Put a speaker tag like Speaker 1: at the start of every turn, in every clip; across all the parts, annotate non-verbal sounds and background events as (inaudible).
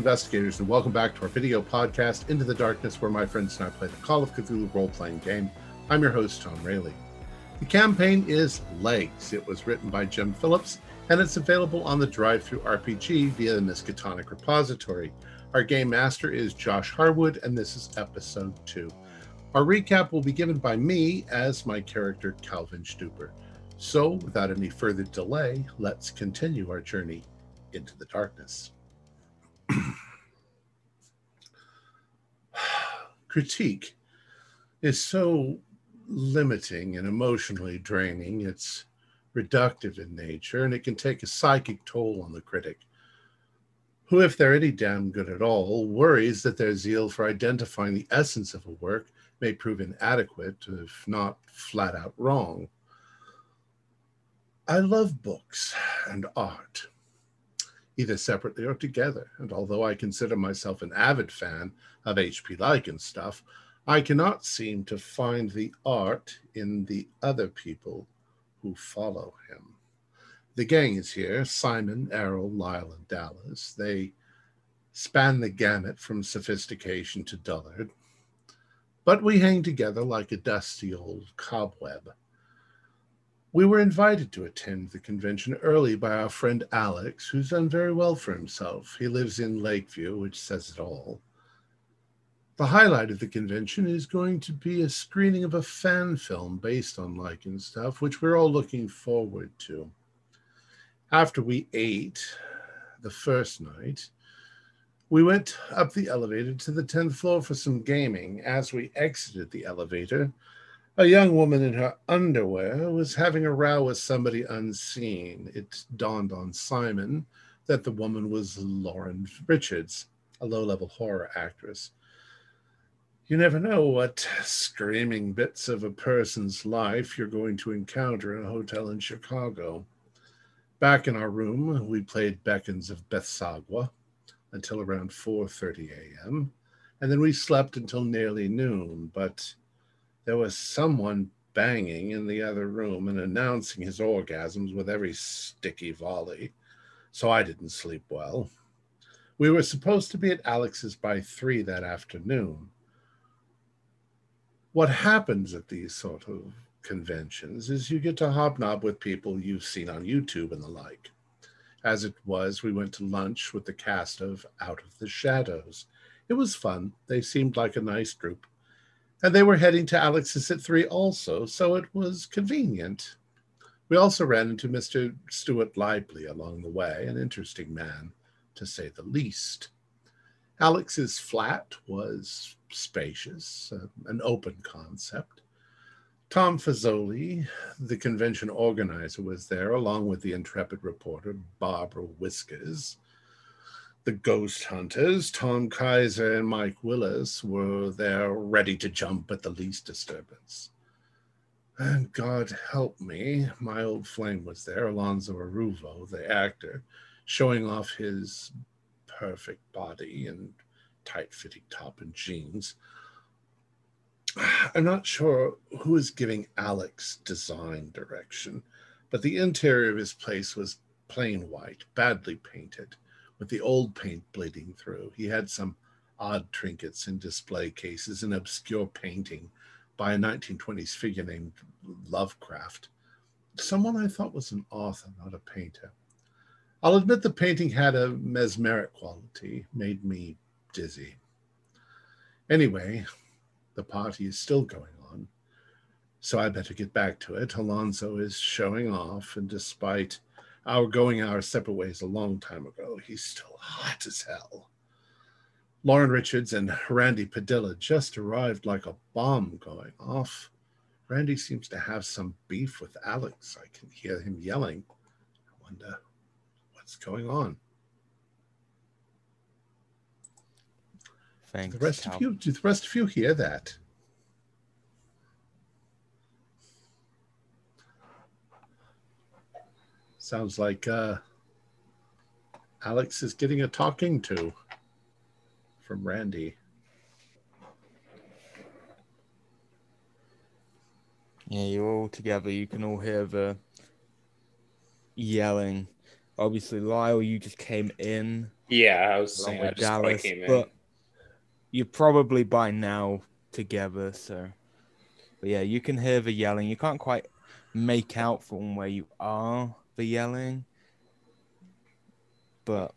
Speaker 1: Investigators, and welcome back to our video podcast, Into the Darkness, where my friends and I play the Call of Cthulhu role playing game. I'm your host, Tom Rayleigh. The campaign is Legs. It was written by Jim Phillips, and it's available on the DriveThruRPG via the Miskatonic repository. Our game master is Josh Harwood, and this is episode two. Our recap will be given by me as my character, Calvin Stuper. So, without any further delay, let's continue our journey into the darkness. (clears throat) Critique is so limiting and emotionally draining. It's reductive in nature, and it can take a psychic toll on the critic, who, if they're any damn good at all, worries that their zeal for identifying the essence of a work may prove inadequate, if not flat out wrong. I love books and art, either separately or together, and although I consider myself an avid fan of H.P. Lycan stuff, I cannot seem to find the art in the other people who follow him. The gang is here Simon, Errol, Lyle, and Dallas. They span the gamut from sophistication to dullard, but we hang together like a dusty old cobweb. We were invited to attend the convention early by our friend Alex, who's done very well for himself. He lives in Lakeview, which says it all. The highlight of the convention is going to be a screening of a fan film based on Lycan stuff, which we're all looking forward to. After we ate the first night, we went up the elevator to the 10th floor for some gaming. As we exited the elevator, a young woman in her underwear was having a row with somebody unseen. It dawned on Simon that the woman was Lauren Richards, a low level horror actress. You never know what screaming bits of a person's life you're going to encounter in a hotel in Chicago. Back in our room, we played Beckons of Bethsagwa until around 4:30 a.m. and then we slept until nearly noon, but there was someone banging in the other room and announcing his orgasms with every sticky volley, so I didn't sleep well. We were supposed to be at Alex's by three that afternoon. What happens at these sort of conventions is you get to hobnob with people you've seen on YouTube and the like. As it was, we went to lunch with the cast of Out of the Shadows. It was fun. They seemed like a nice group. And they were heading to Alex's at three also, so it was convenient. We also ran into Mr. Stuart Lively along the way, an interesting man, to say the least. Alex's flat was spacious, uh, an open concept. Tom Fazoli, the convention organizer, was there, along with the intrepid reporter Barbara Whiskers. The ghost hunters, Tom Kaiser and Mike Willis, were there ready to jump at the least disturbance. And God help me, my old flame was there, Alonzo Aruvo, the actor, showing off his perfect body and tight fitting top and jeans. I'm not sure who is giving Alex design direction, but the interior of his place was plain white, badly painted with the old paint bleeding through. He had some odd trinkets in display cases, an obscure painting by a 1920s figure named Lovecraft, someone I thought was an author, not a painter. I'll admit the painting had a mesmeric quality, made me dizzy. Anyway, the party is still going on, so I better get back to it. Alonzo is showing off, and despite our going our separate ways a long time ago. He's still hot as hell. Lauren Richards and Randy Padilla just arrived like a bomb going off. Randy seems to have some beef with Alex. I can hear him yelling. I wonder what's going on.
Speaker 2: Thanks.
Speaker 1: The rest
Speaker 2: Cal.
Speaker 1: of you, do the rest of you hear that? Sounds like uh, Alex is getting a talking to from Randy.
Speaker 2: Yeah, you're all together. You can all hear the yelling. Obviously, Lyle, you just came in
Speaker 3: Yeah, I was saying I just
Speaker 2: Dallas,
Speaker 3: came in.
Speaker 2: but you're probably by now together. So, but yeah, you can hear the yelling. You can't quite make out from where you are the yelling, but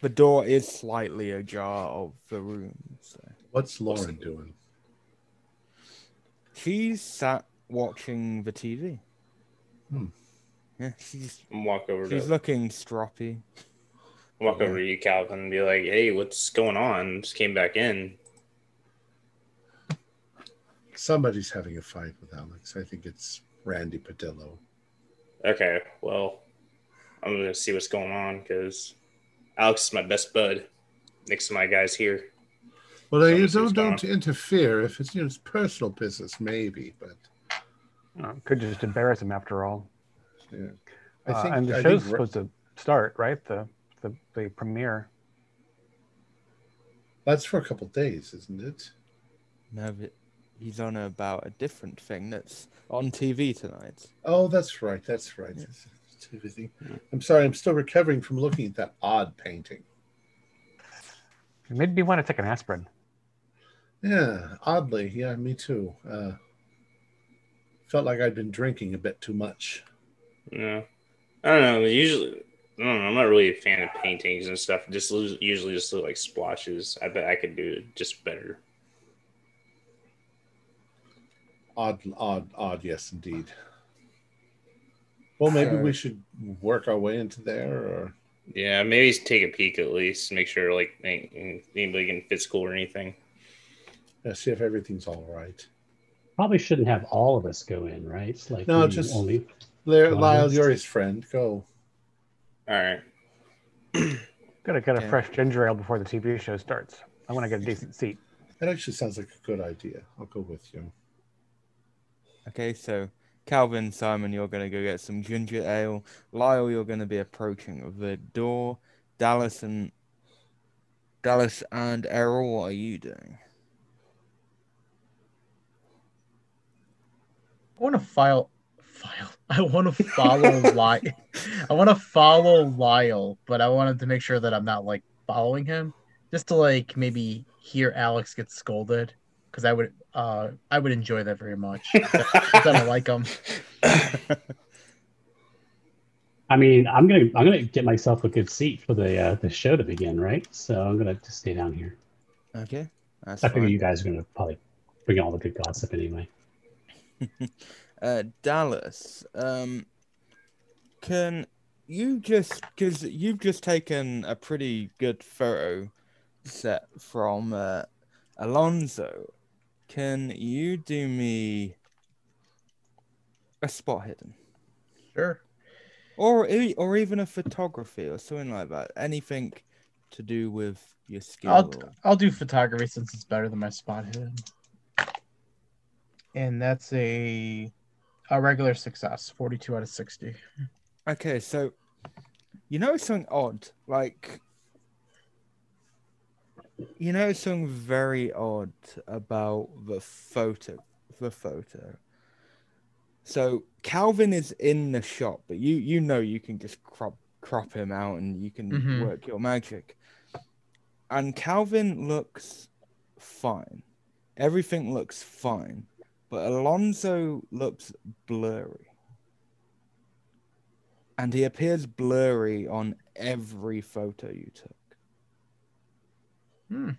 Speaker 2: the door is slightly ajar of the room. So
Speaker 1: What's Lauren doing?
Speaker 2: she's sat watching the TV.
Speaker 1: Hmm.
Speaker 2: Yeah, she's
Speaker 3: I'm walk over
Speaker 2: she's
Speaker 3: to
Speaker 2: looking stroppy.
Speaker 3: walk
Speaker 2: yeah.
Speaker 3: over to you, Calvin, and be like, "Hey, what's going on?" Just came back in.
Speaker 1: Somebody's having a fight with Alex. I think it's Randy Padilla.
Speaker 3: Okay, well, I'm gonna see what's going on because Alex is my best bud next to my guys here.
Speaker 1: Well, you
Speaker 3: Somebody
Speaker 1: don't don't interfere if it's you know it's personal business, maybe, but
Speaker 4: Uh, could just embarrass him after all.
Speaker 1: yeah. I
Speaker 4: Uh, and the
Speaker 1: I
Speaker 4: show's
Speaker 1: think
Speaker 4: supposed to start, right? The the, the premiere.
Speaker 1: that's for a couple days, isn't it?
Speaker 2: No, but he's on about a different thing that's on TV tonight.
Speaker 1: Oh, that's right. That's right. It's- it's too busy. I'm sorry. I'm still recovering from looking at that odd painting.
Speaker 4: It made me want to take an aspirin.
Speaker 1: Yeah, oddly. Yeah, me too. Uh, felt like I'd been drinking a bit too much.
Speaker 3: Yeah, I don't know. Usually, I don't know. I'm not really a fan of paintings and stuff. Just usually just look like splotches. I bet I could do it just better.
Speaker 1: Odd, odd, odd. Yes, indeed. Well, maybe
Speaker 2: So-
Speaker 1: we should work our way into there, or
Speaker 3: Yeah, maybe take a peek at least, make sure like anybody can fit school or anything.
Speaker 1: uh, see if everything's all right.
Speaker 5: Probably shouldn't have all of us go in, right? Like
Speaker 1: No, just-
Speaker 5: only.
Speaker 1: There, Lyle, you're his friend. Go.
Speaker 3: All right. (clears throat)
Speaker 4: Gotta get a
Speaker 2: Yeah.
Speaker 4: fresh ginger ale before the TV show starts. I want to get a decent seat.
Speaker 1: That actually sounds like a good idea. I'll go with you.
Speaker 2: Okay, so Calvin, Simon, you're gonna go get some ginger ale. Lyle, you're gonna be approaching the door. Dallas and Dallas and Errol, what are you doing?
Speaker 6: I want to file, file. (laughs) I want to follow Lyle. I want to follow Lyle, but I wanted to make sure that I'm not like following him, just to like maybe hear Alex get scolded, because I would, uh, I would enjoy that very much. (laughs) I don't like them.
Speaker 5: I mean, I'm gonna I'm gonna get myself a good seat for the uh, the show to begin, right? So I'm gonna just stay down here.
Speaker 2: Okay, that's
Speaker 5: I figure
Speaker 2: fine.
Speaker 5: you guys are gonna probably bring all the good gossip anyway. (laughs)
Speaker 2: uh, Dallas, um, can you just because you've just taken a pretty good photo set from uh, Alonzo? Can you do me a spot hidden,
Speaker 6: Sure.
Speaker 2: or or even a photography or something like that? Anything to do with your skill?
Speaker 6: I'll
Speaker 2: or-
Speaker 6: I'll do photography since it's better than my spot hidden. And that's a a regular success, 42 out of 60.
Speaker 2: Okay, so you know something odd, like you know something very odd about the photo, the photo. So Calvin is in the shop, but you you know you can just crop crop him out and you can
Speaker 6: Mhm.
Speaker 2: work your magic. And Calvin looks fine. Everything looks fine, but Alonzo looks blurry and he appears blurry on every photo you took.
Speaker 6: Hmm.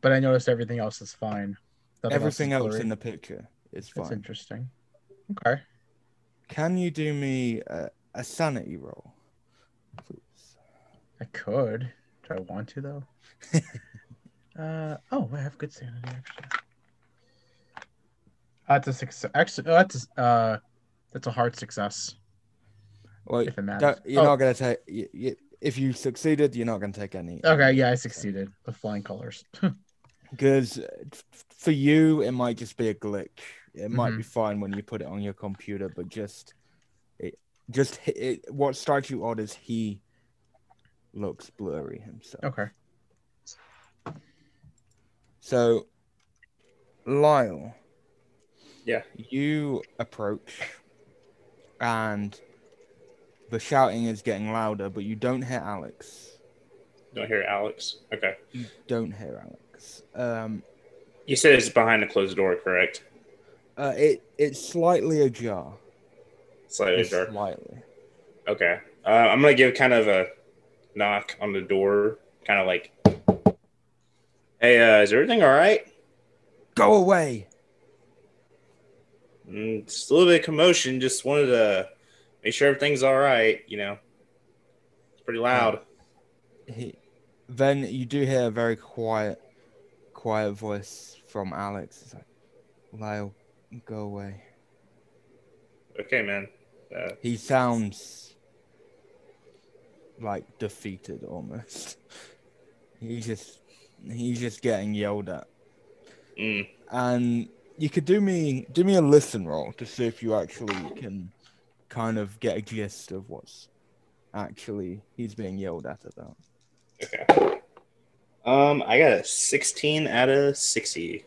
Speaker 6: But I noticed everything else is fine. Nothing
Speaker 2: Everything
Speaker 6: is
Speaker 2: else in the picture is fine.
Speaker 6: That's interesting. Okay.
Speaker 2: Can you do me a, a sanity roll, please?
Speaker 6: I could. Do I want to though? (laughs) uh oh, I have good sanity actually. That's a success. Actually, oh, that's a, uh, that's a hard success
Speaker 2: Well,
Speaker 6: if it matters.
Speaker 2: you're
Speaker 6: Oh,
Speaker 2: not gonna take. You, you, if you succeeded, you're not gonna take any.
Speaker 6: Okay, yeah, I succeeded with flying colors. (laughs)
Speaker 2: Because for you, it might just be a glitch. It might
Speaker 6: Mhm.
Speaker 2: be fine when you put it on your computer, but just it, just it, what strikes you odd is he looks blurry himself.
Speaker 6: okay.
Speaker 2: So, Lyle,
Speaker 3: Yeah.
Speaker 2: you approach, and the shouting is getting louder, but you don't hear Alex.
Speaker 3: Don't hear Alex. Okay.
Speaker 2: You don't hear Alex. Um,
Speaker 3: You said it's behind a closed door, correct?
Speaker 2: uh, it it's slightly ajar.
Speaker 3: Slightly dark.
Speaker 2: Slightly.
Speaker 3: Okay. Uh, I'm gonna give kind of a knock on the door, kind of like, "Hey, uh, is everything all right?"
Speaker 2: Go away.
Speaker 3: Mm, just a little bit of commotion. Just wanted to make sure everything's all right. You know, it's pretty loud.
Speaker 2: He, then you do hear a very quiet, quiet voice from Alex. It's like, Lyle, go away.
Speaker 3: Okay, man. Uh,
Speaker 2: He sounds like defeated almost. (laughs) He's just he's just getting yelled at.
Speaker 3: mm,
Speaker 2: And you could do me do me a listen roll to see if you actually can kind of get a gist of what's actually he's being yelled at about.
Speaker 3: okay. Um, I got a 16 out of 60.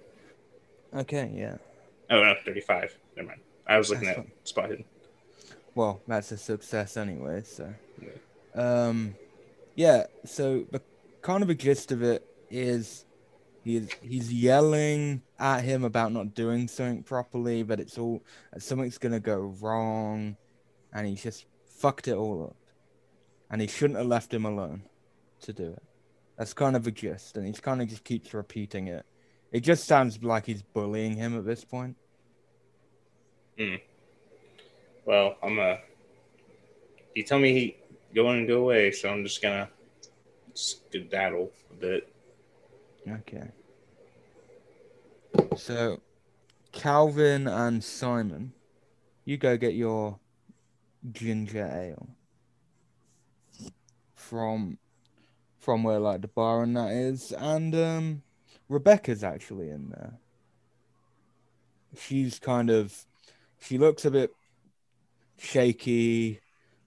Speaker 2: Okay, yeah.
Speaker 3: Oh no, 35. Never mind. I was looking
Speaker 2: That's
Speaker 3: at spot hidden.
Speaker 2: Well, that's a success anyway, so Yeah. um yeah, so the kind of a gist of it is he's he's yelling at him about not doing something properly, but it's all something's gonna go wrong and he's just fucked it all up. And he shouldn't have left him alone to do it. That's kind of a gist, and he kind of just keeps repeating it. It just sounds like he's bullying him at this point. Hmm.
Speaker 3: Well, I'm uh You tell me he going to go away, so I'm just gonna skedaddle a bit.
Speaker 2: Okay. So, Calvin and Simon, you go get your ginger ale from from where like the bar and that is, and um, Rebecca's actually in there. She's kind of, she looks a bit shaky.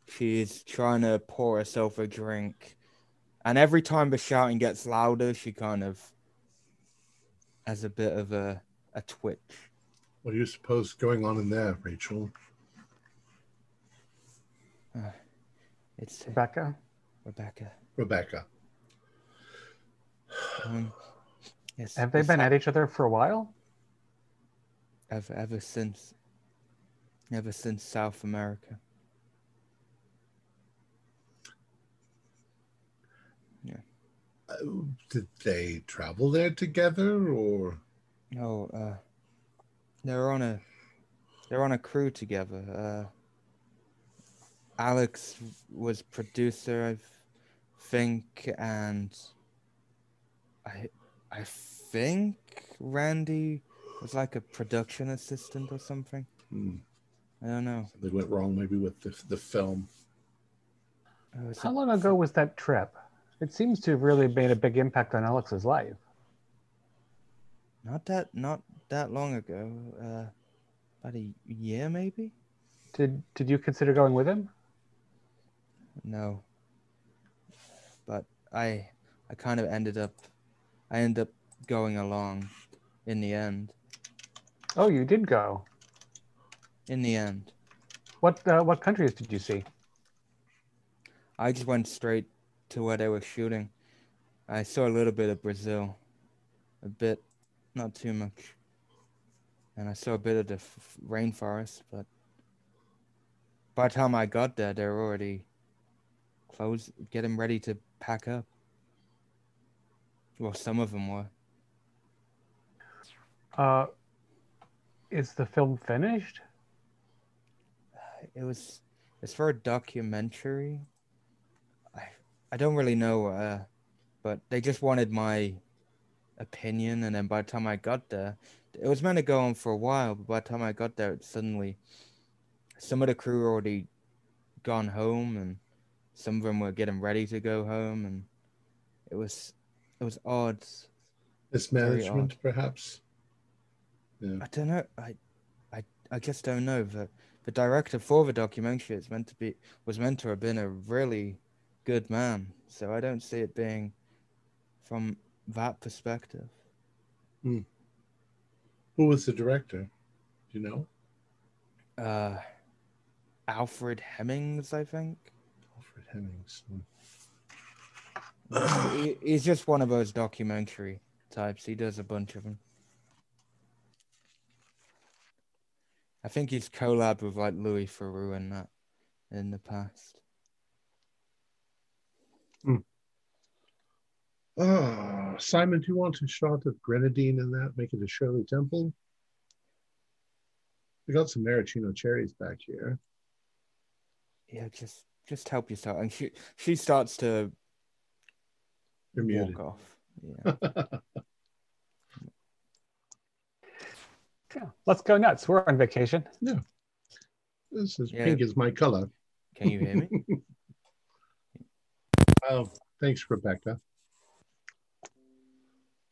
Speaker 2: She's trying to pour herself a drink. And every time the shouting gets louder, she kind of has a bit of a, a twitch.
Speaker 1: What do you suppose going on in there, Rachel?
Speaker 2: It's
Speaker 4: Rebecca,
Speaker 2: Rebecca.
Speaker 1: Rebecca.
Speaker 2: Um, yes,
Speaker 4: have they been
Speaker 2: like
Speaker 4: at each other for a while?
Speaker 2: ever ever since ever since South America.
Speaker 1: Uh, did they travel there together or?
Speaker 2: Oh, uh, they're on a they're on a crew together. Uh, Alex was producer, I think, and I I think Randy was like a production assistant or something.
Speaker 1: Hmm,
Speaker 2: I don't know.
Speaker 1: something went wrong maybe with the, the film.
Speaker 2: Oh,
Speaker 4: How long ago was that trip? It seems to have really made a big impact on Alex's life.
Speaker 2: Not that not that long ago. Uh, about a year maybe.
Speaker 4: Did Did you consider going with him?
Speaker 2: No. But I I kind of ended up I ended up going along in the end.
Speaker 4: Oh, you did go.
Speaker 2: In the end.
Speaker 4: What uh, What countries did you see?
Speaker 2: I just went straight to where they were shooting. I saw a little bit of Brazil. A bit, not too much. And I saw a bit of the f- rainforest, but by the time I got there, they were already closed, getting ready to pack up. Well, some of them were.
Speaker 4: Uh, is the film finished?
Speaker 2: it was it's for a documentary i i don't really know uh but they just wanted my opinion and then by the time i got there it was meant to go on for a while but by the time i got there it suddenly some of the crew were already gone home and some of them were getting ready to go home and it was it was odd
Speaker 1: Mismanagement, perhaps? Yeah.
Speaker 2: I don't know. I, I, I just don't know. The the director for the documentary is meant to be was meant to have been a really good man. So I don't see it being from that perspective.
Speaker 1: Who was the director? Do you know?
Speaker 2: Uh, Alfred Hemmings, I think.
Speaker 1: Alfred Hemmings.
Speaker 2: He- He's just one of those documentary types. He does a bunch of them. I think he's collabed with like Louis Theroux and that in the past.
Speaker 1: Oh, Simon, do you want a shot of grenadine in that? Make it a Shirley Temple. We got some maraschino cherries back here.
Speaker 2: Yeah, just just help yourself. And she she starts to walk off. Yeah. (laughs)
Speaker 4: Yeah, let's go nuts. We're on vacation. No.
Speaker 1: This is
Speaker 2: Yeah.
Speaker 1: pink is my color.
Speaker 2: Can you hear me? (laughs)
Speaker 1: Oh, thanks, Rebecca.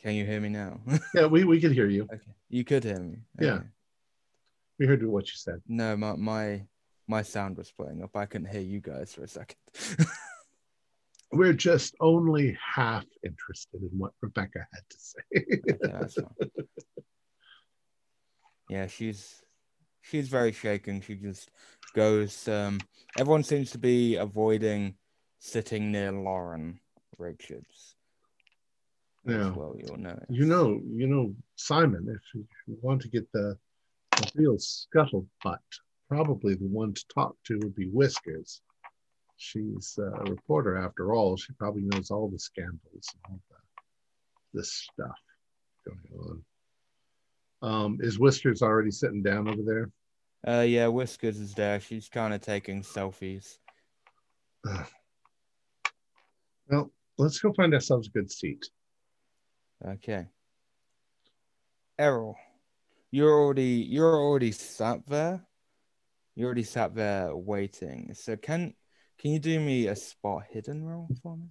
Speaker 2: Can you hear me now? (laughs)
Speaker 1: Yeah, we, we could hear you.
Speaker 2: okay. You could hear me.
Speaker 1: Yeah. We heard what you said.
Speaker 2: No, my my my sound was playing up. I couldn't hear you guys for a second. (laughs)
Speaker 1: We're just only half interested in what Rebecca had to say.
Speaker 2: Okay. Yeah, she's she's very shaken. She just goes. Um, everyone seems to be avoiding sitting near Lauren Richards. as
Speaker 1: Yeah.
Speaker 2: well, you'll know.
Speaker 1: you know, you know, Simon, if you want to get the, the real scuttlebutt, probably the one to talk to would be Whiskers. She's a reporter after all. She probably knows all the scandals and all the this stuff going on. Um, is Whiskers already sitting down over there?
Speaker 2: Uh, yeah, Whiskers is there. She's kind of taking selfies. (sighs)
Speaker 1: Well, let's go find ourselves a good seat.
Speaker 2: Okay. Errol, you're already you're already sat there. You already sat there waiting. So can can you do me a spot hidden roll for me?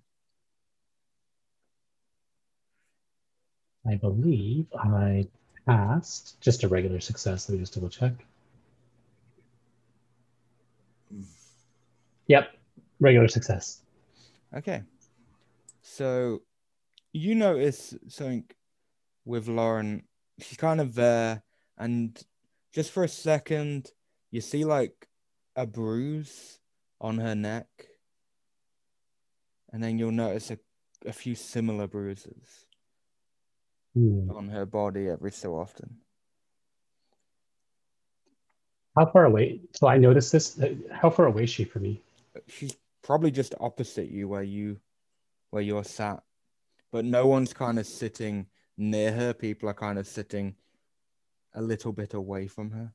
Speaker 5: I believe I passed just a regular success. Let me just double check. Yep, regular success.
Speaker 2: Okay. So you notice something with Lauren. She's kind of there, and just for a second, you see like a bruise on her neck, and then you'll notice a, a few similar bruises
Speaker 5: Hmm.
Speaker 2: on her body every so often.
Speaker 5: How far away? So I noticed this. uh, How far away is she from me?
Speaker 2: She's probably just opposite you where you where you're sat. But no one's kind of sitting near her. People are kind of sitting a little bit away from her.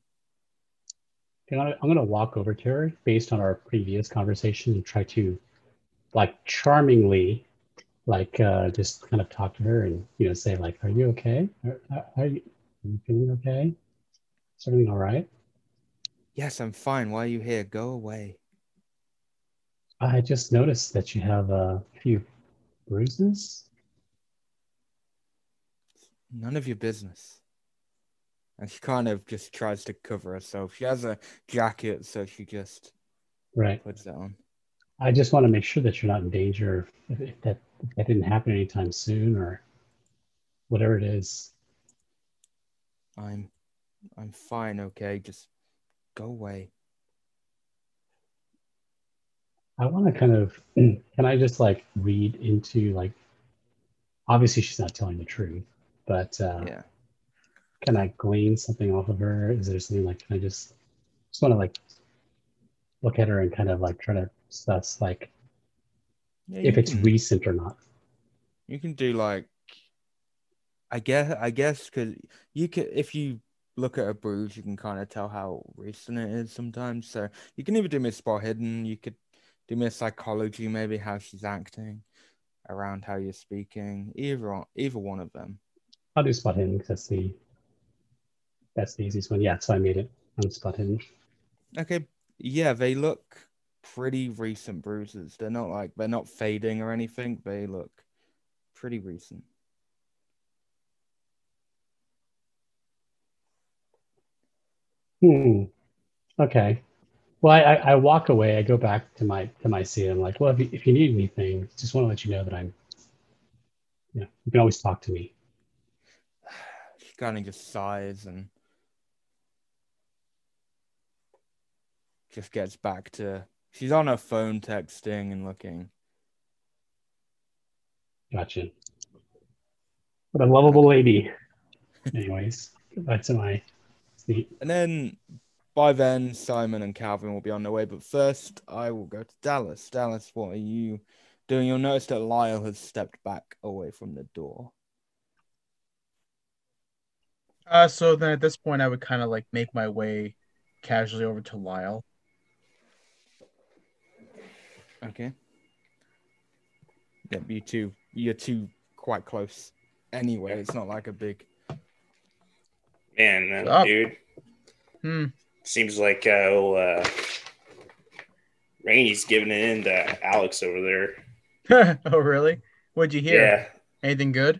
Speaker 5: You know, I'm going to walk over to her based on our previous conversation and try to, like, charmingly, like, uh, just kind of talk to her and, you know, say, like, are you okay? Are, are, are you, are you feeling okay? Is everything all right?
Speaker 2: Yes, I'm fine. Why are you here? Go away.
Speaker 5: I just noticed that you have a few bruises.
Speaker 2: None of your business. And she kind of just tries to cover herself. She has a jacket, so she just
Speaker 5: Right.
Speaker 2: puts it on.
Speaker 5: I just want to make sure that you're not in danger if, if that if that didn't happen anytime soon or whatever it is.
Speaker 2: I'm I'm fine, okay? Just go away.
Speaker 5: I want to kind of (clears throat) can I just like read into like obviously she's not telling the truth, but uh,
Speaker 2: Yeah.
Speaker 5: Can I glean something off of her? Is there something like can I just just want to like look at her and kind of like try to suss like
Speaker 2: Yeah,
Speaker 5: if it's
Speaker 2: can-
Speaker 5: recent or not.
Speaker 2: You can do like, I guess, I guess, because you could, if you look at a bruise, you can kind of tell how recent it is sometimes. So you can either do me a spot hidden, you could do me a psychology, maybe how she's acting, around how you're speaking. Either, either one of them.
Speaker 5: I'll do spot hidden because that's the that's the easiest one. Yeah, so I made it on spot hidden.
Speaker 2: Okay, yeah, they look pretty recent bruises. They're not like they're not fading or anything. They look pretty recent.
Speaker 5: Hmm. Okay. Well, I, I, walk away. I go back to my to my seat. I'm like, well, if you, if you need anything, just want to let you know that I'm. Yeah, you can always talk to me. (sighs)
Speaker 2: She kind of just sighs and just gets back to she's on her phone texting and looking.
Speaker 5: Gotcha. What a lovable lady. Anyways, go back to my seat.
Speaker 2: And then by then, Simon and Calvin will be on their way. But first, I will go to Dallas. Dallas, what are you doing? You'll notice that Lyle has stepped back away from the door.
Speaker 6: Uh, so then at this point, I would kind of like make my way casually over to Lyle.
Speaker 2: Okay. Yep, you two, you're two quite close. Anyway, it's not like a big.
Speaker 3: Man, that
Speaker 6: Up.
Speaker 3: dude.
Speaker 6: Hmm.
Speaker 3: Seems like uh, oh, uh, Rainey's giving it in to Alex over there. (laughs)
Speaker 6: oh, really? What'd you hear?
Speaker 3: Yeah.
Speaker 6: Anything good?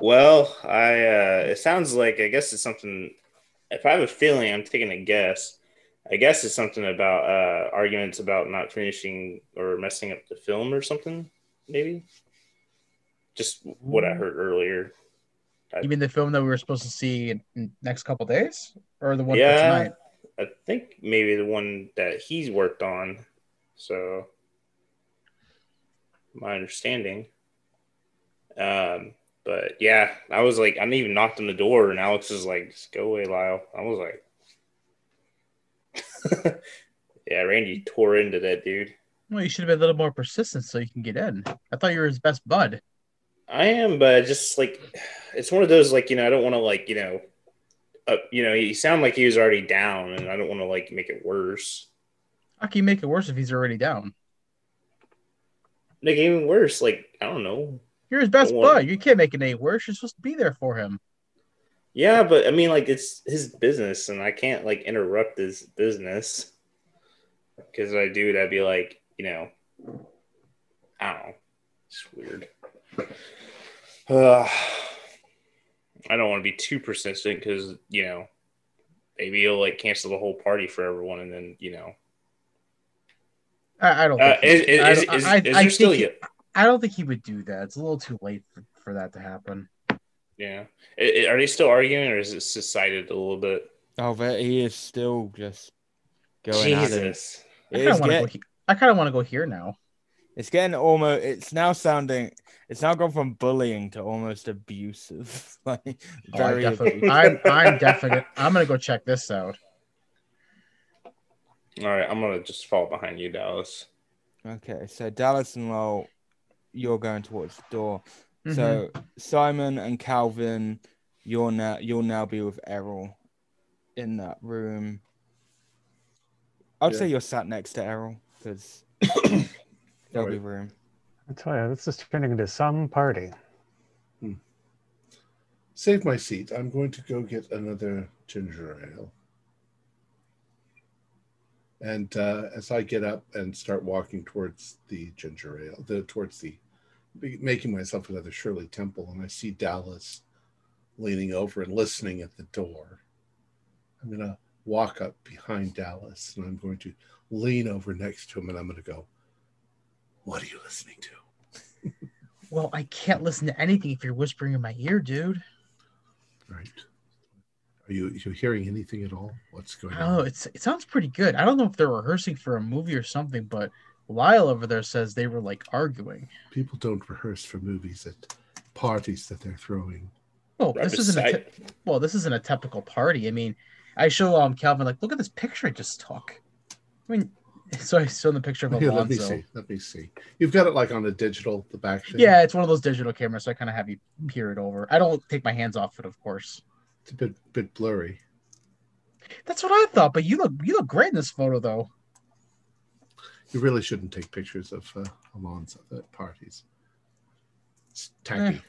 Speaker 3: Well, I uh it sounds like I guess it's something if I have a feeling, I'm taking a guess. I guess it's something about uh arguments about not finishing or messing up the film or something, maybe. Just what I heard earlier.
Speaker 6: You mean the film that we were supposed to see in, next couple days, or the one for
Speaker 3: Yeah.
Speaker 6: tonight?
Speaker 3: I think maybe the one that he's worked on. So my understanding. Um, but yeah, I was like, I didn't even knocked on the door, and Alex was like, "Just go away, Lyle." I was like, (laughs) "Yeah, Randy tore into that dude."
Speaker 6: Well, you should have been a little more persistent so you can get in. I thought you were his best bud.
Speaker 3: I am, but just like it's one of those like you know I don't want to like you know, uh, you know he sounded like he was already down, and I don't want to like make it worse.
Speaker 6: How can you make it worse if he's already down?
Speaker 3: Make it even worse. Like I don't know.
Speaker 6: You're his best bud. You can't make it any worse. You're supposed to be there for him.
Speaker 3: Yeah, but I mean, like it's his business, and I can't like interrupt his business because if I do, that'd be like you know, I don't know, it's weird. Uh, I don't want to be too persistent because you know, maybe he'll like cancel the whole party for everyone, and then you know,
Speaker 6: I, I don't.
Speaker 3: uh, is, is,
Speaker 6: I don't-
Speaker 3: is,
Speaker 6: I-
Speaker 3: is
Speaker 6: I
Speaker 3: there
Speaker 6: think
Speaker 3: still
Speaker 6: he-? I don't think he would do that. It's a little too late for, for that to happen.
Speaker 3: Yeah, I- I- are they still arguing, or is it subsided a little bit?
Speaker 2: Oh, but he is still just going at it.
Speaker 6: I
Speaker 2: It
Speaker 6: kind of want to
Speaker 2: get-
Speaker 6: go. He- I kind of want to go here now.
Speaker 2: It's getting almost. It's now sounding. It's now gone from bullying to almost abusive. (laughs) like
Speaker 6: Oh, I
Speaker 2: very.
Speaker 6: definitely,
Speaker 2: abusive.
Speaker 6: I'm, I'm definite. I'm gonna go check this out.
Speaker 3: All right, I'm gonna just fall behind you, Dallas.
Speaker 2: Okay, so Dallas and Lowell, you're going towards the door.
Speaker 6: Mm-hmm.
Speaker 2: So Simon and Calvin, you're now you'll now be with Errol in that room. I'd
Speaker 1: Yeah.
Speaker 2: say you're sat next to Errol because (coughs) there'll be room.
Speaker 4: I tell you, this is turning into some party.
Speaker 1: Save my seat. I'm going to go get another ginger ale. And uh, as I get up and start walking towards the ginger ale, the towards the be- making myself another Shirley Temple, and I see Dallas leaning over and listening at the door. I'm gonna walk up behind Dallas, and I'm going to lean over next to him, and I'm gonna go, "What are you listening to?" (laughs)
Speaker 6: Well, I can't listen to anything if you're whispering in my ear, dude.
Speaker 1: Right? Are you are you hearing anything at all? What's going oh,
Speaker 6: I don't It's it sounds pretty good. I don't know if they're rehearsing for a movie or something, but Lyle over there says they were like arguing.
Speaker 1: People don't rehearse for movies at parties that they're throwing.
Speaker 6: Well,
Speaker 3: Right
Speaker 6: this isn't a
Speaker 3: beside-
Speaker 6: well, this isn't a typical party. I mean, I show um Calvin like, look at this picture I just took. I mean, (laughs) so I show the picture of
Speaker 1: Here, let me see. Let me see. You've got it like on a digital, the back thing.
Speaker 6: Yeah, it's one of those digital cameras, so I kind of have you peer it over. I don't take my hands off it, of course.
Speaker 1: It's a bit bit blurry.
Speaker 6: That's what I thought. But you look you look great in this photo, though.
Speaker 1: You really shouldn't take pictures of uh, Alonzo at parties. It's tacky.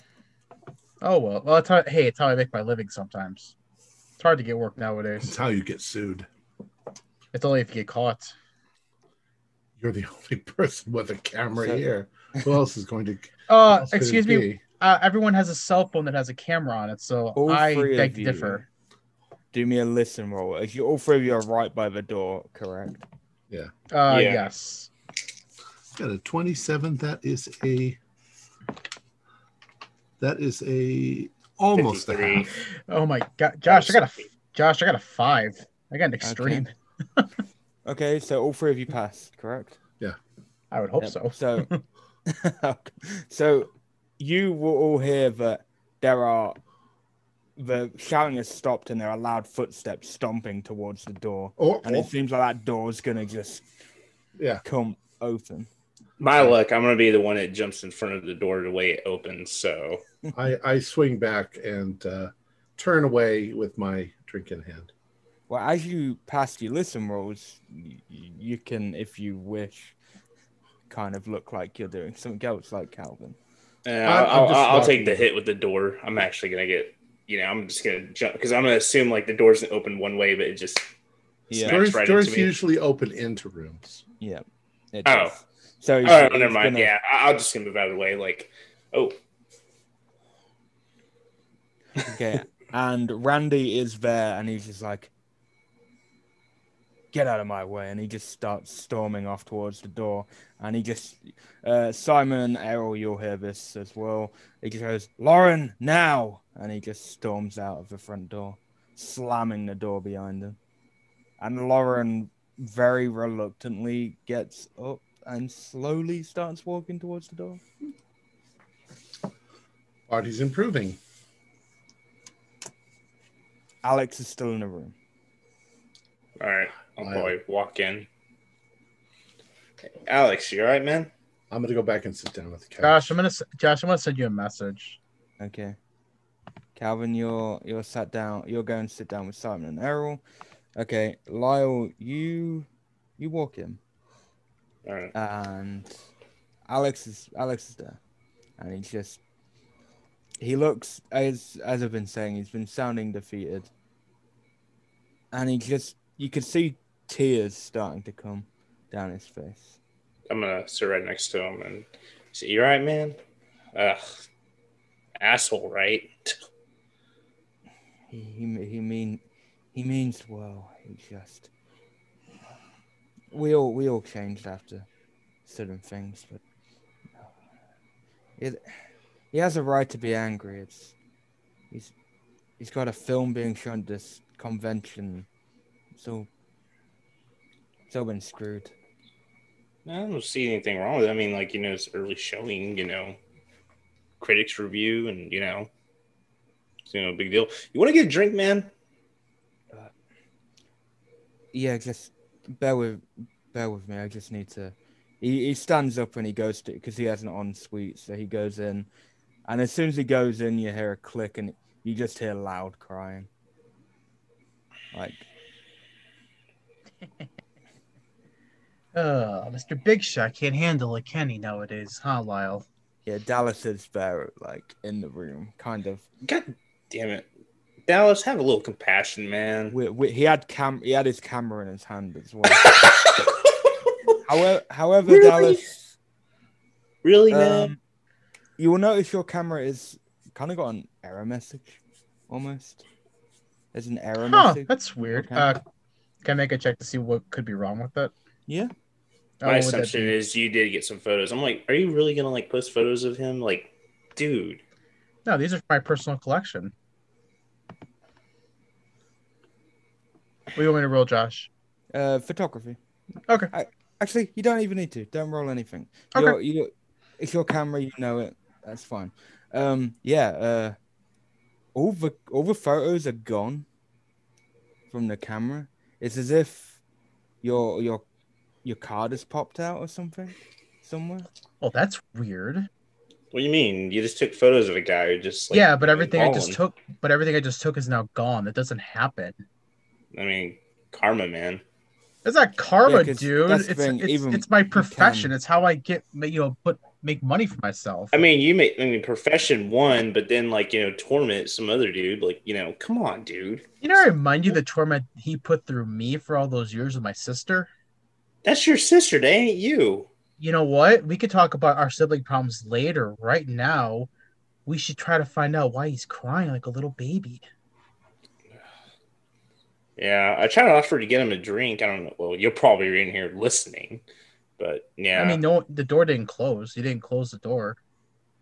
Speaker 6: Oh well. Well, it's how, hey, it's how I make my living. Sometimes it's hard to get work nowadays.
Speaker 1: It's how you get sued.
Speaker 6: It's only if you get caught.
Speaker 1: You're the (laughs) only person with a camera
Speaker 2: So-
Speaker 1: here. Who else is going to? (laughs)
Speaker 6: Uh,
Speaker 1: else could it
Speaker 6: excuse me. Uh, everyone has a cell phone that has a camera on it, so
Speaker 2: All
Speaker 6: I
Speaker 2: three of
Speaker 6: beg to differ.
Speaker 2: Do me a listen roll. If you all three of you are right by the door, correct?
Speaker 6: Uh,
Speaker 3: Yeah.
Speaker 6: yes.
Speaker 1: Got a 27. That is a. That is a almost a half.
Speaker 6: Oh my god, Josh, I got a Josh, I got a five. I got an extreme. (laughs)
Speaker 2: Okay, so all three of you passed, correct? Yeah.
Speaker 6: I would hope
Speaker 2: Yep.
Speaker 6: so.
Speaker 2: So, (laughs) (laughs) so you will all hear that there are the shouting has stopped and there are loud footsteps stomping towards the door,
Speaker 1: Or,
Speaker 2: and it seems like that door's gonna just
Speaker 1: yeah,
Speaker 2: come open.
Speaker 3: My luck, I'm gonna be the one that jumps in front of the door the way it opens. So (laughs)
Speaker 1: I, I swing back and uh, turn away with my drink in hand.
Speaker 2: Well, as you pass your listen rolls, you, you can, if you wish, kind of look like you're doing something else, like Calvin.
Speaker 3: uh,
Speaker 1: I'm
Speaker 3: I'll, I'll, I'll take the hit with the door. I'm actually gonna get, you know, I'm just gonna jump because I'm gonna assume like the door's open one way, but it just
Speaker 2: Yeah.
Speaker 1: Doors,
Speaker 3: right
Speaker 1: doors
Speaker 3: into me.
Speaker 1: usually open into rooms.
Speaker 2: Yeah.
Speaker 3: Oh.
Speaker 2: does. So
Speaker 3: Oh,
Speaker 2: he's-
Speaker 3: never
Speaker 2: he's
Speaker 3: mind.
Speaker 2: gonna-
Speaker 3: Yeah, I- I'll just gonna move out of the way. Like, oh,
Speaker 2: Okay. and Randy is there, and he's just like, "Get out of my way!" And he just starts storming off towards the door. And he just, uh, Simon and Errol, you'll hear this as well. He just goes, "Lauren, now!" And he just storms out of the front door, slamming the door behind him. And Lauren very reluctantly gets up and slowly starts walking towards the door.
Speaker 1: Party's improving.
Speaker 2: Alex is still in the room.
Speaker 3: all right. I'll probably walk in. Okay. Alex, you all right, man?
Speaker 1: I'm gonna go back and sit down with the couch.
Speaker 6: Josh, I'm gonna Josh, I'm gonna send you a message.
Speaker 2: Okay. Calvin, you're you're sat down. You're going to sit down with Simon and Errol. Okay, Lyle, you you walk in,
Speaker 3: All right.
Speaker 2: and Alex is Alex is there, and he's just he looks as as I've been saying, he's been sounding defeated, and he just you could see tears starting to come down his face.
Speaker 3: I'm gonna sit right next to him and say, "You all right, man?" Ugh, asshole, right? (laughs)
Speaker 2: He he mean he means well. He just we all we all changed after certain things, but it, he has a right to be angry. It's he's he's got a film being shown at this convention, so so been screwed.
Speaker 3: I don't see anything wrong with it. I mean, like you know, it's early showing. You know, critics review, and you know, you know, big deal. You want to get a drink, man?
Speaker 2: Yeah, just bear with bear with me. I just need to. He he stands up and he goes to because he has an on suite, so he goes in, and as soon as he goes in, you hear a click and you just hear loud crying. Like (laughs)
Speaker 6: Uh, Mr. Big Shot can't handle a Kenny nowadays, huh, Lyle?
Speaker 2: yeah, Dallas is there, like in the room, kind of.
Speaker 3: God damn it, Dallas, have a little compassion, man.
Speaker 2: We, we, he had cam he had his camera in his hand as well. (laughs) however, however,
Speaker 3: Really?
Speaker 2: Dallas,
Speaker 3: really, man?
Speaker 2: um, you will notice your camera is kind of got an error message, almost. There's an error
Speaker 6: Huh,
Speaker 2: message.
Speaker 6: that's weird. Uh, can I make a check to see what could be wrong with it?
Speaker 2: Yeah.
Speaker 6: Oh,
Speaker 3: My
Speaker 6: what
Speaker 3: assumption is you did get some photos. I'm like, are you really gonna like post photos of him? Like, dude,
Speaker 6: No, these are my personal collection. What do you want me to roll, Josh?
Speaker 2: Uh, photography.
Speaker 6: Okay.
Speaker 2: I, actually, you don't even need to. Don't roll anything.
Speaker 6: Okay.
Speaker 2: You're, you, it's your camera. You know it. That's fine. Um, yeah. Uh, all the all the photos are gone from the camera. It's as if your your your card has popped out or something somewhere.
Speaker 6: Well, that's weird.
Speaker 3: what do you mean? You just took photos of a guy who just like,
Speaker 6: yeah, but everything I just took, but everything I just took is now gone. That doesn't happen.
Speaker 3: I mean, karma, man.
Speaker 6: It's not karma,
Speaker 2: 'cause
Speaker 6: dude. It's
Speaker 2: thing,
Speaker 6: it's,
Speaker 2: even
Speaker 6: it's my profession.
Speaker 2: can-
Speaker 6: It's how I get you know put make money for myself.
Speaker 3: I mean, you make I mean profession one, but then like you know torment some other dude. Like you know, come on, dude.
Speaker 6: you know, I remind you the torment he put through me for all those years with my sister.
Speaker 3: That's your sister. They ain't you.
Speaker 6: You know what? We could talk about our sibling problems later. Right now, we should try to find out why he's crying like a little baby.
Speaker 3: Yeah, I tried to offer to get him a drink. I don't know. Well, you're probably in here listening, but yeah,
Speaker 6: I mean, no, the door didn't close. He didn't close the door.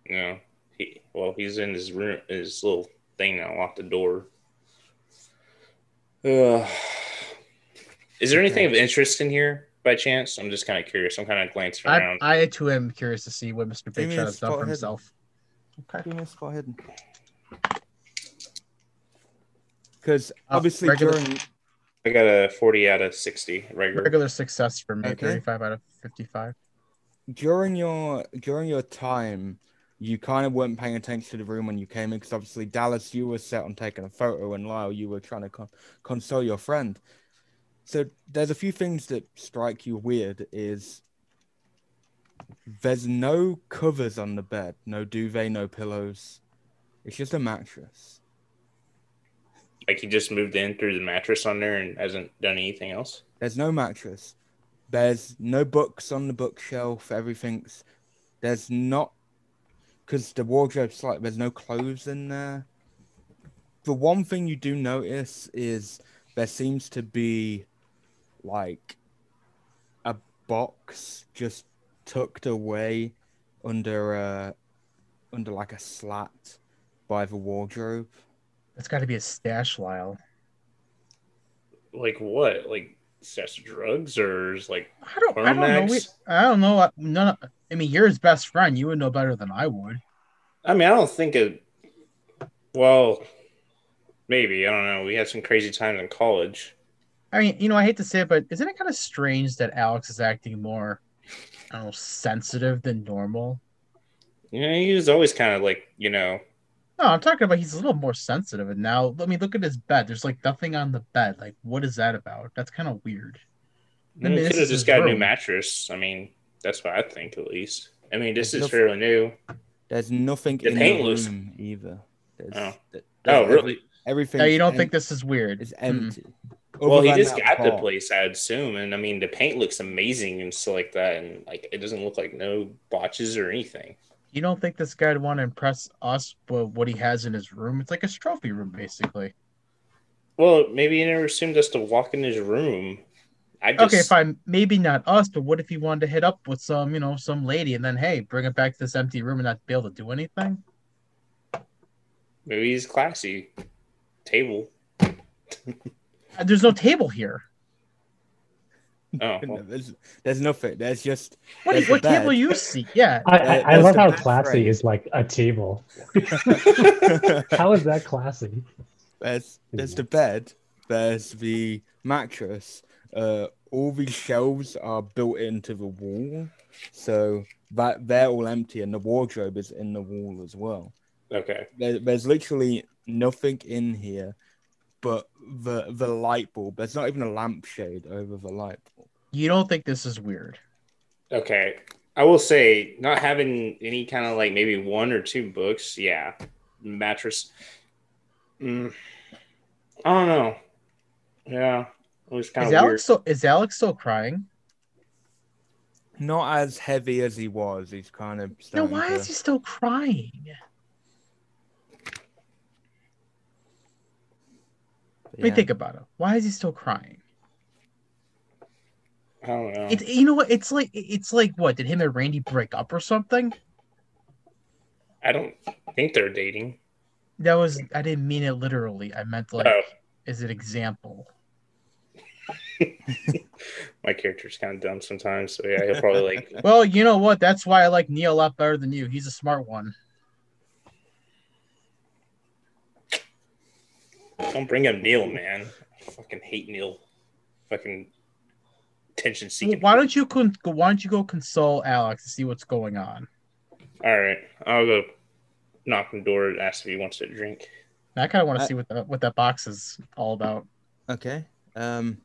Speaker 3: you know, he well, he's in his room, his little thing now. Locked the door. Ugh. Is there anything of interest in here by chance? I'm just kind of curious. I'm kind of glancing
Speaker 6: I,
Speaker 3: around.
Speaker 6: I too am curious to see what Mr.
Speaker 2: Give
Speaker 6: Big Shot has done
Speaker 2: spot
Speaker 6: for
Speaker 2: hidden.
Speaker 6: himself. Okay.
Speaker 2: Give me a spot hidden. Because
Speaker 6: Uh,
Speaker 2: obviously
Speaker 6: regular-
Speaker 2: during
Speaker 3: I got a 40 out of 60 regular.
Speaker 6: Regular success for me,
Speaker 2: Okay.
Speaker 6: 35 out of 55.
Speaker 2: during your during your time, you kind of weren't paying attention to the room when you came in because obviously Dallas, you were set on taking a photo, and Lyle, you were trying to con- console your friend. So there's a few things that strike you weird. Is there's no covers on the bed, no duvet, no pillows. It's just a mattress.
Speaker 3: Like he just moved in through the mattress on there and hasn't done anything else.
Speaker 2: There's no mattress. There's no books on the bookshelf. Everything's there's not because the wardrobe's like there's no clothes in there. The one thing you do notice is there seems to be like a box just tucked away under a under like a slat by the wardrobe.
Speaker 6: That's got to be a stash, Lyle.
Speaker 3: Like what? Like stash of drugs or is like
Speaker 6: I don't, I don't know. We, I don't know. None. Of, I mean, you're his best friend. You would know better than I would.
Speaker 3: I mean, I don't think it. Well, maybe I don't know. We had some crazy times in college.
Speaker 6: I mean, you know, I hate to say it, but isn't it kind of strange that Alex is acting more, I don't know, sensitive than normal?
Speaker 3: You know, he was always kind of like you know.
Speaker 6: No, I'm talking about he's a little more sensitive. And now, I mean, look at his bed. There's like nothing on the bed. Like, what is that about? That's kind of weird. I mean,
Speaker 3: he
Speaker 6: this
Speaker 3: could have
Speaker 6: is
Speaker 3: just got a new mattress. I mean, that's what I think at least. I mean, this
Speaker 2: There's
Speaker 3: is
Speaker 2: no-
Speaker 3: fairly new.
Speaker 2: There's nothing
Speaker 3: The
Speaker 2: in
Speaker 3: paint
Speaker 2: the
Speaker 3: looks-
Speaker 2: room either. There's,
Speaker 3: Oh.
Speaker 2: th-
Speaker 3: Oh,
Speaker 2: there's
Speaker 3: really?
Speaker 2: Everything.
Speaker 6: Yeah, you don't think this is weird?
Speaker 2: is
Speaker 6: Mm.
Speaker 2: empty.
Speaker 3: Well, he just
Speaker 2: that
Speaker 3: got the place, I'd assume, and I mean, the paint looks amazing and stuff like that, and like it doesn't look like no botches or anything.
Speaker 6: You don't think this guy'd want to impress us with what he has in his room? It's like a trophy room, basically.
Speaker 3: Well, maybe he never assumed us to walk in his room. I just
Speaker 6: Okay, fine. Maybe not us, but what if he wanted to hit up with some, you know, some lady and then, hey, bring it back to this empty room and not be able to do anything?
Speaker 3: maybe he's classy. Table.
Speaker 6: Uh, There's no table here.
Speaker 3: Oh,
Speaker 2: No,
Speaker 3: well,
Speaker 2: There's, there's nothing. There's just
Speaker 6: What,
Speaker 2: There's
Speaker 6: what table you see? Yeah.
Speaker 5: I, I, I love how classy
Speaker 2: frame.
Speaker 5: is like a table. (laughs) How is that classy?
Speaker 2: there's there's the bed. There's the mattress. Uh, all these shelves are built into the wall, so that they're all empty, and the wardrobe is in the wall as well.
Speaker 3: okay.
Speaker 2: There, there's literally nothing in here, but the the light bulb. There's not even a lampshade over the light bulb.
Speaker 6: You don't think this is weird?
Speaker 3: Okay. I will say, not having any kind of like maybe one or two books, yeah. Mattress. Mm, I don't know. Yeah. It was kind
Speaker 6: Is
Speaker 3: of weird.
Speaker 6: Alex still is Alex still crying?
Speaker 2: Not as heavy as he was. He's kind of.
Speaker 6: No, why
Speaker 2: to-
Speaker 6: is he still crying? Let me
Speaker 2: yeah.
Speaker 6: think about it. Why is he still crying?
Speaker 3: I don't know.
Speaker 6: It's you know what? It's like it's like what? Did him and Randy break up or something?
Speaker 3: I don't think they're dating.
Speaker 6: That was I didn't mean it literally. I meant like
Speaker 3: Oh.
Speaker 6: as an example. (laughs)
Speaker 3: My character's kind of dumb sometimes, so yeah, he'll probably like.
Speaker 6: Well, you know what? That's why I like Neil a lot better than you. He's a smart one.
Speaker 3: Don't bring up Neil, man. I fucking hate Neil. Fucking attention
Speaker 6: Well,
Speaker 3: seeking.
Speaker 6: why don't you con- go- why don't you go console Alex to see what's going on?
Speaker 3: All right, I'll go knock on the door and ask if he wants a drink.
Speaker 6: I kind of want to
Speaker 2: Uh,
Speaker 6: see what the, what that box is all about.
Speaker 2: Okay. Um.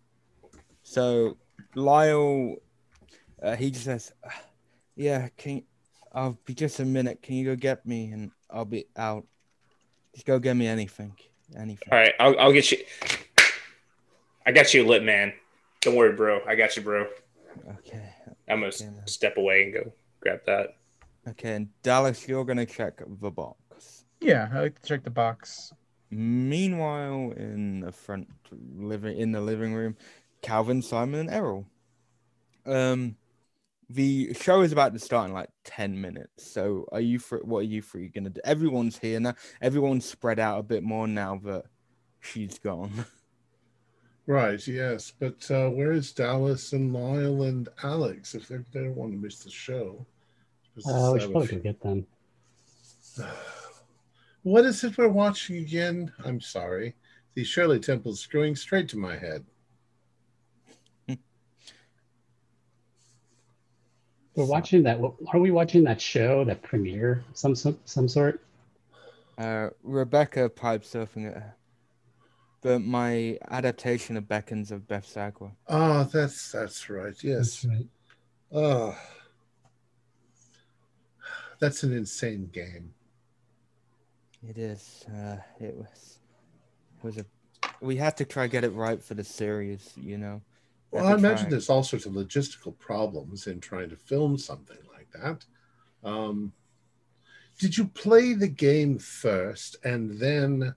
Speaker 2: So Lyle, uh, he just says, "Yeah, can I'll be just a minute. Can you go get me, and I'll be out. Just go get me anything, anything."
Speaker 3: All right, I'll, I'll get you. I got you lit, man. Don't worry, bro. I got you, bro.
Speaker 2: Okay.
Speaker 3: I'm gonna
Speaker 2: Okay, man.
Speaker 3: step away and go grab that.
Speaker 2: Okay. And Dallas, you're gonna check the box.
Speaker 6: Yeah, I like to check the box.
Speaker 2: Meanwhile, in the front living in the living room, Calvin, Simon, and Errol. Um, the show is about to start in like ten minutes. So, are you for what are you three gonna do? Everyone's here now. Everyone's spread out a bit more now that she's gone. (laughs)
Speaker 1: Right, yes. But uh, where is Dallas and Lyle and Alex if they're, they don't want to miss the show?
Speaker 5: Uh, we should probably get them. (sighs)
Speaker 1: What is it we're watching again? I'm sorry. The Shirley Temple's screwing straight to my head.
Speaker 5: We're watching that. Are we watching that show, that premiere, some some some sort?
Speaker 2: Uh, Rebecca pipe surfing at her. But my adaptation of Beckons of Beth Sagwa.
Speaker 1: Oh, that's that's right. Yes.
Speaker 5: That's right.
Speaker 1: Oh, that's an insane game.
Speaker 2: It is. Uh, it was. It was a. We had to try get it right for the series, you know.
Speaker 1: Well, I imagine there's all sorts of logistical problems in trying to film something like that. Um, did you play the game first and then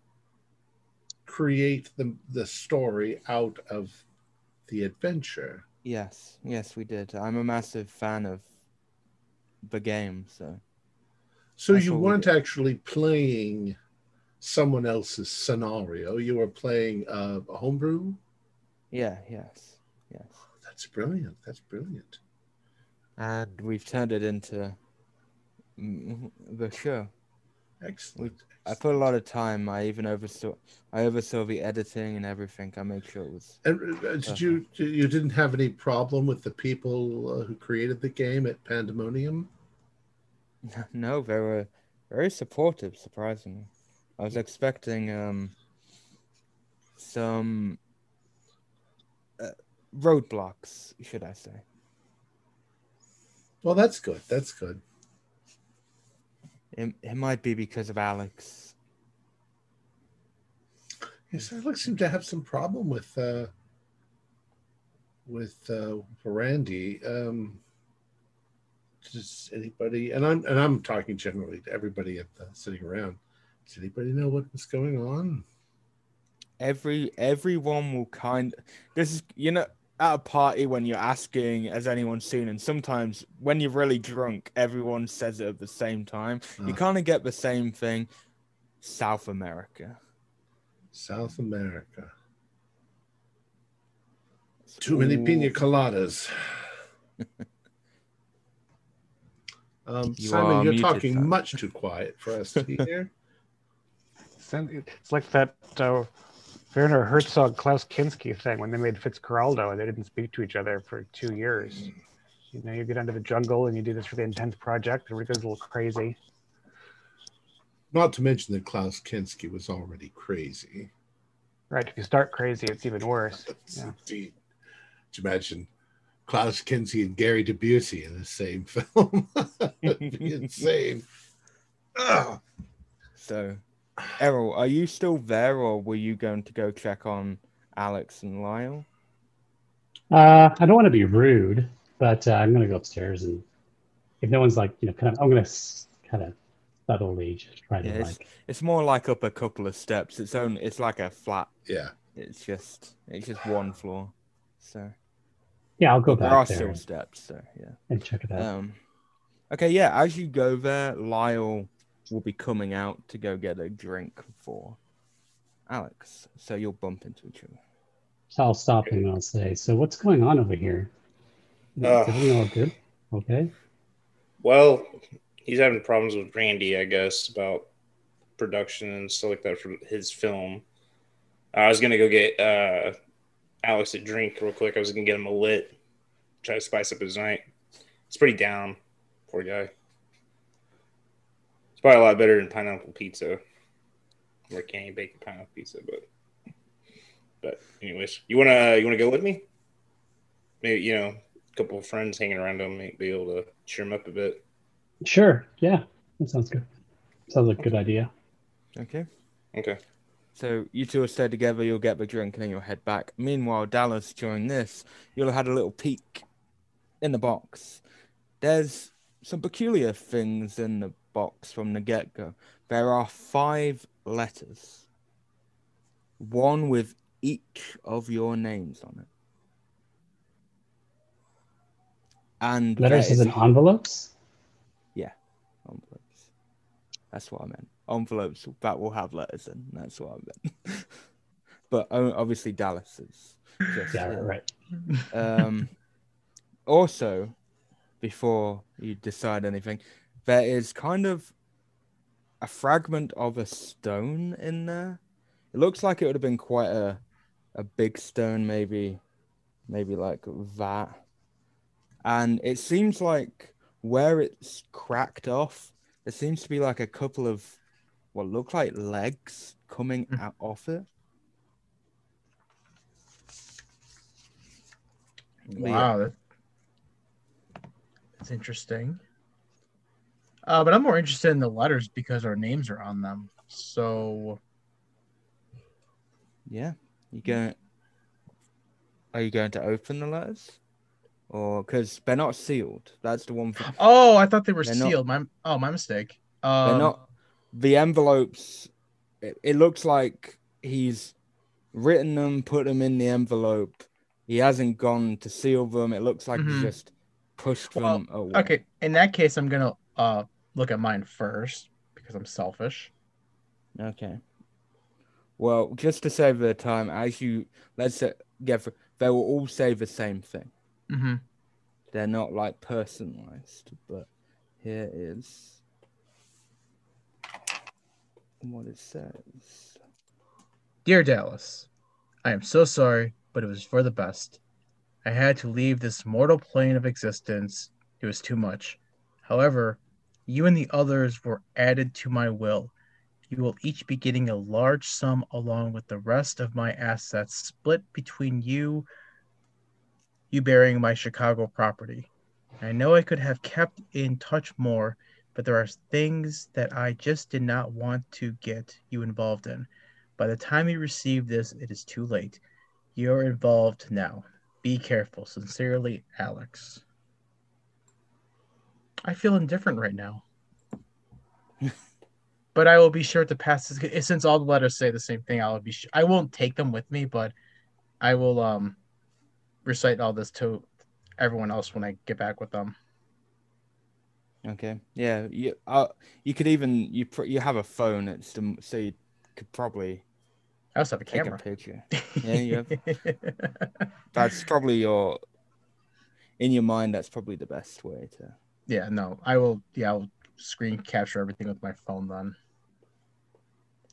Speaker 1: create the the story out of the adventure?
Speaker 2: Yes, yes, we did. I'm a massive fan of the game, so
Speaker 1: So you weren't
Speaker 2: did.
Speaker 1: actually playing someone else's scenario. You were playing uh, a homebrew.
Speaker 2: yeah, yes, yes.
Speaker 1: That's brilliant. That's brilliant.
Speaker 2: And we've turned it into the show.
Speaker 1: Excellent.
Speaker 2: I put a lot of time. I even oversaw. I oversaw the editing and everything. I made sure it was.
Speaker 1: And uh, did you you didn't have any problem with the people uh, who created the game at Pandemonium? (laughs)
Speaker 2: No, they were very supportive. Surprisingly, I was expecting um some uh, roadblocks, should I say?
Speaker 1: Well, that's good. That's good.
Speaker 2: It, it might be because of Alex.
Speaker 1: Yes, Alex seemed to have some problem with uh, with uh, Randy. Um, does anybody? And I'm and I'm talking generally to everybody at the sitting around. Does anybody know what was going on?
Speaker 2: Every everyone will kind. This is you know at a party when you're asking has anyone seen, and sometimes when you're really drunk, everyone says it at the same time. You
Speaker 1: Ah.
Speaker 2: kind of get the same thing. South America.
Speaker 1: South America. Too many pina coladas. (laughs) um,
Speaker 2: You
Speaker 1: Simon, you're
Speaker 2: muted,
Speaker 1: talking
Speaker 2: Simon.
Speaker 1: much too quiet for us to (laughs) hear.
Speaker 4: It's like that uh, Werner Herzog Klaus Kinski thing when they made Fitzcarraldo and they didn't speak to each other for two years. You know, you get into the jungle and you do this really intense project, and everybody goes a little crazy.
Speaker 1: Not to mention that Klaus Kinski was already crazy.
Speaker 4: Right? If you start crazy, it's even worse. (laughs) Yeah.
Speaker 1: Indeed. Could you imagine Klaus Kinski and Gary Debussy in the same (laughs) film? (laughs) That'd be insane. Ugh.
Speaker 2: So, Errol, are you still there, or were you going to go check on Alex and Lyle?
Speaker 5: Uh, I don't want to be rude, but uh, I'm gonna go upstairs and if no one's like, you know, kind of, I'm gonna s- kind of subtly just try to
Speaker 2: Yeah,
Speaker 5: like,
Speaker 2: It's more like up a couple of steps. It's own. It's like a flat.
Speaker 1: Yeah.
Speaker 2: It's just. It's just one floor. So
Speaker 5: yeah, I'll go back.
Speaker 2: there are
Speaker 5: back there
Speaker 2: still
Speaker 5: and,
Speaker 2: steps. So yeah.
Speaker 5: and check it out.
Speaker 2: Um. Okay. Yeah. As you go there, Lyle will be coming out to go get a drink for Alex. So you'll bump into each other.
Speaker 5: So I'll stop him and I'll say, "So what's going on over here? Is
Speaker 3: Uh.
Speaker 5: everything all good? Okay."
Speaker 3: Well, he's having problems with Randy, I guess, about production and stuff like that for his film. I was gonna go get uh, Alex a drink real quick. I was gonna get him a lit, try to spice up his night. He's pretty down, poor guy. It's probably a lot better than pineapple pizza. Or bake a pineapple pizza, but but anyways, you wanna you wanna go with me? Maybe you know a couple of friends hanging around him may be able to cheer them up a bit.
Speaker 5: Sure. Yeah, that sounds good. Sounds like a good idea.
Speaker 2: Okay.
Speaker 3: Okay.
Speaker 2: So you two will stay together. You'll get the drink and then you'll head back. Meanwhile, Dallas, during this, you'll have had a little peek in the box. There's some peculiar things in the box from the get go. There are five letters, one with each of your names on it. And
Speaker 5: Letters
Speaker 2: is
Speaker 5: in envelopes.
Speaker 2: Yeah, envelopes. That's what I meant. Envelopes that will have letters in. That's what I meant. (laughs) but obviously Dallas's. just
Speaker 5: Yeah,
Speaker 2: here.
Speaker 5: right.
Speaker 2: Um, (laughs) also, before you decide anything, there is kind of a fragment of a stone in there. It looks like it would have been quite a a big stone, maybe, maybe like that. And it seems like where it's cracked off, there seems to be like a couple of what look like legs coming
Speaker 6: Mm.
Speaker 2: out off it.
Speaker 6: Wow, that, that's interesting. Uh, but I'm more interested in the letters because our names are on them. So
Speaker 2: Yeah, you going? Are you going to open the letters, or because they're not sealed? That's the one thing.
Speaker 6: Oh, I thought they were
Speaker 2: They're not-
Speaker 6: sealed. My oh, my mistake.
Speaker 2: They're
Speaker 6: Um,
Speaker 2: not. The envelopes. It, it looks like he's written them, put them in the envelope. He hasn't gone to seal them. It looks like
Speaker 6: Mhm.
Speaker 2: he just pushed
Speaker 6: Well,
Speaker 2: them away.
Speaker 6: Okay, in that case, I'm gonna uh look at mine first because I'm selfish.
Speaker 2: Okay. Well, just to save the time, as you let's say, get through, they will all say the same thing.
Speaker 6: Mm-hmm.
Speaker 2: They're not like personalized, but here is what it says.
Speaker 6: Dear Dallas, I am so sorry, but it was for the best. I had to leave this mortal plane of existence. It was too much. However, you and the others were added to my will. You will each be getting a large sum along with the rest of my assets split between you, you bearing my Chicago property. I know I could have kept in touch more, but there are things that I just did not want to get you involved in. By the time you receive this, it is too late. You're involved now. Be careful. Sincerely, Alex. I feel indifferent right now. but I will be sure to pass this since all the letters say the same thing. I will be sure. I won't take them with me, but I will um recite all this to everyone else when I get back with them.
Speaker 2: Okay. Yeah. You. Uh, you could even you. Pr- you have a phone. It's the, so you could probably
Speaker 6: I also have a camera.
Speaker 2: a picture. (laughs) Yeah, you have. (laughs) That's probably your. In your mind, that's probably the best way to.
Speaker 6: Yeah, no, I will. Yeah, I'll screen capture everything with my phone then.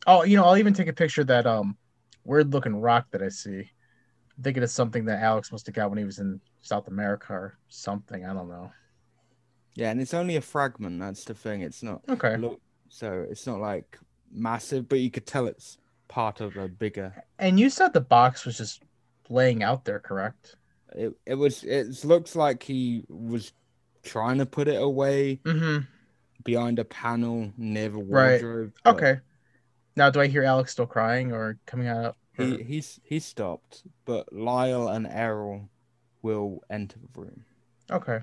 Speaker 6: Oh, you know, I'll even take a picture of that um weird looking rock that I see. I'm thinking it's something that Alex must have got when he was in South America or something. I don't know.
Speaker 2: Yeah, and it's only a fragment. That's the thing. It's not.
Speaker 6: Okay.
Speaker 2: Look. So it's not like massive, but you could tell it's part of a bigger.
Speaker 6: And you said the box was just laying out there, correct?
Speaker 2: It. It was. It looks like he was trying to put it away
Speaker 6: Mm-hmm.
Speaker 2: behind a panel near the
Speaker 6: Right.
Speaker 2: wardrobe. but
Speaker 6: Okay. Now, do I hear Alex still crying or coming out?
Speaker 2: He he's he stopped, but Lyle and Errol will enter the room.
Speaker 6: Okay.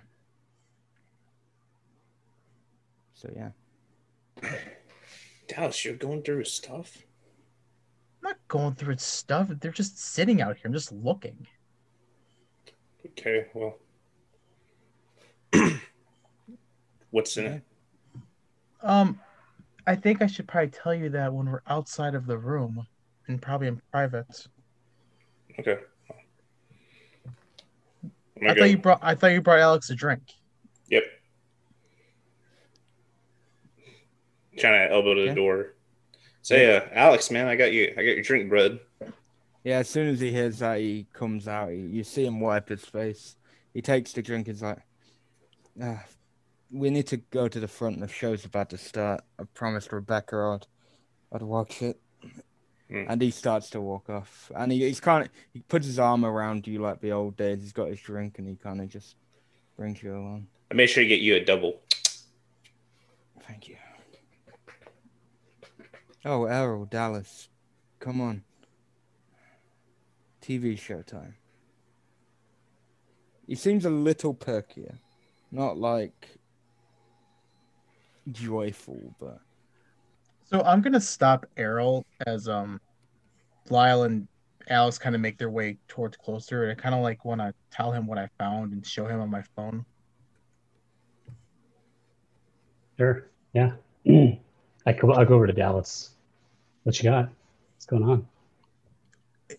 Speaker 2: So yeah.
Speaker 3: Dallas, you're going through his stuff.
Speaker 6: I'm not going through its stuff. They're just sitting out here. I'm just looking.
Speaker 3: Okay, well. (clears throat) What's in it?
Speaker 6: Um, I think I should probably tell you that when we're outside of the room and probably in private.
Speaker 3: Okay. I'm
Speaker 6: thought you brought. I thought you brought Alex a drink.
Speaker 3: Yep. Trying to elbow to the door. Say, uh, Alex, man, I got you. I got your drink, bud.
Speaker 2: Yeah, as soon as he hears that, he comes out. He, you see him wipe his face. He takes the drink. He's like, ah, "We need to go to the front. The show's about to start. I promised Rebecca I'd, I'd watch it."
Speaker 3: Hmm.
Speaker 2: And he starts to walk off. And he, he's kind of he puts his arm around you like the old days. He's got his drink, and he kind of just brings you along.
Speaker 3: I made sure to get you a double.
Speaker 2: Thank you. Oh, Errol, Dallas, come on. TV show time. He seems a little perkier. Not like joyful, but
Speaker 6: So I'm gonna stop Errol as um, Lyle and Alice kind of make their way towards closer, and I kind of like want to tell him what I found and show him on my phone.
Speaker 5: Sure. Yeah. (clears throat) I go, I'll go over to Dallas. What you got? What's going on?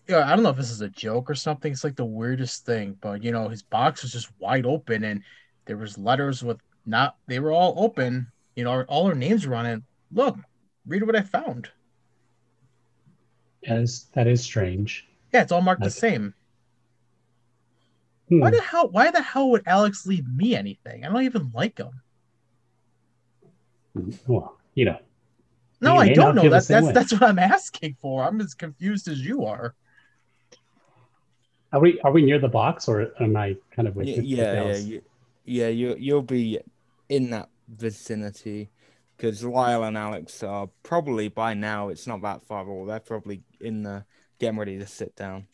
Speaker 6: yeah, I don't know if this is a joke or something. It's like the weirdest thing, but you know, his box was just wide open, and there was letters with not. They were all open. You know, all our names were on it. Look, read what I found.
Speaker 5: As that is strange.
Speaker 6: Yeah, it's all marked the same.
Speaker 5: Hmm.
Speaker 6: Why the hell? Why the hell would Alex leave me anything? I don't even like him.
Speaker 5: Well, you know,
Speaker 6: No, I don't know.
Speaker 5: feel
Speaker 6: That's that's
Speaker 5: way.
Speaker 6: that's what I'm asking for. I'm as confused as you are.
Speaker 5: are we are we near the box or am I kind of with?
Speaker 2: Y-
Speaker 5: with
Speaker 2: yeah, yeah,
Speaker 5: Dallas?
Speaker 2: you, yeah. You you'll be in that vicinity because Lyle and Alex are probably by now. It's not that far, or they're probably in the getting ready to sit down.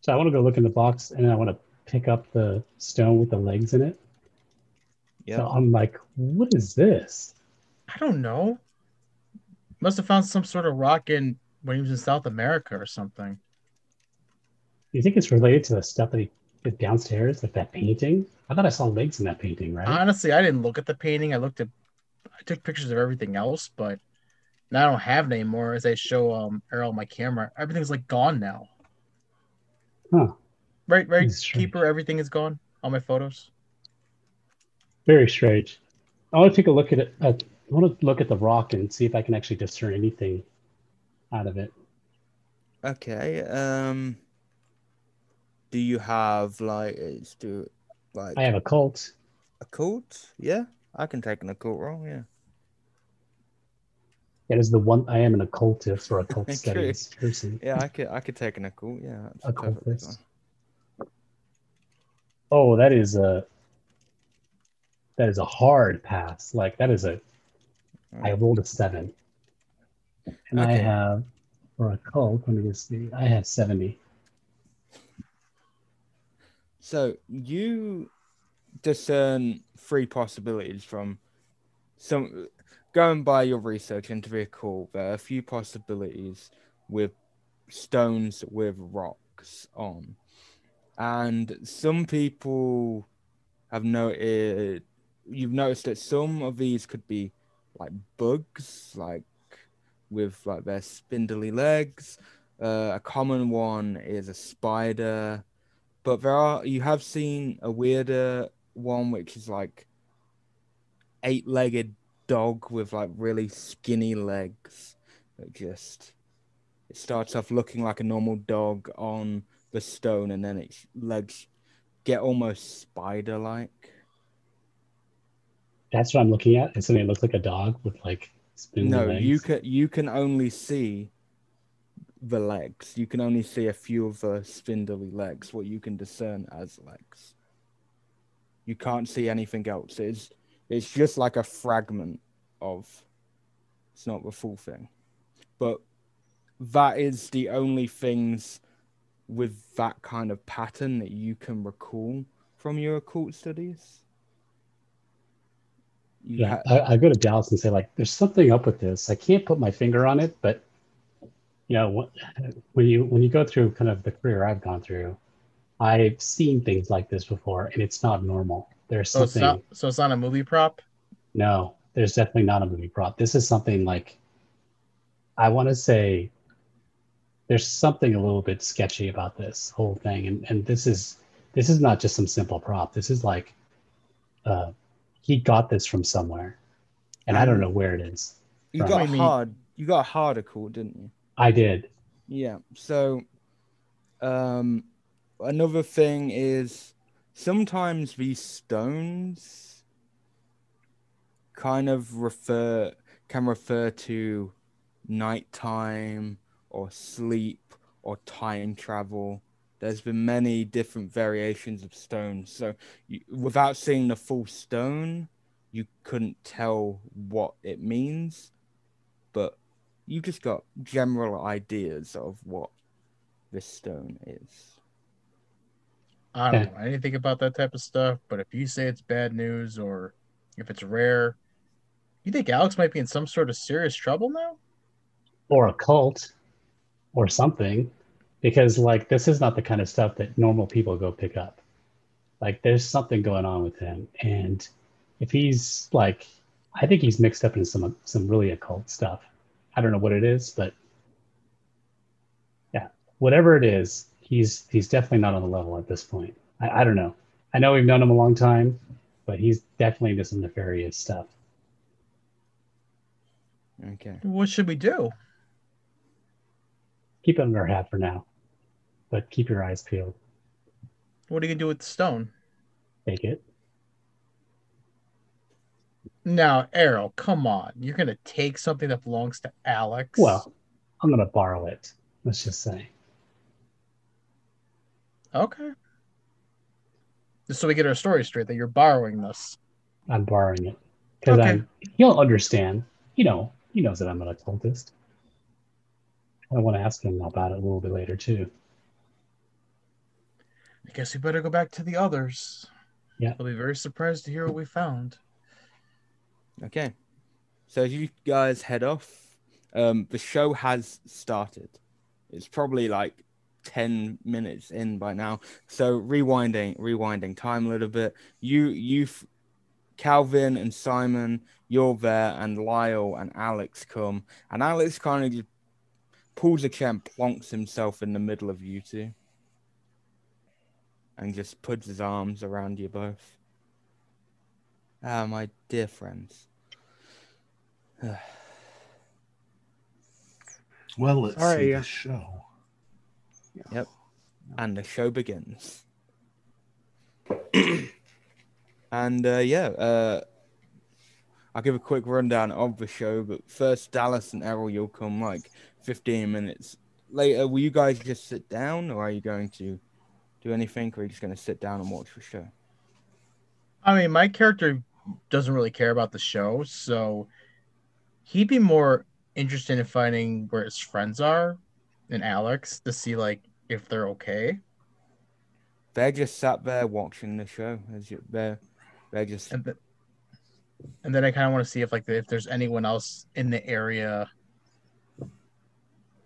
Speaker 5: So I want to go look in the box and I want to pick up the stone with the legs in it.
Speaker 2: Yeah.
Speaker 5: So I'm like, what is this?
Speaker 6: I don't know. Must have found some sort of rock in when he was in South America or something.
Speaker 5: Do you think it's related to the stuff that he did downstairs, like that painting? I thought I saw legs in that painting, right?
Speaker 6: Honestly, I didn't look at the painting. I looked at, I took pictures of everything else, but now I don't have it anymore. As I show um Errol on my camera, everything's like gone now.
Speaker 5: Huh.
Speaker 6: Right, right,
Speaker 5: That's strange.
Speaker 6: keeper. Everything is gone. All my photos.
Speaker 5: Very strange. I want to take a look at it. Uh, I want to look at the rock and see if I can actually discern anything out of it.
Speaker 2: Okay. Um. Do you have like it's do like
Speaker 5: I have a cult.
Speaker 2: a cult? Yeah, I can take an occult roll. Yeah.
Speaker 5: That is the one I am an occultist or occult (laughs) studies person.
Speaker 2: Yeah, I could I could take an occult. Yeah,
Speaker 5: Occultist. Oh, that is a that is a hard pass. Like that is a I rolled a seven. And I have for a cult, let me just see. I have 70.
Speaker 2: So you discern three possibilities from some going by your research into the occult. There are a few possibilities with stones with rocks on, and some people have noted. You've noticed that some of these could be like bugs, like with like their spindly legs. Uh, a common one is a spider but there are you have seen a weirder one which is like eight-legged dog with like really skinny legs that just it starts off looking like a normal dog on the stone and then its legs get almost spider-like
Speaker 5: That's what I'm looking at. It's something that looks like a dog with like
Speaker 2: no
Speaker 5: legs.
Speaker 2: you can you can only see the legs you can only see a few of the spindly legs what you can discern as legs. You can't see anything else. It's it's just like a fragment of it's not the full thing. But that is the only things with that kind of pattern that you can recall from your occult studies. You
Speaker 5: Yeah,
Speaker 2: ha-
Speaker 5: I, I go to Dallas and say like, "There's something up with this. I can't put my finger on it, but you know, when you when you go through kind of the career I've gone through, I've seen things like this before, and it's not normal. There's
Speaker 6: So it's not. So it's not a movie prop.
Speaker 5: No, there's definitely not a movie prop. This is something like, I want to say, there's something a little bit sketchy about this whole thing, and and this is this is not just some simple prop. This is like, uh, he got this from somewhere, and I don't
Speaker 2: Um,
Speaker 5: know where it is.
Speaker 2: you
Speaker 5: Right.
Speaker 2: got
Speaker 6: I mean-
Speaker 2: hard you got a hard occult didn't you
Speaker 5: I did.
Speaker 2: Yeah. So, um, another thing is sometimes these stones kind of refer can refer to nighttime or sleep or time travel. There's been many different variations of stones. So, you, without seeing the full stone, you couldn't tell what it means, but you just got general ideas of what this stone is.
Speaker 6: I don't know anything about that type of stuff, but if you say it's bad news or if it's rare, you think Alex might be in some sort of serious trouble now?
Speaker 5: or a cult or something because like this is not the kind of stuff that normal people go pick up like there's something going on with him and if he's like i think he's mixed up in some some really occult stuff i don't know what it is but yeah whatever it is, he's he's definitely not on the level at this point. I, I don't know. I know we've known him a long time, but he's definitely into some nefarious stuff.
Speaker 2: Okay.
Speaker 6: What should we do?
Speaker 5: Keep it under our hat for now, but keep your eyes peeled.
Speaker 6: What are you gonna do with the stone?
Speaker 5: Take it.
Speaker 6: Now, Errol, come on. You're gonna take something that belongs to Alex.
Speaker 5: Well, I'm gonna borrow it. Let's just say.
Speaker 6: okay. Just so we get our story straight that you're borrowing this.
Speaker 5: I'm borrowing it because
Speaker 6: Okay.
Speaker 5: I'm. He'll understand. You know, he knows that I'm an occultist. I want to ask him about it a little bit later too.
Speaker 6: I guess we better go back to the others.
Speaker 5: Yeah.
Speaker 6: They'll be very surprised to hear what we found.
Speaker 2: Okay. So as you guys head off, um, the show has started. It's probably like 10 minutes in by now. So rewinding, rewinding time a little bit. You, you, Calvin and Simon, you're there, and Lyle and Alex come, and Alex kind of just pulls a chair and plonks himself in the middle of you two, and just puts his arms around you both. Ah, my dear friends. (sighs)
Speaker 1: Well, let's
Speaker 4: All right,
Speaker 1: see
Speaker 4: yeah.
Speaker 1: the show.
Speaker 2: Yep. And the show begins. (clears throat) and uh, yeah, uh, I'll give a quick rundown of the show. But first, Dallas and Errol, you'll come like 15 minutes later. Will you guys just sit down, or are you going to do anything, or are you just going to sit down and watch the show?
Speaker 6: I mean, my character doesn't really care about the show, so he'd be more interested in finding where his friends are and Alex to see like if they're okay.
Speaker 2: They're just sat there watching the show. As you, they're, they're just
Speaker 6: And th- and then I kind of want to see if like if there's anyone else in the area.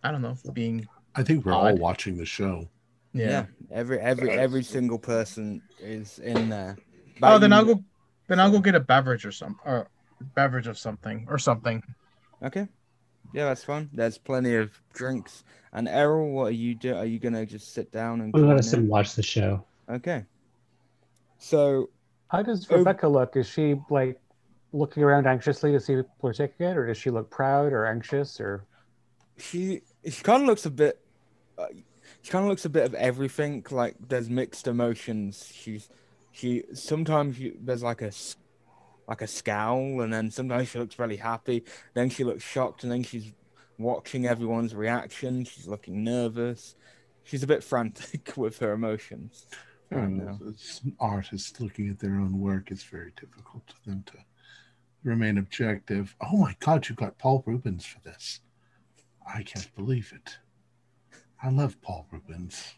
Speaker 6: I don't know, being
Speaker 1: I think we're all watching the show.
Speaker 2: yeah.
Speaker 6: yeah.
Speaker 2: Every every every single person is in there.
Speaker 6: Oh,
Speaker 2: But
Speaker 6: then
Speaker 2: you-
Speaker 6: I'll go. Then I'll go get a beverage or some or beverage of something or something.
Speaker 2: Okay. Yeah, that's fine. There's plenty of drinks. And Errol, what are you do? Are you gonna just sit down and?
Speaker 5: I'm gonna sit and watch the show.
Speaker 2: Okay. So
Speaker 4: How does
Speaker 2: Oh.
Speaker 4: Rebecca look? Is she like looking around anxiously to see if people are taking it, or does she look proud or anxious or?
Speaker 2: she she kind of looks a bit. Uh, she kind of looks a bit of everything. Like there's mixed emotions. She's she sometimes you, there's like a like a scowl, and then sometimes (laughs) she looks really happy. Then she looks shocked, and then she's watching everyone's reaction. She's looking nervous. She's a bit frantic (laughs) with her emotions.
Speaker 1: artists looking at their own work, it's very difficult for them to remain objective. Oh my God, you got Paul Reubens for this. I can't believe it. I love Paul Reubens.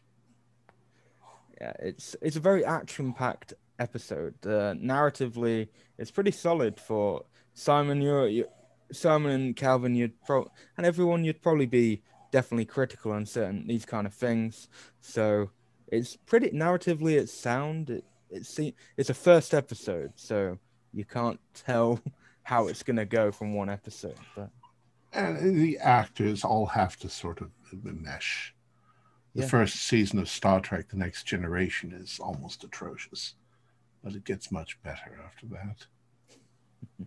Speaker 2: Yeah, it's it's a very action-packed episode. Uh, narratively, it's pretty solid for Simon. You're, you Simon and Calvin. You'd pro and everyone. You'd probably be definitely critical on certain these kind of things. So it's pretty narratively. It's sound. It, it's it's a first episode, so you can't (laughs) tell how it's gonna go from one episode. But
Speaker 1: And the actors all have to sort of mesh. The
Speaker 2: Yeah.
Speaker 1: first season of Star Trek The Next Generation is almost atrocious, but it gets much better after that. (laughs)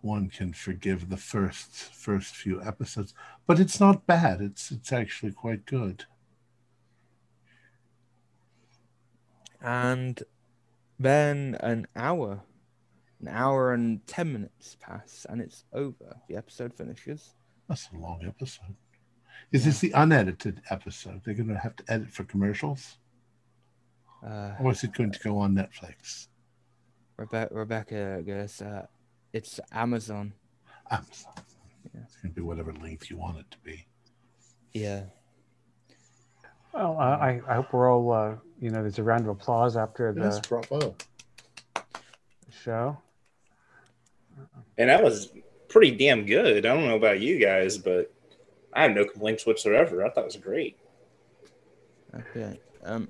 Speaker 1: One can forgive the first first few episodes, but it's not bad. It's it's actually quite good.
Speaker 2: and then an hour, an hour and ten minutes pass, and it's over. The episode finishes.
Speaker 1: That's a long episode. Is this the unedited episode? They're going to have to edit for commercials,
Speaker 2: Uh,
Speaker 1: or is it going to go on Netflix,
Speaker 2: Rebe- Rebecca goes, uh, it's Amazon.
Speaker 1: Amazon?
Speaker 2: Yeah.
Speaker 1: It's going to be whatever length you want it to be.
Speaker 2: Yeah.
Speaker 4: Well, uh, I I hope we're all uh, you know there's a round of applause after the
Speaker 1: Yes, bravo.
Speaker 4: show.
Speaker 3: And that was pretty damn good. I don't know about you guys, but I have no complaints whatsoever. I thought it was great.
Speaker 2: Okay. Um.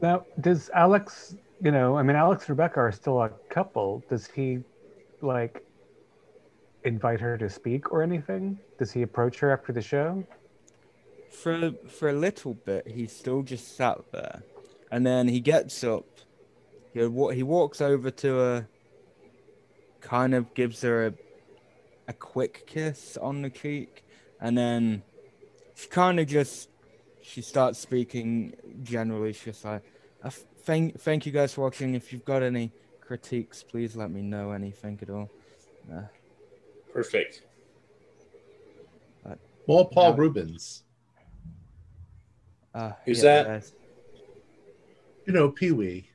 Speaker 4: Now, does Alex, you know, I mean, Alex and Rebecca are still a couple. Does he, like, invite her to speak or anything? Does he approach her after the show?
Speaker 2: for for a little bit, he still just sat there, and then he gets up. He wa- he walks over to her, kind of gives her a a quick kiss on the cheek, and then she kind of just she starts speaking generally. She's just like, "Uh, "Thank thank you guys for watching. If you've got any critiques, please let me know anything at all." Uh,
Speaker 3: Perfect.
Speaker 1: More Paul
Speaker 2: Yeah.
Speaker 1: Reubens.
Speaker 2: uh,
Speaker 3: Who's
Speaker 2: yeah,
Speaker 3: that?
Speaker 2: there's-
Speaker 1: You know, Pee Wee.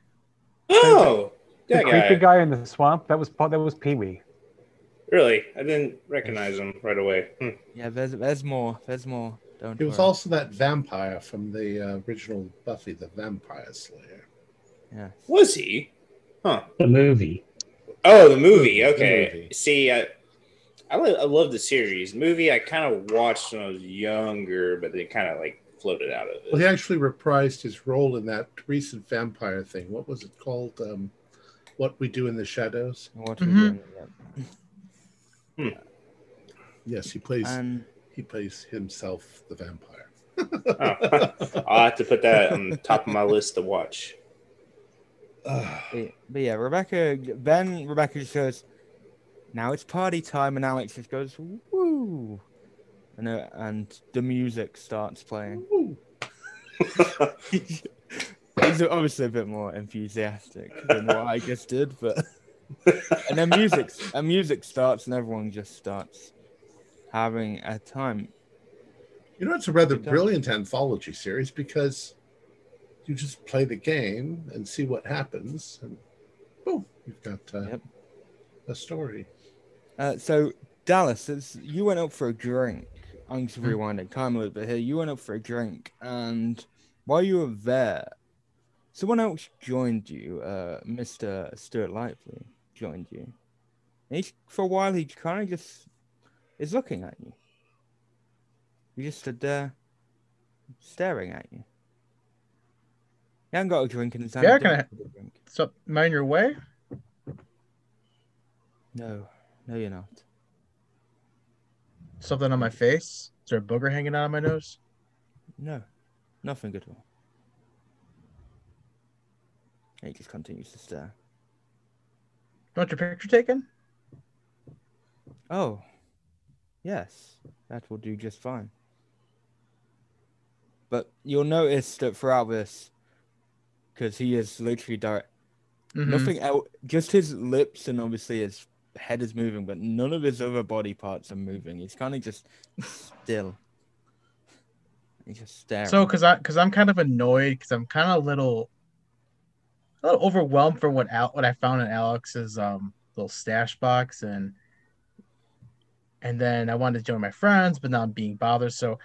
Speaker 3: Oh,
Speaker 4: The
Speaker 3: that
Speaker 4: creepy
Speaker 3: guy.
Speaker 4: guy in the swamp. That was Pa- that was Pee Wee.
Speaker 3: Really? I didn't recognize him right away. Hmm.
Speaker 2: Yeah, there's there's more. There's more. Don't
Speaker 1: He was
Speaker 2: worry.
Speaker 1: also that vampire from the uh, original Buffy the Vampire Slayer.
Speaker 2: Yeah.
Speaker 3: Was he? Huh.
Speaker 5: The movie.
Speaker 3: Oh, the movie.
Speaker 1: The
Speaker 3: Okay.
Speaker 1: movie.
Speaker 3: See, I, I, I love the series. Movie, I kind of watched when I was younger, but they kind of like floated out of it.
Speaker 1: Well, he actually reprised his role in that recent vampire thing. What was it called? Um, what We Do in the Shadows.
Speaker 2: What we
Speaker 6: Mhm.
Speaker 2: doing? Yeah.
Speaker 1: Yes, he plays.
Speaker 2: And
Speaker 1: he plays himself, the vampire.
Speaker 3: Oh, (laughs) I'll have to put that on top of my list to watch. (sighs)
Speaker 2: But, but yeah, Rebecca. Then Rebecca just goes, "Now it's party time," and Alex just goes, "Woo!" And uh, and the music starts playing.
Speaker 1: woo. (laughs)
Speaker 2: He's obviously a bit more enthusiastic than what I just did, but and then music and music starts and everyone just starts having a time.
Speaker 1: You know, it's a rather brilliant anthology series because you just play the game and see what happens, and boom, you've got uh,
Speaker 2: Yep.
Speaker 1: a story.
Speaker 2: Uh, so Dallas, you went out for a drink. I'm just
Speaker 1: Mm.
Speaker 2: rewinding time a little bit here. You went out for a drink, and while you were there, someone else joined you. Uh, Mr. Stuart Lively joined you. And he, for a while, he kind of just is looking at you. He just stood there, staring at you. He hadn't got a drink in his hand.
Speaker 6: Yeah, can I-
Speaker 2: have a drink.
Speaker 6: I in your way?
Speaker 2: No, no, you're not.
Speaker 6: Something on my face? Is there a booger hanging out of my nose?
Speaker 2: No, nothing at all. And He just continues to stare.
Speaker 6: You want your picture taken?
Speaker 2: Oh, yes, that will do just fine. But you'll notice that throughout this, because he is literally direct,
Speaker 6: Mhm.
Speaker 2: nothing else, just his lips and obviously his head is moving, but none of his other body parts are moving. He's kind of just still. He's just staring.
Speaker 6: So, cause I, cause I'm kind of annoyed, cause I'm kind of a little, a little overwhelmed for what Al, what I found in Alex's um little stash box, and and then I wanted to join my friends, but now I'm being bothered. So,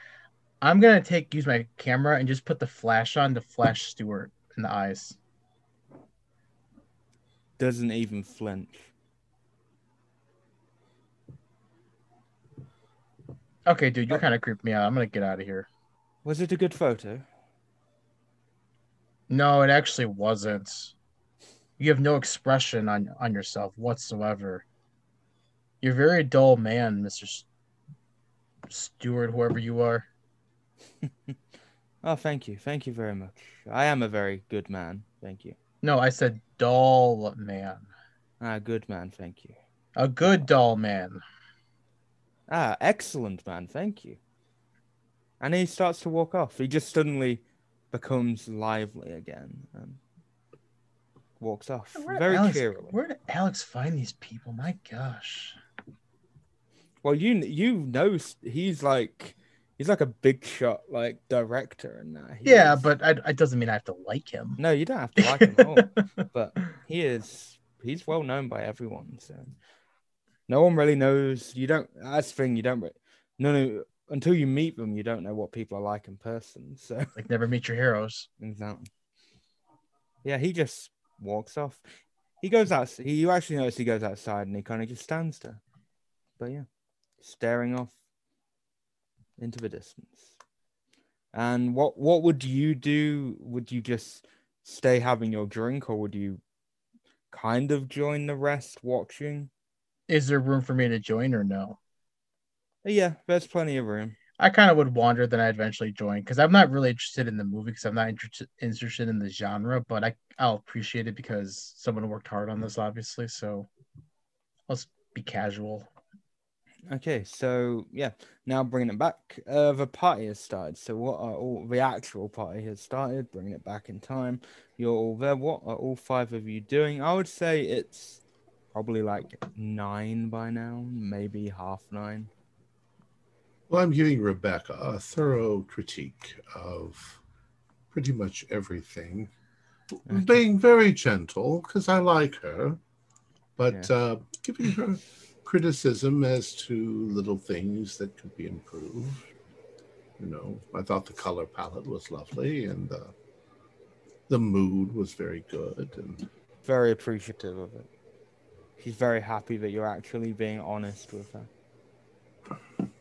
Speaker 6: I'm gonna take use my camera and just put the flash on to flash Stewart in the eyes.
Speaker 2: doesn't even flinch.
Speaker 6: Okay, dude, you're kind of creeping me out. I'm gonna get out of here.
Speaker 2: Was it a good photo?
Speaker 6: No, it actually wasn't. You have no expression on on yourself whatsoever. You're a very dull man, Mister Stewart, whoever you are. (laughs)
Speaker 2: Oh, thank you. Thank you very much. I am a very good man. Thank you.
Speaker 6: No, I said dull man.
Speaker 2: Ah, good man. Thank you.
Speaker 6: A good dull man.
Speaker 2: Ah, excellent man. Thank you. And he starts to walk off. He just suddenly becomes lively again and walks off
Speaker 6: Where
Speaker 2: very
Speaker 6: Alex,
Speaker 2: cheerily.
Speaker 6: Where did Alex find these people? My gosh.
Speaker 2: Well, you you know he's like he's like a big shot like director and that. He
Speaker 6: Yeah,
Speaker 2: is-
Speaker 6: but I, it doesn't mean I have to like him.
Speaker 2: no, you don't have to like him at all. (laughs) but he is he's well known by everyone so no one really knows you don't that's the thing you don't no no until you meet them you don't know what people are like in person so.
Speaker 6: Like never meet your heroes. (laughs)
Speaker 2: exactly. Yeah he just walks off. He goes out he you actually notice he goes outside and he kind of just stands there. But yeah staring off into the distance. And what what would you do? Would you just stay having your drink or would you kind of join the rest watching?
Speaker 6: Is there room for me to join or no?
Speaker 2: Yeah there's plenty of room
Speaker 6: I kind of would wander, then I eventually join because I'm not really interested in the movie because I'm not interested interested in the genre, but I I'll appreciate it because someone worked hard on this, obviously. So let's be casual.
Speaker 2: Okay, so yeah, now bringing it back, uh, the party has started. So what are all the actual party has started? Bringing it back in time. You're all there. What are all five of you doing? I would say it's probably like nine by now, maybe half nine.
Speaker 1: Well, I'm giving Rebecca a thorough critique of pretty much everything,
Speaker 2: Okay.
Speaker 1: being very gentle because I like her, but uh, giving her criticism as to little things that could be improved. You know, I thought the color palette was lovely and uh, the mood was very good. And
Speaker 2: Very appreciative of it. She's very happy that you're actually being honest with her.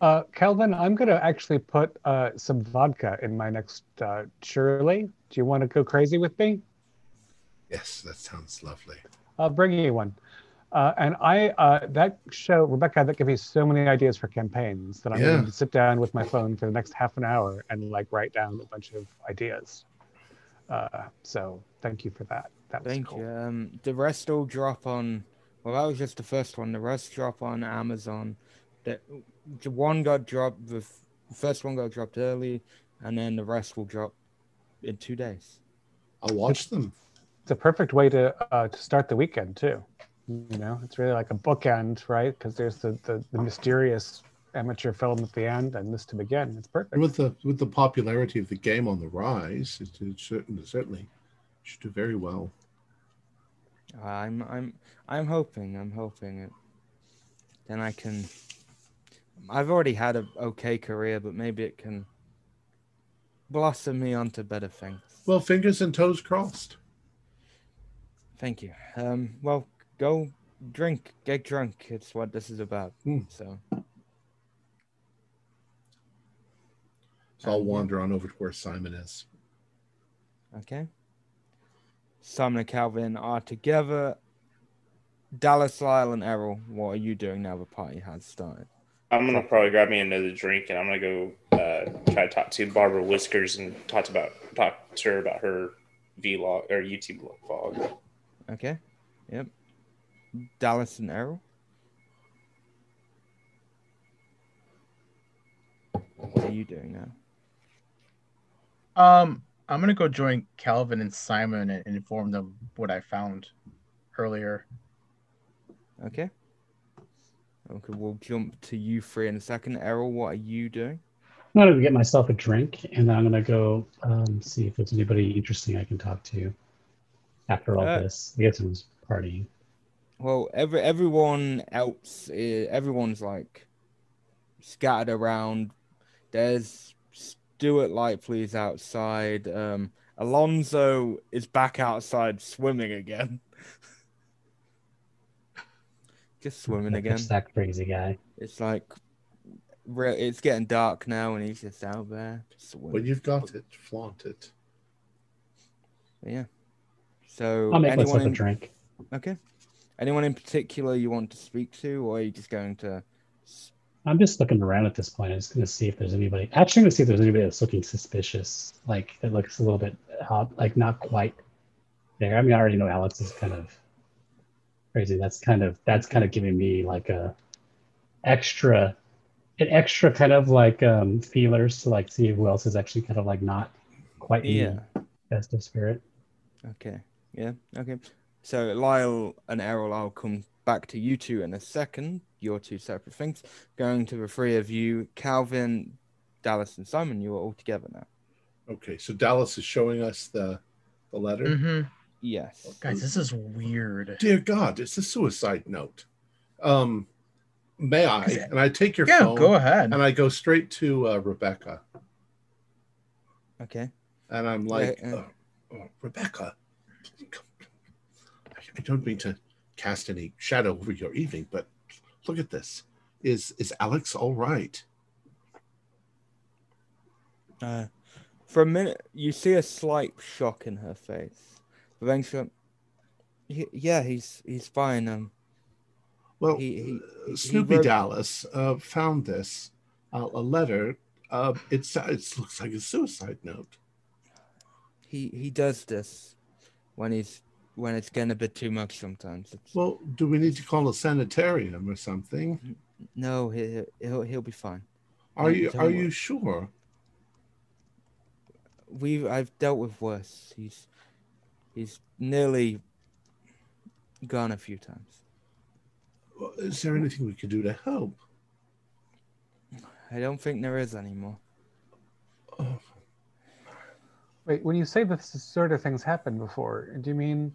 Speaker 4: Uh, Calvin, I'm going to actually put uh, some vodka in my next uh, Shirley. Do you want to go crazy with me?
Speaker 1: yes, that sounds lovely.
Speaker 4: I'll bring you one. Uh, and I, uh, that show, Rebecca, that gave me so many ideas for campaigns that I'm
Speaker 1: Yeah.
Speaker 4: going to sit down with my phone for the next half an hour and like write down a bunch of ideas. Uh, so thank you for that. That was
Speaker 2: Thank
Speaker 4: cool.
Speaker 2: you. Um, the rest all drop on. Well, that was just the first one. The rest drop on Amazon. The, the one got dropped. The first one got dropped early, and then the rest will drop in two days.
Speaker 1: I'll watch them.
Speaker 4: It's a perfect way to uh, to start the weekend too. You know, it's really like a bookend, right? Because there's the, the the mysterious amateur film at the end and this to begin. It's perfect.
Speaker 1: And with the with the popularity of the game on the rise, it, it certainly certainly should do very well.
Speaker 2: I'm I'm I'm hoping. I'm hoping it. Then I can. I've already had a okay career, but maybe it can blossom me onto better things.
Speaker 1: Well, fingers and toes crossed.
Speaker 2: Thank you. Um. Well, go drink, get drunk. It's what this is about.
Speaker 1: Hmm.
Speaker 2: So.
Speaker 1: So I'll
Speaker 2: Um,
Speaker 1: wander on over to where Simon is.
Speaker 2: Okay. Simon and Calvin are together. Dallas, Lyle, and Errol, what are you doing now the party has started?
Speaker 3: I'm gonna probably grab me another drink and I'm gonna go uh, try to talk to Barbara Whiskers and talk about talk to her about her vlog or YouTube vlog.
Speaker 2: Okay. Yep. Dallas and Errol. What are you doing now?
Speaker 6: Um, I'm gonna go join Calvin and Simon and inform them what I found earlier.
Speaker 2: Okay. Okay, we'll jump to you three in a second. Errol, what are you doing?
Speaker 5: I'm gonna get myself a drink, and then I'm gonna go um, see if there's anybody interesting I can talk to after all
Speaker 2: Uh,
Speaker 5: this. I guess it was partying.
Speaker 2: Well, every everyone else, i everyone's like scattered around. There's Stuart Lightfleet's outside. Um, Alonzo is back outside swimming again. Just swimming again.
Speaker 5: It's that crazy guy.
Speaker 2: It's like re- it's getting dark now, and he's just out there swimming.
Speaker 1: When you've got it, flaunt it.
Speaker 2: Yeah. So
Speaker 5: I'll make
Speaker 2: anyone
Speaker 5: myself a
Speaker 2: in,
Speaker 5: drink.
Speaker 2: okay? Anyone in particular you want to speak to, or are you just going to?
Speaker 5: I'm just looking around at this point. I'm just gonna see if there's anybody. Actually, I'm gonna see if there's anybody that's looking suspicious. Like that looks a little bit hot, like not quite there. I mean, I already know Alex is kind of crazy. That's kind of that's kind of giving me like a extra, an extra kind of like um feelers to like see who else is actually kind of like not quite in
Speaker 2: Yeah.
Speaker 5: the festive spirit.
Speaker 2: Okay. Yeah. Okay. So Lyle and Errol, I'll come back to you two in a second. Your two separate things. Going to the three of you, Calvin, Dallas, and Simon. You are all together now.
Speaker 1: Okay, so Dallas is showing us the the letter.
Speaker 6: Mm-hmm.
Speaker 2: Yes.
Speaker 6: Guys, this is weird.
Speaker 1: Dear God, it's a suicide note. Um, may I? And I take your
Speaker 6: Yeah,
Speaker 1: phone
Speaker 6: go ahead.
Speaker 1: and I go straight to uh, Rebecca,
Speaker 2: Okay.
Speaker 1: and I'm like,
Speaker 2: Yeah, yeah.
Speaker 1: "Oh, oh, Rebecca, I don't mean to cast any shadow over your evening, but look at this. Is is Alex all right?
Speaker 2: Uh, for a minute, you see a slight shock in her face. She, "Y- yeah, he's he's fine. Um,
Speaker 1: Well,
Speaker 2: He- he-
Speaker 1: uh,
Speaker 2: he
Speaker 1: Snoopy
Speaker 2: wrote-
Speaker 1: Dallas uh, found this uh, a letter Uh, it's it looks like a suicide note.
Speaker 2: He he does this when he's when it's getting a bit too much sometimes. It's,
Speaker 1: Well, do we need to call a sanitarium or something?
Speaker 2: no, he, he'll he'll be fine.
Speaker 1: Are you are you sure?
Speaker 2: We've I've dealt with worse. He's he's nearly gone a few times.
Speaker 1: Is there anything we could do to help?
Speaker 2: I don't think there is anymore.
Speaker 1: Oh,
Speaker 4: Wait, when you say this sort of things happened before, do you mean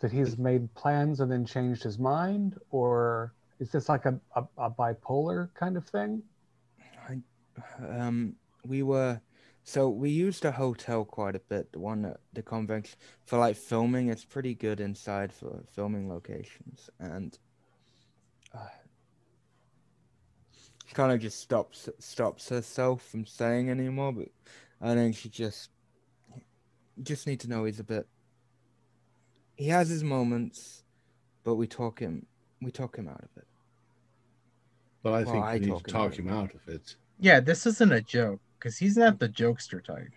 Speaker 4: that he's made plans and then changed his mind, or is this like a, a, a bipolar kind of thing?
Speaker 2: Um, we were so we used a hotel quite a bit. The one at the convention for like filming. It's pretty good inside for filming locations, and uh, she kind of just stops stops herself from saying anymore. But I think she just just need to know he's a bit. He has his moments, but we talk him we talk him out of it.
Speaker 1: but I
Speaker 2: Well,
Speaker 1: think
Speaker 2: I
Speaker 1: we need
Speaker 2: talk
Speaker 1: to
Speaker 2: about
Speaker 1: talk
Speaker 2: it.
Speaker 1: him out of it.
Speaker 6: Yeah, this isn't a joke because he's not the jokester type.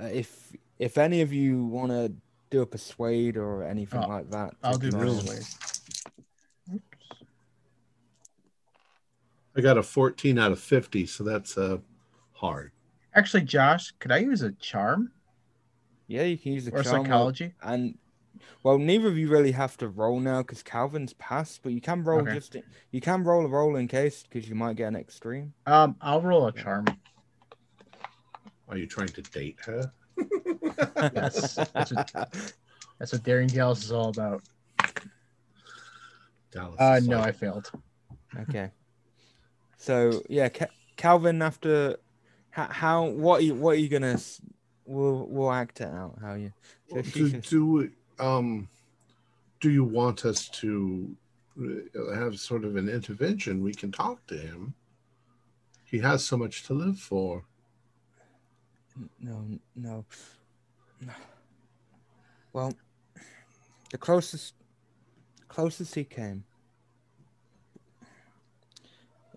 Speaker 2: Uh, if if any of you want to do a persuade or anything
Speaker 6: Oh,
Speaker 2: like that,
Speaker 6: I'll do
Speaker 2: try and-
Speaker 6: persuade.
Speaker 1: I got a 14 out of 50, so that's uh hard.
Speaker 6: Actually, Josh, could I use a charm
Speaker 2: Yeah, you can use the
Speaker 6: or
Speaker 2: charm roll,
Speaker 6: psychology?
Speaker 2: and well, neither of you really have to roll now because Calvin's passed, but you can roll
Speaker 6: Okay.
Speaker 2: just in, you can roll a roll in case because you might get an extreme.
Speaker 6: Um, I'll roll a charm.
Speaker 1: Are you trying to date her? (laughs)
Speaker 6: Yes, that's That's what Daring Dallas is all about.
Speaker 1: Dallas.
Speaker 6: Uh, no, I failed.
Speaker 2: okay. So yeah, Ca- Calvin. After how, how what are you, what are you gonna? We'll we'll act it out. How you? So she
Speaker 1: do,
Speaker 2: just-
Speaker 1: do we- um do you want us to uh, have sort of an intervention we can talk to him he has so much to live for
Speaker 2: No, no. Well, the closest, closest he came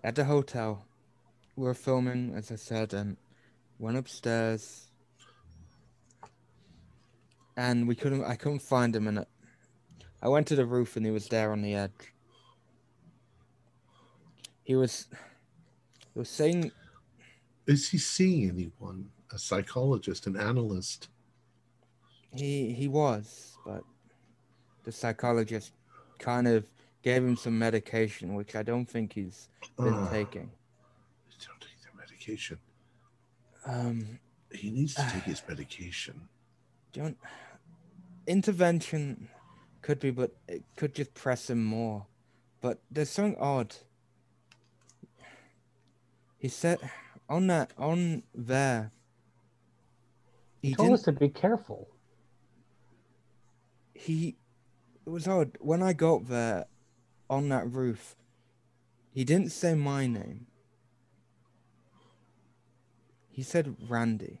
Speaker 2: at the hotel. We were filming, as I said, and went upstairs, and we couldn't. I couldn't find him, and I went to the roof, and he was there on the edge. He was. He was saying
Speaker 1: is he seeing anyone a psychologist an analyst
Speaker 2: He he was, but the psychologist kind of gave him some medication, which I don't think he's been
Speaker 1: Ugh,
Speaker 2: taking.
Speaker 1: don't take the medication
Speaker 2: Um,
Speaker 1: he needs to take his medication
Speaker 2: don't intervention could be, but it could just press him more. But there's something odd. He said on that on there.
Speaker 4: He
Speaker 2: He
Speaker 4: told us to be careful.
Speaker 2: he it was odd when I got there on that roof. He didn't say my name. He said Randy.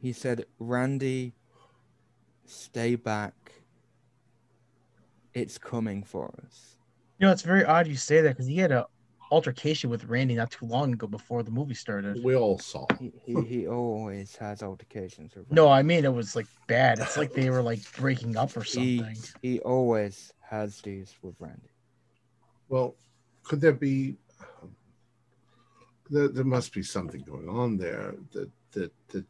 Speaker 2: He said, Randy, stay back. It's coming for us.
Speaker 6: You know, it's very odd you say that because he had a altercation with Randy not too long ago before the movie started.
Speaker 1: we all saw
Speaker 2: He, he, he always has altercations with
Speaker 6: No, I mean it was like bad. It's like they were like breaking up or
Speaker 2: he,
Speaker 6: something.
Speaker 2: he always has these with Randy.
Speaker 1: well could there be um, there, there must be something going on there that that that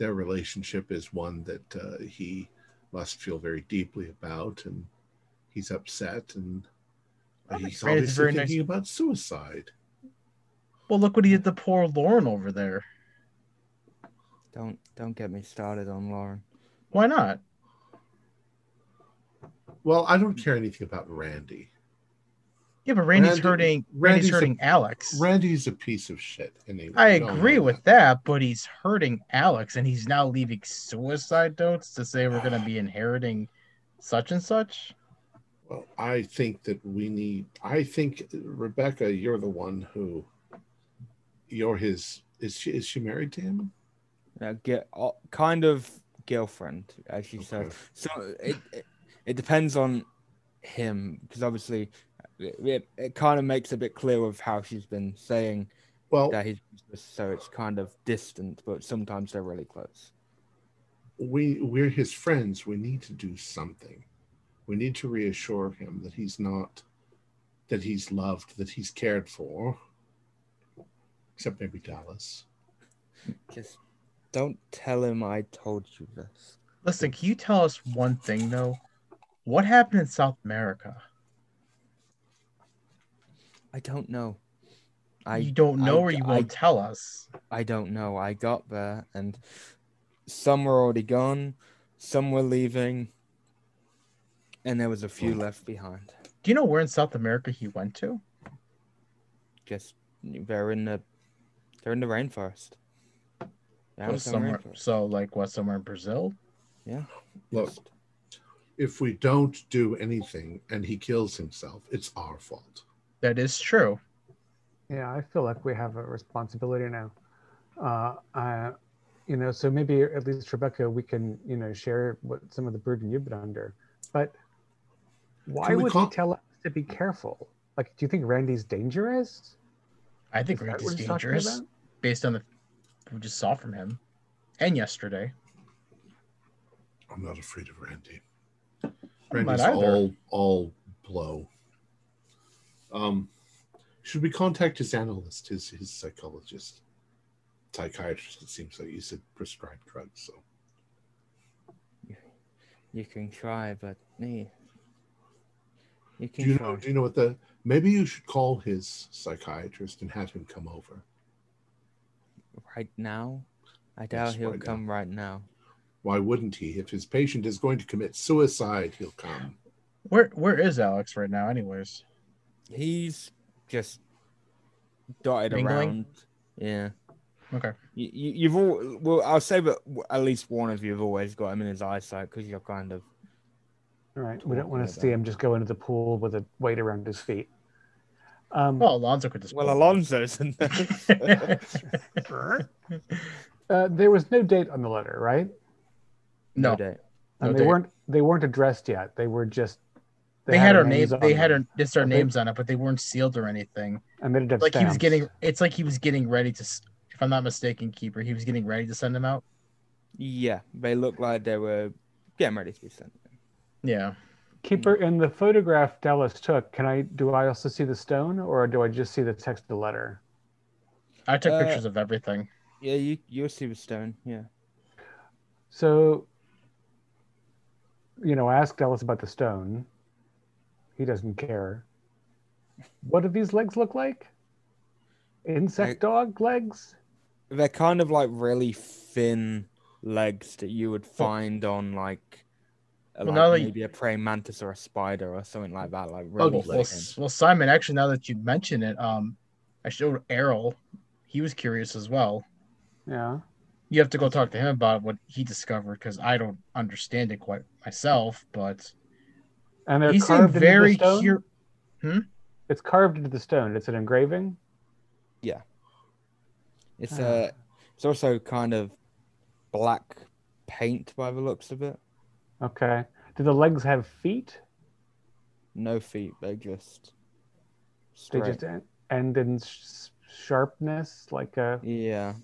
Speaker 1: their relationship is one that uh, he must feel very deeply about and he's upset and
Speaker 6: I think
Speaker 1: he's
Speaker 6: Randy's
Speaker 1: obviously
Speaker 6: very nice.
Speaker 1: thinking about suicide
Speaker 6: Well, look what he did to poor Lauren over there.
Speaker 2: Don't don't get me started on Lauren.
Speaker 6: Why not?
Speaker 1: well i don't care anything about randy
Speaker 6: Yeah, but Randy's
Speaker 1: Randy-
Speaker 6: hurting. Randy's,
Speaker 1: Randy's a-
Speaker 6: hurting Alex.
Speaker 1: randy's a piece of shit and he,
Speaker 6: I agree
Speaker 1: know
Speaker 6: with that, but he's hurting Alex, and he's now leaving suicide notes to say we're going to be inheriting such and such.
Speaker 1: Well, I think that we need. I think Rebecca, you're the one who. You're his. Is she? Is she married to him?
Speaker 2: Uh, get uh, kind of girlfriend, as she said. So it, it it depends on him because obviously it, it, it kind of makes a bit clear of how she's been saying
Speaker 1: Well,
Speaker 2: that he's so it's kind of distant, but sometimes they're really close.
Speaker 1: we we're his friends. We need to do something. We need to reassure him that he's not that he's loved, that he's cared for. Except maybe Dallas.
Speaker 2: Just don't tell him I told you this.
Speaker 6: Listen, can you tell us one thing though? What happened in South America?
Speaker 2: I don't know. I
Speaker 6: you don't know,
Speaker 2: I-
Speaker 6: or you
Speaker 2: I-
Speaker 6: won't tell us.
Speaker 2: I don't know. I got there and some were already gone, some were leaving, and there was a few left behind.
Speaker 6: Do you know where in South America he went to?
Speaker 2: Just they're in the they're in the rainforest. The
Speaker 6: So somewhere,
Speaker 2: rainforest.
Speaker 6: so like what? Somewhere in Brazil?
Speaker 2: Yeah.
Speaker 1: Look,
Speaker 2: just-
Speaker 1: if we don't do anything and he kills himself, it's our fault.
Speaker 6: That is true.
Speaker 4: Yeah, I feel like we have a responsibility now. Uh, I, you know, so maybe at least Rebecca, we can, you know, share what some of the burden you've been under. But why would
Speaker 1: call-
Speaker 4: he tell us to be careful? Like, do you think Randy's dangerous?
Speaker 6: I think
Speaker 4: Is
Speaker 6: Randy's
Speaker 4: what he's talking
Speaker 6: dangerous based on the we just saw from him, and yesterday.
Speaker 1: I'm not afraid of Randy. Randy's
Speaker 6: either.
Speaker 1: all all blow. Um, should we contact his analyst, his his psychologist, psychiatrist? It seems like you said prescribed drugs. So
Speaker 2: You can try, but me. You
Speaker 1: do
Speaker 2: can
Speaker 1: you
Speaker 2: try.
Speaker 1: know? Do you know what the? Maybe you should call his psychiatrist and have him come over.
Speaker 2: right now? I
Speaker 1: Yes,
Speaker 2: doubt he'll
Speaker 1: right now.
Speaker 2: come right now.
Speaker 1: Why wouldn't he? If his patient is going to commit suicide, he'll come.
Speaker 6: Where where is Alex right now? Anyways,
Speaker 2: He's just dotted
Speaker 6: Mingling?
Speaker 2: around. Yeah.
Speaker 6: okay.
Speaker 2: You, you, you've all well. I'll say that at least one of you have always got him in his eyesight because you're kind of
Speaker 4: All right. We don't want to see him just go into the pool with a weight around his feet. Um,
Speaker 6: Well, Alonzo could just.
Speaker 2: well. Alonzo's in there.
Speaker 4: uh, there was no date on the letter, right?
Speaker 6: no,
Speaker 2: date.
Speaker 4: And they
Speaker 6: date.
Speaker 4: weren't they weren't addressed yet. They were just
Speaker 6: they, had our
Speaker 4: names
Speaker 6: names. They had our just our
Speaker 4: But
Speaker 6: names on it, but they weren't sealed or anything.
Speaker 4: and they didn't have
Speaker 6: Like he was getting. It's like he was getting ready to. If I'm not mistaken, keeper, he was getting ready to send them out.
Speaker 2: Yeah, they looked like they were getting ready to be sent.
Speaker 6: Yeah.
Speaker 4: Keeper in the photograph Dallas took. Can I do I also see the stone, or do I just see the text of the letter?
Speaker 6: I took
Speaker 2: Uh,
Speaker 6: pictures of everything.
Speaker 2: Yeah, you you'll see the stone. Yeah.
Speaker 4: So, you know, ask Dallas about the stone. He doesn't care. What do these legs look like? Insect
Speaker 2: I-
Speaker 4: dog legs?
Speaker 2: They're kind of like really thin legs that you would find on like, a-
Speaker 6: Well,
Speaker 2: like
Speaker 6: now that you-
Speaker 2: maybe a praying mantis or a spider or something like that. Like really
Speaker 6: well,
Speaker 2: thin.
Speaker 6: well, well, Simon. Actually, now that you mention it, um, I showed Errol. He was curious as well.
Speaker 4: Yeah.
Speaker 6: You have to go talk to him about what he discovered because I don't understand it quite myself. But
Speaker 4: And they're
Speaker 6: he
Speaker 4: carved into
Speaker 6: very
Speaker 4: the stone.
Speaker 6: curious.
Speaker 4: It's carved into the stone. It's an engraving. Yeah.
Speaker 2: It's
Speaker 4: Ah.
Speaker 2: uh, it's also kind of black paint by the looks of it.
Speaker 4: Okay. Do the legs have feet?
Speaker 2: No feet. They're just
Speaker 4: They just end in sh- sharpness, like a
Speaker 2: Yeah.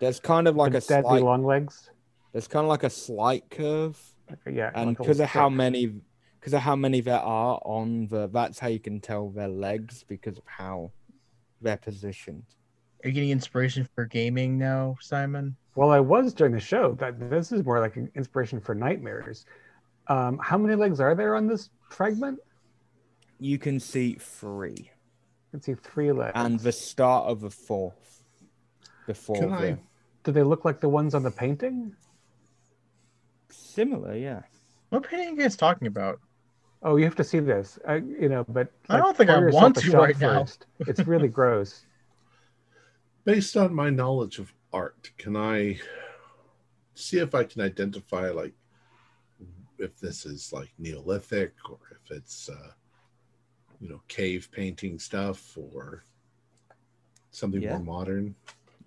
Speaker 2: There's kind of like a
Speaker 4: deadly
Speaker 2: slight.
Speaker 4: long legs.
Speaker 2: There's kind of like a slight curve.
Speaker 4: Like a- yeah.
Speaker 2: and because
Speaker 4: little
Speaker 2: of how many because of how many there are on the that's how you can tell their legs because of how they're positioned
Speaker 6: Are you getting inspiration for gaming now, Simon?
Speaker 4: Well, I was during the show. That this is more like an inspiration for nightmares. Um, how many legs are there on this fragment?
Speaker 2: you can see three
Speaker 4: Let's see, three legs.
Speaker 2: and the start of the fourth before
Speaker 1: Can
Speaker 2: the
Speaker 1: I-
Speaker 4: Do they look like the ones on the painting?
Speaker 2: similar yeah
Speaker 6: What painting are you guys talking about?
Speaker 4: Oh, you have to see this. I, you know, but
Speaker 6: I don't think I want to
Speaker 4: shot
Speaker 6: right now.
Speaker 4: It's really (laughs) gross.
Speaker 1: Based on my knowledge of art, can I see if I can identify like if this is like Neolithic or if it's uh, you know cave painting stuff or something
Speaker 2: Yeah.
Speaker 1: more modern?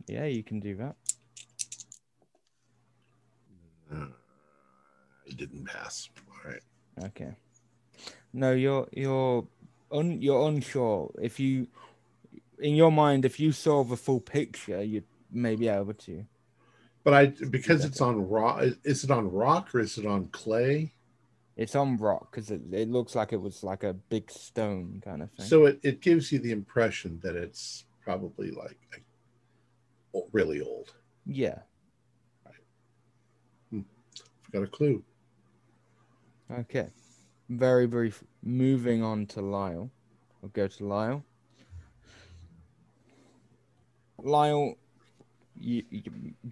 Speaker 2: yeah you can do that
Speaker 1: Uh, I didn't pass. All right.
Speaker 2: okay no you're you're un, you're unsure. If you, in your mind, if you saw the full picture, you'd may be able to.
Speaker 1: But I because it's on rock. Is it on rock or is it on clay?
Speaker 2: It's on rock because it, it looks like it was like a big stone kind of thing.
Speaker 1: So it, it gives you the impression that it's probably like o- really old.
Speaker 2: yeah. Hmm.
Speaker 1: Got a clue.
Speaker 2: Okay. Very brief. Moving on to Lyle. I'll go to Lyle. Lyle, you, you,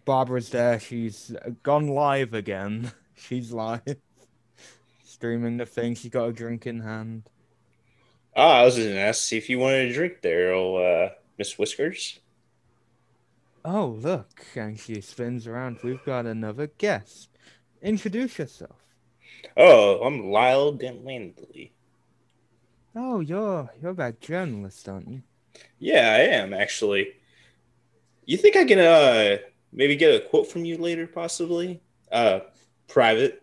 Speaker 2: Barbara's there. She's gone live again. (laughs) She's live. Streaming the thing. She's got a drink in hand.
Speaker 3: Oh, I was just gonna ask see if you wanted a drink there, oh, uh, Miss Whiskers.
Speaker 2: Oh, look. And she spins around. We've got another guest. Introduce yourself.
Speaker 3: Oh, I'm Lyle Dentlandley.
Speaker 2: Oh, you're you're that journalist, aren't you?
Speaker 3: Yeah, I am actually. You think I can uh maybe get a quote from you later, possibly? Uh, private.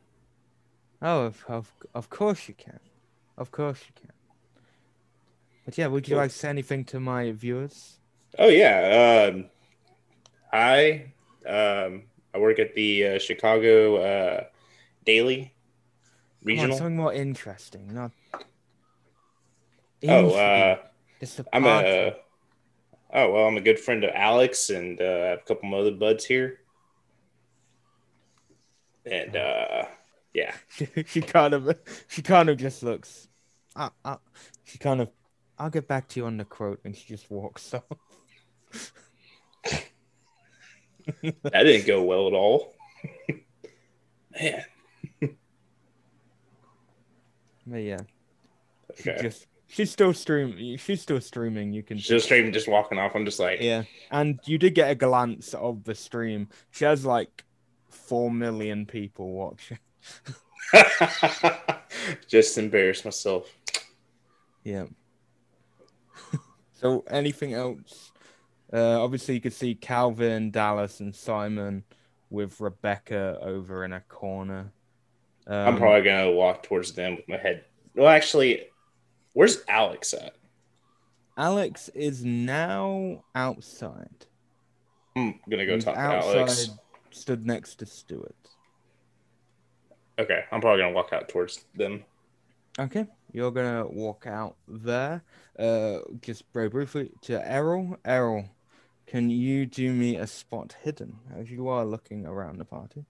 Speaker 2: Oh, of, of, of course you can. Of course you can. But yeah, would you
Speaker 3: Cool.
Speaker 2: like to say anything to my viewers?
Speaker 3: Oh yeah. Um, I um I work at the uh, Chicago uh, Daily
Speaker 2: Come on, something more interesting, not.
Speaker 3: oh, uh, I'm a. Oh well, I'm a good friend of Alex, and uh, I have a couple of other buds here. And uh, yeah, (laughs)
Speaker 2: she kind of, she kind of just looks. Uh, uh, she kind of, I'll get back to you on the quote, and she just walks (laughs) off.
Speaker 3: that didn't go well at all. (laughs) Man,
Speaker 2: But yeah, she
Speaker 3: okay.
Speaker 2: just, she's still streaming. She's still streaming. You can
Speaker 3: Just streaming, just walking off. I'm just like,
Speaker 2: Yeah, and you did get a glance of the stream. She has like four million people watching. (laughs)
Speaker 3: just embarrass myself.
Speaker 2: Yeah. (laughs) so anything else? Uh, obviously, you could see Calvin, Dallas, and Simon with Rebecca over in a corner. Um,
Speaker 3: I'm probably gonna walk towards them with my head. Well, actually, where's Alex at?
Speaker 2: Alex is now outside.
Speaker 3: I'm gonna go
Speaker 2: He's
Speaker 3: talk to Alex.
Speaker 2: stood next to Stuart.
Speaker 3: Okay, I'm probably gonna walk out towards them.
Speaker 2: Okay, you're gonna walk out there. Uh, just very briefly to Errol. Errol, can you do me a spot hidden as you are looking around the party?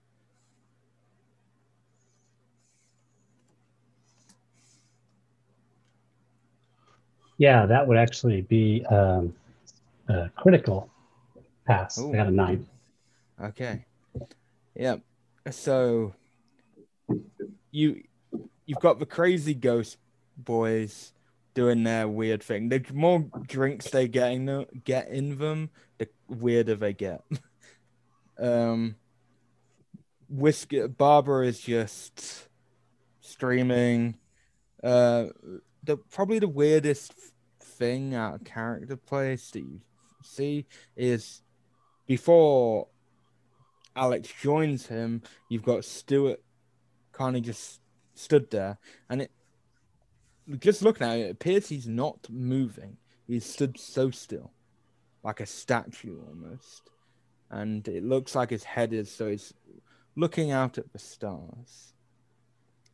Speaker 5: Yeah, that would actually be um, a critical pass.
Speaker 2: Ooh.
Speaker 5: I got a nine.
Speaker 2: Okay. Yep. So you you've got the crazy ghost boys doing their weird thing. The more drinks they getting them, get in them, the weirder they get. (laughs) um Whiskey Barbara is just streaming. Uh the probably the weirdest thing out of character that you see is before Alex joins him, you've got Stuart kind of just stood there, and it just looking at it, it appears he's not moving. He's stood so still, like a statue almost, and it looks like his head is so he's looking out at the stars.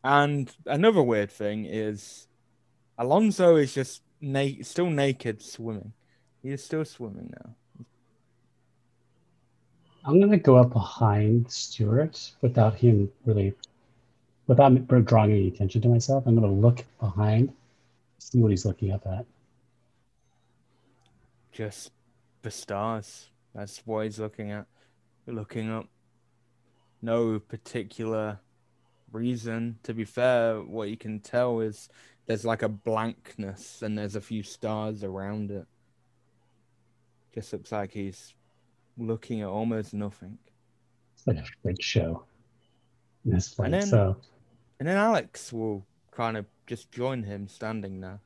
Speaker 2: And another weird thing is Alonzo is just na- still naked swimming. He is still swimming now.
Speaker 5: I'm gonna go up behind Stuart without him really, without drawing any attention to myself. I'm gonna look behind, see what he's looking up at.
Speaker 2: just the stars. That's what he's looking at. Looking up. No particular reason. To be fair, what you can tell is there's like a blankness and there's a few stars around it. Just looks like he's looking at almost nothing.
Speaker 5: It's like a freak show. This
Speaker 2: And then-
Speaker 5: So
Speaker 2: And then Alex will kind of just join him standing there.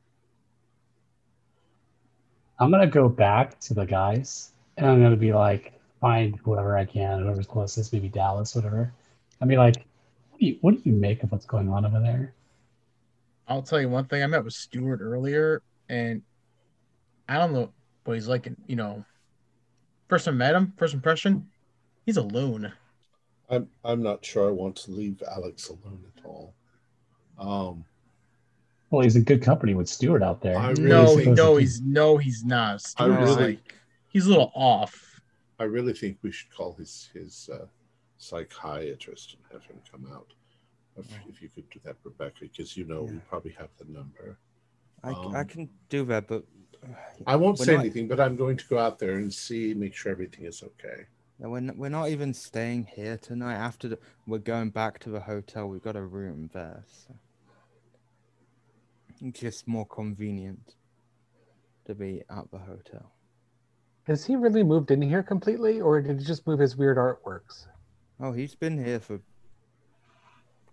Speaker 5: I'm gonna go back to the guys, and I'm gonna be like, find whoever I can, whoever's closest, maybe Dallas, whatever. I'll be like, what do you what do you make of what's going on over there?
Speaker 6: I'll tell you one thing. I met with Stuart earlier, and I don't know what he's like. You know, first I met him, first impression, he's a loon.
Speaker 1: I'm I'm not sure I want to leave Alex alone at all. Um,
Speaker 5: Well, he's in good company with Stuart out there.
Speaker 1: I really
Speaker 6: no,
Speaker 1: think-
Speaker 6: no, he's no, he's not.
Speaker 1: I
Speaker 6: Stuart's
Speaker 1: really-
Speaker 6: like he's a little off.
Speaker 1: I really think we should call his his uh, psychiatrist and have him come out. If, if you could do that, Rebecca, because you know we probably have the number.
Speaker 2: I,
Speaker 1: Um,
Speaker 2: I can do that, but
Speaker 1: I won't say
Speaker 2: not-
Speaker 1: anything, but I'm going to go out there and see, make sure everything is okay.
Speaker 2: No, we're, n- we're not even staying here tonight. After the, we're going back to the hotel, we've got a room there. So. It's just more convenient to be at the hotel.
Speaker 4: Has he really moved in here completely, or did he just move his weird artworks?
Speaker 2: Oh, he's been here for a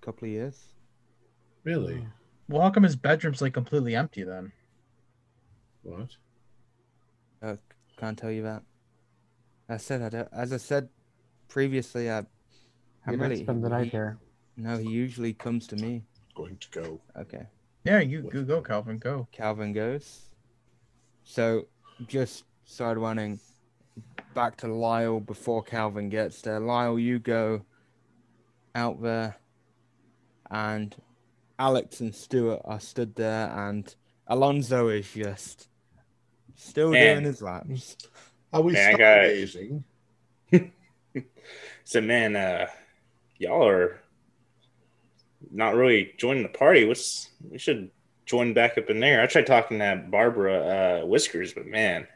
Speaker 2: couple of years.
Speaker 1: Really?
Speaker 6: Well, how come his bedroom's like completely empty then?
Speaker 1: What?
Speaker 2: Uh, can't tell you that. I said, I don't, as I said previously, I,
Speaker 4: You
Speaker 2: I'm
Speaker 4: didn't
Speaker 2: really.
Speaker 4: spend the night
Speaker 2: he-
Speaker 4: here.
Speaker 2: No, he usually comes to me.
Speaker 1: Going to go.
Speaker 2: Okay.
Speaker 6: Yeah, you go, go Calvin, go.
Speaker 2: Calvin goes. So just side running back to Lyle before Calvin gets there. Lyle, you go out there, and Alex and Stuart are stood there, and Alonzo is just still
Speaker 3: Man.
Speaker 2: doing his laps.
Speaker 1: Are we
Speaker 3: Man, I
Speaker 1: stargazing? (laughs)
Speaker 3: So man, uh, y'all are not really joining the party. What's we should join back up in there. I tried talking to Barbara uh, Whiskers, but man,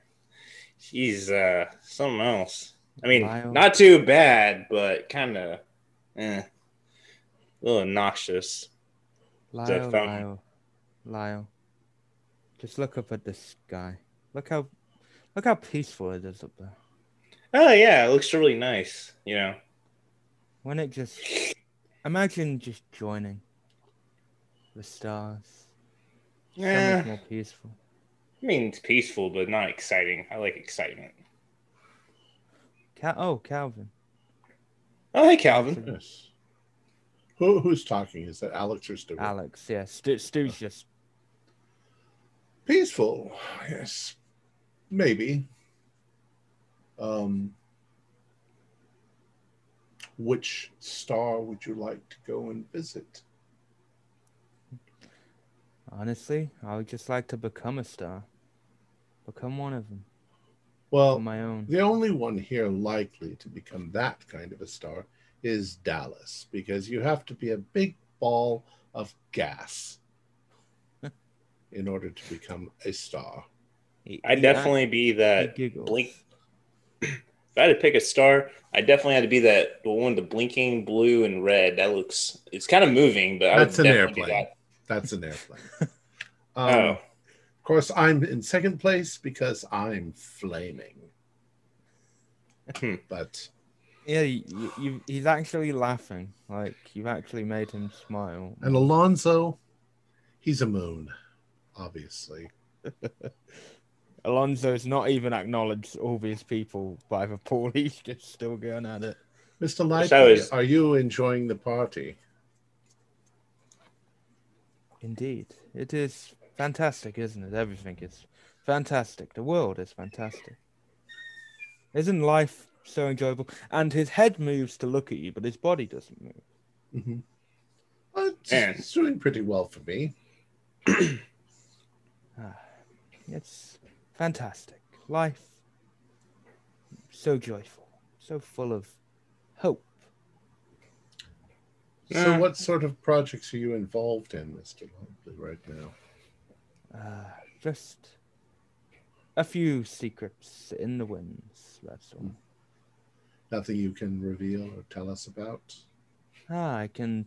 Speaker 3: she's uh, something else. I mean,
Speaker 2: Lyle.
Speaker 3: not too bad, but kind of, eh, a little obnoxious.
Speaker 2: Lyle. Lyle, Lyle. Just look up at the sky. Look how, look how peaceful it is up there.
Speaker 3: Oh yeah, it looks really nice. You know,
Speaker 2: When it just imagine just joining the stars. So
Speaker 3: yeah.
Speaker 2: much more peaceful.
Speaker 3: I mean, it's peaceful, but not exciting. I like excitement.
Speaker 2: Cal- oh, Calvin.
Speaker 3: Oh, hey, Calvin.
Speaker 1: Yes. Who, who's talking? Is that Alex or Stu?
Speaker 2: Alex, yeah. Stu, Stu's just
Speaker 1: Peaceful. Yes. Maybe. Um, which star would you like to go and visit?
Speaker 2: honestly, I would just like to become a star. Become one of them
Speaker 1: Well,
Speaker 2: on my own.
Speaker 1: The only one here likely to become that kind of a star is Dallas, because you have to be a big ball of gas (laughs) in order to become a star.
Speaker 3: I'd definitely be that blink. (clears throat) If I had to pick a star, I definitely had to be that the one, the blinking blue and red. That looks, it's kind of moving, but I would
Speaker 1: That's an airplane.
Speaker 3: that.
Speaker 1: That's an airplane. (laughs) um,
Speaker 3: Oh,
Speaker 1: Of course, I'm in second place because I'm flaming.
Speaker 3: Hmm.
Speaker 1: but
Speaker 2: Yeah, you, you, you, he's actually laughing. Like you've actually made him smile.
Speaker 1: and Alonzo, he's a moon, obviously. (laughs)
Speaker 2: Alonzo's not even acknowledged all these people by the (laughs) pool. He's just still going at it.
Speaker 1: Mr.
Speaker 3: Light, I
Speaker 1: Lightly,
Speaker 3: was-
Speaker 1: are you enjoying the party?
Speaker 2: Indeed, it is fantastic, isn't it? Everything is fantastic. The world is fantastic. Isn't life so enjoyable? And his head moves to look at you, but his body doesn't move.
Speaker 1: Mm-hmm. Well, it's,
Speaker 3: Man.
Speaker 1: it's doing pretty well for me. (clears throat)
Speaker 2: Ah, it's fantastic. Life so joyful, so full of hope.
Speaker 1: So,
Speaker 3: Uh,
Speaker 1: what sort of projects are you involved in, Mr. Lightly, right now?
Speaker 2: Uh, just a few secrets in the winds. That's all.
Speaker 1: Nothing you can reveal or tell us about?
Speaker 2: Ah, I can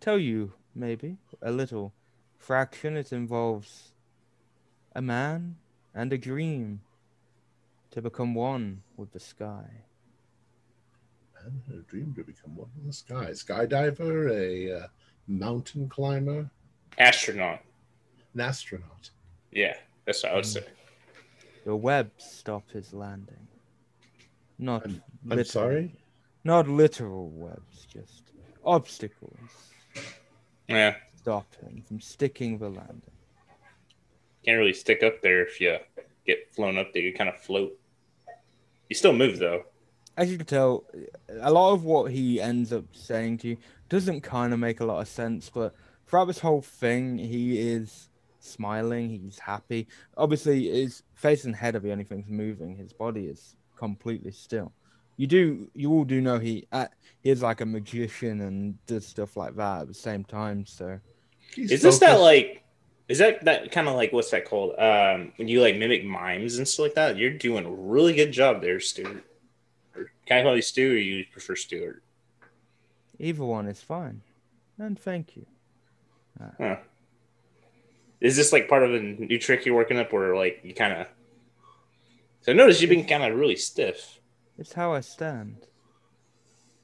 Speaker 2: tell you maybe a little fraction. It involves a man and a dream to become one with the sky.
Speaker 1: Man had a dream to become one with the sky. Skydiver, a uh, mountain climber,
Speaker 3: astronaut.
Speaker 1: an astronaut.
Speaker 3: Yeah, that's what I would
Speaker 1: Hmm.
Speaker 3: say.
Speaker 2: The web stop his landing. Not
Speaker 1: I'm
Speaker 2: literal-
Speaker 1: sorry?
Speaker 2: Not literal webs, just obstacles.
Speaker 3: Yeah,
Speaker 2: stop him from sticking the landing.
Speaker 3: Can't really stick up there if you get flown up there. You kind of float. You still move though.
Speaker 2: As you can tell, a lot of what he ends up saying to you doesn't kind of make a lot of sense, but throughout this whole thing, he is smiling, he's happy. Obviously, his face and head are the only things moving. His body is completely still. You do, you all do know he uh, he is like a magician and does stuff like that at the same time. So
Speaker 1: He's
Speaker 3: Is this that like? Is that that kind of like what's that called? Um, when you like mimic mimes and stuff like that. You're doing a really good job there, Stuart. Or Can I call you Stu, or you prefer Stuart?
Speaker 2: either one is fine. And thank you.
Speaker 3: Huh. Is this like part of a new trick you're working up, or like you kind of? So I noticed you've been kind of really stiff.
Speaker 2: It's how I stand.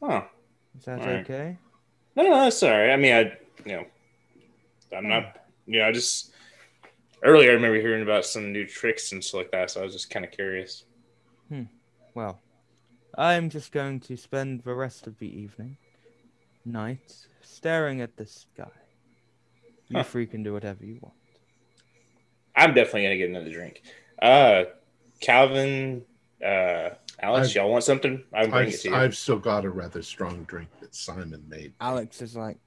Speaker 3: Huh.
Speaker 2: Is that okay?
Speaker 3: No, no, that's all right. I mean, I, you know, I'm not, you know, I just earlier I remember hearing about some new tricks and stuff like that, so I was just kind of curious. Hmm.
Speaker 2: Well, I'm just going to spend the rest of the evening, night, staring at the sky. You
Speaker 3: Huh.
Speaker 2: three can do whatever you want.
Speaker 3: I'm definitely gonna get another drink. Uh, Calvin, uh, Alex,
Speaker 1: I've-
Speaker 3: y'all want something? I'm bringing
Speaker 1: I've,
Speaker 3: it to you.
Speaker 1: I've still got a rather strong drink that Simon made.
Speaker 2: Alex is like,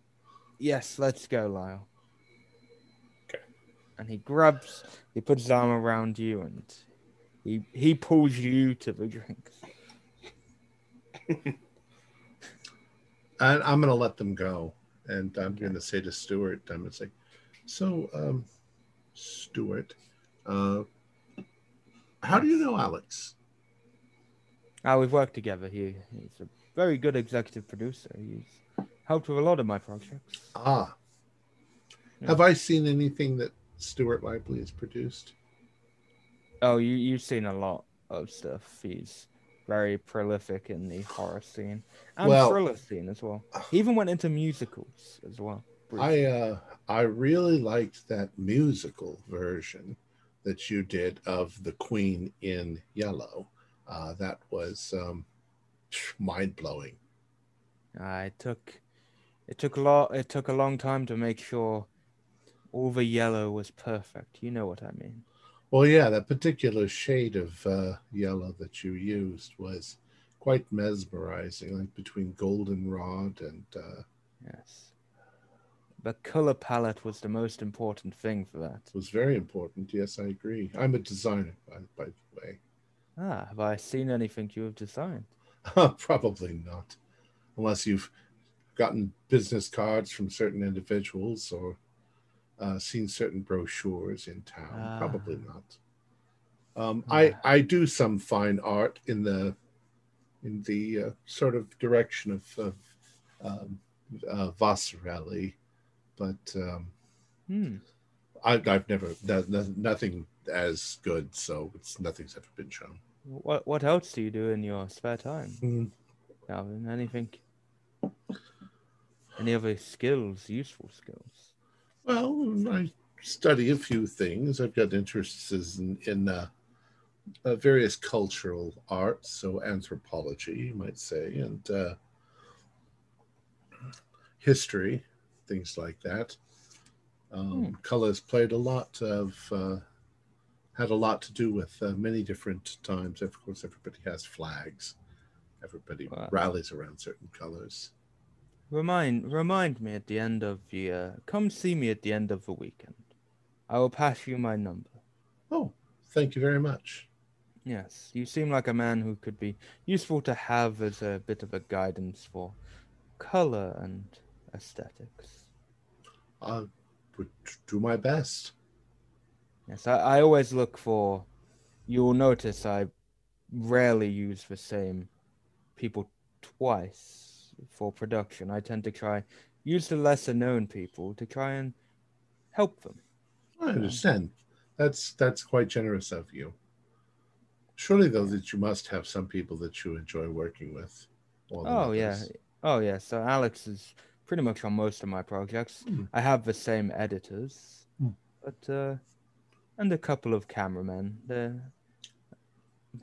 Speaker 2: Yes, let's go, Lyle.
Speaker 3: Okay.
Speaker 2: And he grabs, he puts his arm around you and he he pulls you to the drink. (laughs)
Speaker 1: And I'm going to let them go. And I'm
Speaker 2: Okay.
Speaker 1: going to say to Stuart, I'm going to say, so, um, Stuart, uh, how do you know Alex?
Speaker 2: Ah, we've worked together. He he's a very good executive producer. He's helped with a lot of my projects.
Speaker 1: Ah,
Speaker 2: Yeah.
Speaker 1: have I seen anything that Stuart Lively has produced?
Speaker 2: Oh, you you've seen a lot of stuff. He's very prolific in the horror scene and
Speaker 1: Well-
Speaker 2: thriller scene as well. He even went into musicals as well. briefly.
Speaker 1: I uh, I really liked that musical version that you did of the Queen in Yellow. Uh, that was um, mind blowing.
Speaker 2: I took it took a lot. It took a long time to make sure all the yellow was perfect. You know what I mean.
Speaker 1: Well, yeah, that particular shade of uh, yellow that you used was quite mesmerizing, like between goldenrod and uh,
Speaker 2: Yes. The color palette was the most important thing for that.
Speaker 1: It was very important. Yes, I agree. I'm a designer, by, by the way.
Speaker 2: Ah, have I seen anything you have designed? (laughs)
Speaker 1: Probably not, unless you've gotten business cards from certain individuals or uh, seen certain brochures in town. Probably
Speaker 2: Ah.
Speaker 1: not. Um, I
Speaker 2: Ah.
Speaker 1: I do some fine art in the in the uh, sort of direction of, of um, uh, Vasarely, but um,
Speaker 2: Hmm.
Speaker 1: I, I've never no, no- nothing as good, so it's nothing's ever been shown.
Speaker 2: What What else do you do in your spare time,
Speaker 1: Mm.
Speaker 2: Calvin? Anything? Any other skills? Useful skills?
Speaker 1: Well, I study a few things. I've got interests in, in uh, uh, various cultural arts, so anthropology, you might say, and uh, history, things like that. Um, Colors played a lot of, uh, had a lot to do with uh, many different times. Of course, everybody has flags. Everybody
Speaker 2: Wow.
Speaker 1: rallies around certain colors.
Speaker 2: Remind Remind me at the end of the. Uh, come see me at the end of the weekend. I will pass you my number.
Speaker 1: Oh, thank you very much.
Speaker 2: Yes, you seem like a man who could be useful to have as a bit of a guidance for color and aesthetics.
Speaker 1: I would do my best.
Speaker 2: Yes, I, I always look for. You'll notice I rarely use the same people twice for production. I tend to try use the lesser known people to try and help them.
Speaker 1: I understand. That's that's quite generous of you. Surely, though, that you must have some people that you enjoy working with.
Speaker 2: Oh yeah, oh yeah. So Alex is pretty much on most of my projects.
Speaker 1: Hmm.
Speaker 2: I have the same editors,
Speaker 1: Hmm.
Speaker 2: but uh, and a couple of cameramen. They're...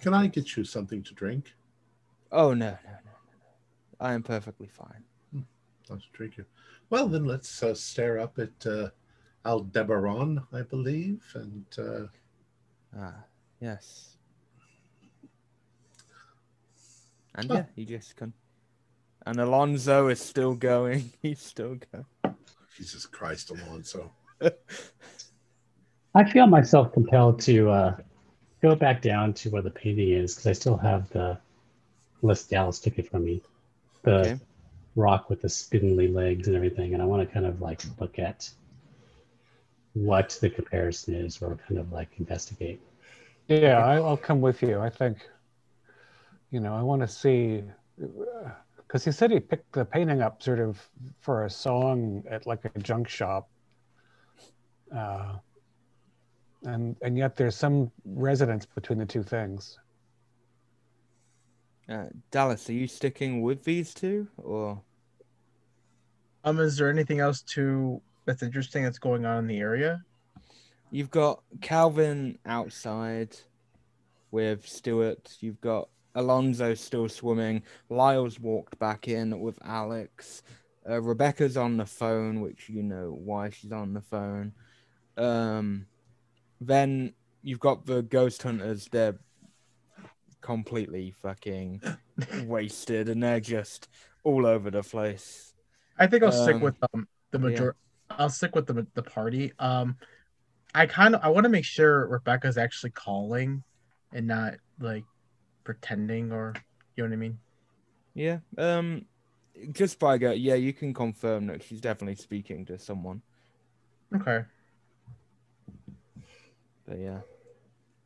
Speaker 1: Can I get you something to drink?
Speaker 2: Oh no, no, no, no. I am perfectly fine.
Speaker 1: Not intrigue you. Well, then let's uh, stare up at uh, Aldebaran, I believe, and uh,
Speaker 2: Ah, yes. And
Speaker 1: Oh.
Speaker 2: yeah, you just can. And Alonzo is still going. (laughs) He's still going.
Speaker 1: Jesus Christ, Alonzo.
Speaker 5: I feel myself compelled to uh, go back down to where the painting is because I still have the unless Dallas took it from me. The
Speaker 2: Okay.
Speaker 5: rock with the spindly legs and everything, and I want to kind of like look at what the comparison is, or kind of like investigate.
Speaker 4: Yeah, I, I'll come with you. I think, you know, I want to see, because he said he picked the painting up sort of for a song at like a junk shop. Uh, and and yet there's some resonance between the two things.
Speaker 2: Uh, Dallas, are you sticking with these two, or
Speaker 6: Um, is there anything else to that's interesting that's going on in the area?
Speaker 2: you've got Calvin outside with Stuart? You've got Alonzo still swimming. Lyle's walked back in with Alex. Uh, Rebecca's on the phone, which you know why she's on the phone. Um, then you've got the ghost hunters. They're completely fucking (laughs) wasted, and they're just all over the place.
Speaker 6: I think I'll stick
Speaker 2: Um,
Speaker 6: with um the
Speaker 2: yeah.
Speaker 6: I'll stick with the the party. Um, I kind of I want to make sure Rebecca's actually calling, and not like pretending or you know what I mean.
Speaker 2: Yeah. Um, just by go, yeah, you can confirm that she's definitely speaking to someone.
Speaker 6: Okay.
Speaker 2: But yeah.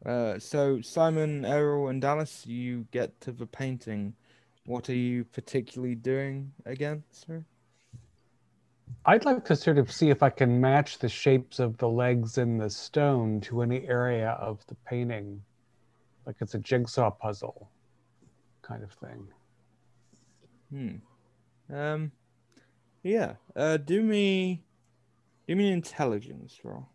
Speaker 2: Uh, so Simon, Errol, and Dallas, you get to the painting. What are you particularly doing again, sir?
Speaker 4: I'd like to sort of see if I can match the shapes of the legs in the stone to any area of the painting, like it's a jigsaw puzzle kind of thing.
Speaker 2: Hmm. Um. Yeah. Uh. Do me. Do me an intelligence roll.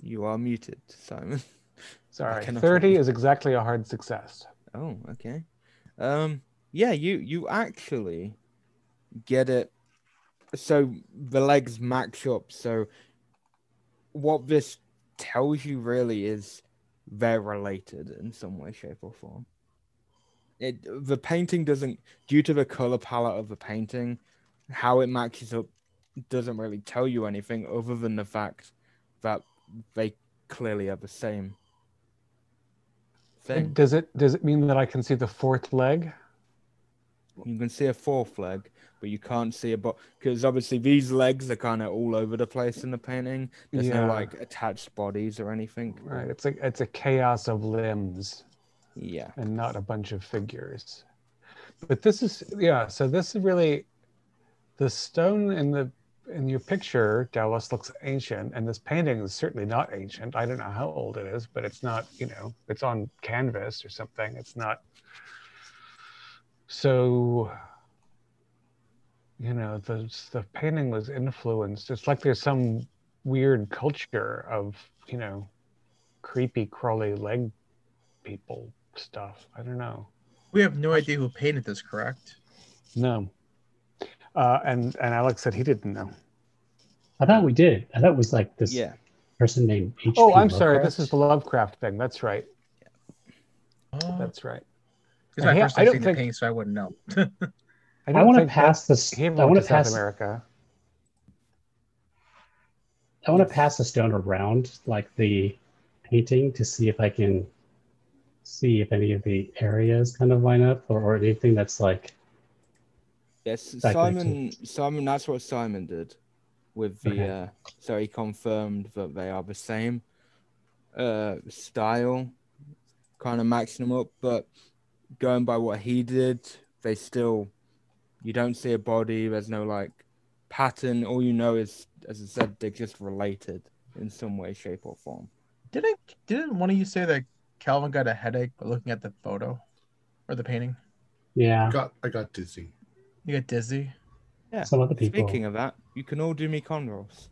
Speaker 2: You are muted, Simon. (laughs)
Speaker 4: Sorry, 30
Speaker 2: read.
Speaker 4: is exactly a hard success.
Speaker 2: Oh, okay. Um, yeah, you you actually get it. So the legs match up. So what this tells you really is they're related in some way, shape, or form. It the painting doesn't due to the color palette of the painting, how it matches up doesn't really tell you anything other than the fact that they clearly are the same thing.
Speaker 4: Does it does it mean that I can see the fourth leg?
Speaker 2: You can see a fourth leg, but you can't see a body because obviously these legs are kind of all over the place in the painting. There's no like attached bodies or anything.
Speaker 4: Right, it's a it's a chaos of limbs
Speaker 2: Yeah.
Speaker 4: and not a bunch of figures. But this is yeah, so this is really the stone in the in your picture, Dallas looks ancient, and this painting is certainly not ancient. I don't know how old it is, but it's not, you know, it's on canvas or something. It's not so you know, the the painting was influenced. It's like there's some weird culture of, you know, creepy crawly leg people stuff. I don't know.
Speaker 6: We have no idea who painted this, correct?
Speaker 4: No. Uh, and and Alex said he didn't know.
Speaker 5: I thought we did. I thought it was like this
Speaker 2: Yeah.
Speaker 5: person named H.
Speaker 4: Oh, I'm sorry. This is the Lovecraft thing. That's right.
Speaker 6: Oh,
Speaker 4: That's right.
Speaker 6: It's my
Speaker 4: I
Speaker 6: first time
Speaker 4: don't
Speaker 6: the
Speaker 4: think-
Speaker 6: so I wouldn't know. (laughs)
Speaker 5: I
Speaker 4: don't
Speaker 5: want to pass this.
Speaker 4: He
Speaker 5: I want
Speaker 4: to
Speaker 5: to
Speaker 4: South
Speaker 5: pass.
Speaker 4: America.
Speaker 5: I want to pass the stone around like the painting to see if I can see if any of the areas kind of line up or, or anything that's like
Speaker 2: Yes.
Speaker 5: Back
Speaker 2: Simon. Simon. That's what Simon did with the.
Speaker 5: Okay.
Speaker 2: uh So he confirmed that they are the same uh style, kind of matching them up. But going by what he did, they still you don't see a body. There's no like pattern. All you know is, as I said, they're just related in some way, shape, or form.
Speaker 6: Didn't didn't one of you say that Calvin got a headache looking at the photo or the painting?
Speaker 5: Yeah, I
Speaker 1: got I got dizzy.
Speaker 6: You got dizzy.
Speaker 2: Yeah.
Speaker 5: Some other people.
Speaker 2: Speaking of that, you can all do me con rolls.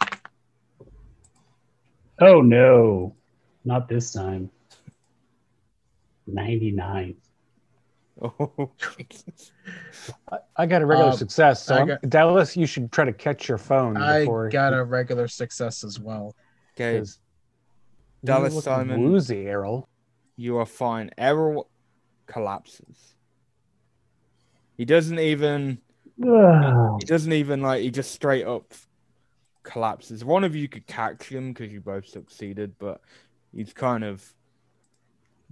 Speaker 2: (laughs)
Speaker 5: oh no! Not this time. 99. (laughs)
Speaker 2: Oh,
Speaker 4: I, I got a regular
Speaker 6: Um,
Speaker 4: success. So
Speaker 6: I
Speaker 4: I'm-
Speaker 6: got-
Speaker 4: Dallas, you should try to catch your phone
Speaker 6: I
Speaker 4: before.
Speaker 6: got a regular success as well.
Speaker 2: okay,
Speaker 4: 'cause you
Speaker 2: Dallas
Speaker 4: look
Speaker 2: Simon.
Speaker 4: Woozy, Errol.
Speaker 2: you are fine. Errol collapses. He doesn't even. (sighs) He doesn't even like. He just straight up collapses. One of you could catch him because you both succeeded, but he's kind of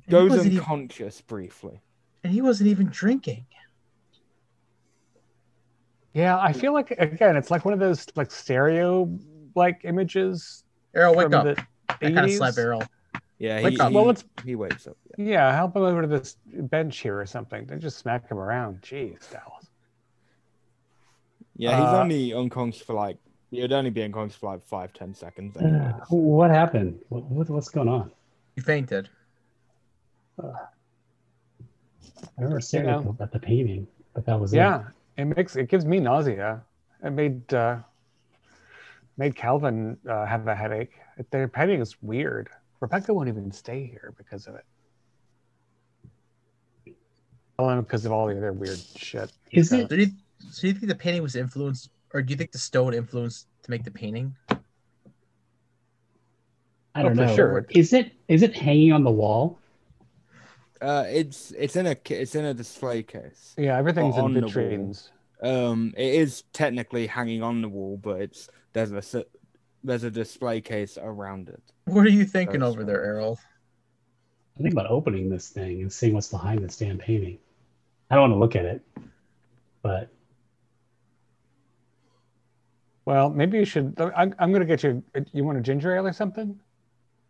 Speaker 6: And
Speaker 2: goes
Speaker 6: wasn't even,
Speaker 2: unconscious briefly.
Speaker 6: and he wasn't even drinking.
Speaker 4: Yeah, I feel like again, it's like one of those like stereo like images.
Speaker 6: Errol, wake up.
Speaker 4: the
Speaker 6: I kind of slap Errol.
Speaker 2: Yeah, he, he,
Speaker 4: Well, let's-
Speaker 2: he wakes up. Yeah.
Speaker 4: Yeah, help him over to this bench here or something. Then just smack him around. Jeez, Dallas.
Speaker 2: Yeah, he's
Speaker 4: Uh,
Speaker 2: only unconscious for like. He'd only be unconscious for like five, ten seconds. Anyway.
Speaker 5: Ugh. What happened? What, what, what's going on?
Speaker 6: You fainted.
Speaker 5: I remember staring at,
Speaker 4: know.
Speaker 5: the, at the painting, but that was it.
Speaker 4: Yeah, it makes it gives me nausea. It made uh, made Calvin uh, have a headache. Their painting is weird. Rebecca won't even stay here because of it. Well, because of all the other weird shit.
Speaker 5: Is
Speaker 4: Uh,
Speaker 5: it?
Speaker 6: So do, you, so do you think the painting was influenced, or do you think the stone influenced to make the painting?
Speaker 5: I don't
Speaker 4: Oh, for
Speaker 5: know.
Speaker 4: sure.
Speaker 5: Is it? Is it hanging on the wall?
Speaker 2: Uh, it's it's in a it's in a display case.
Speaker 4: Yeah, everything's
Speaker 2: on
Speaker 4: in
Speaker 2: the wall.
Speaker 4: vitrines.
Speaker 2: Um, it is technically hanging on the wall, but it's there's a s- there's a display case around it.
Speaker 6: What are you thinking
Speaker 2: That's
Speaker 6: over there, Errol?
Speaker 5: I think about opening this thing and seeing what's behind this damn painting. I don't want to look at it, but
Speaker 4: Well, maybe you should. I'm, I'm going to get you. You want a ginger ale or something?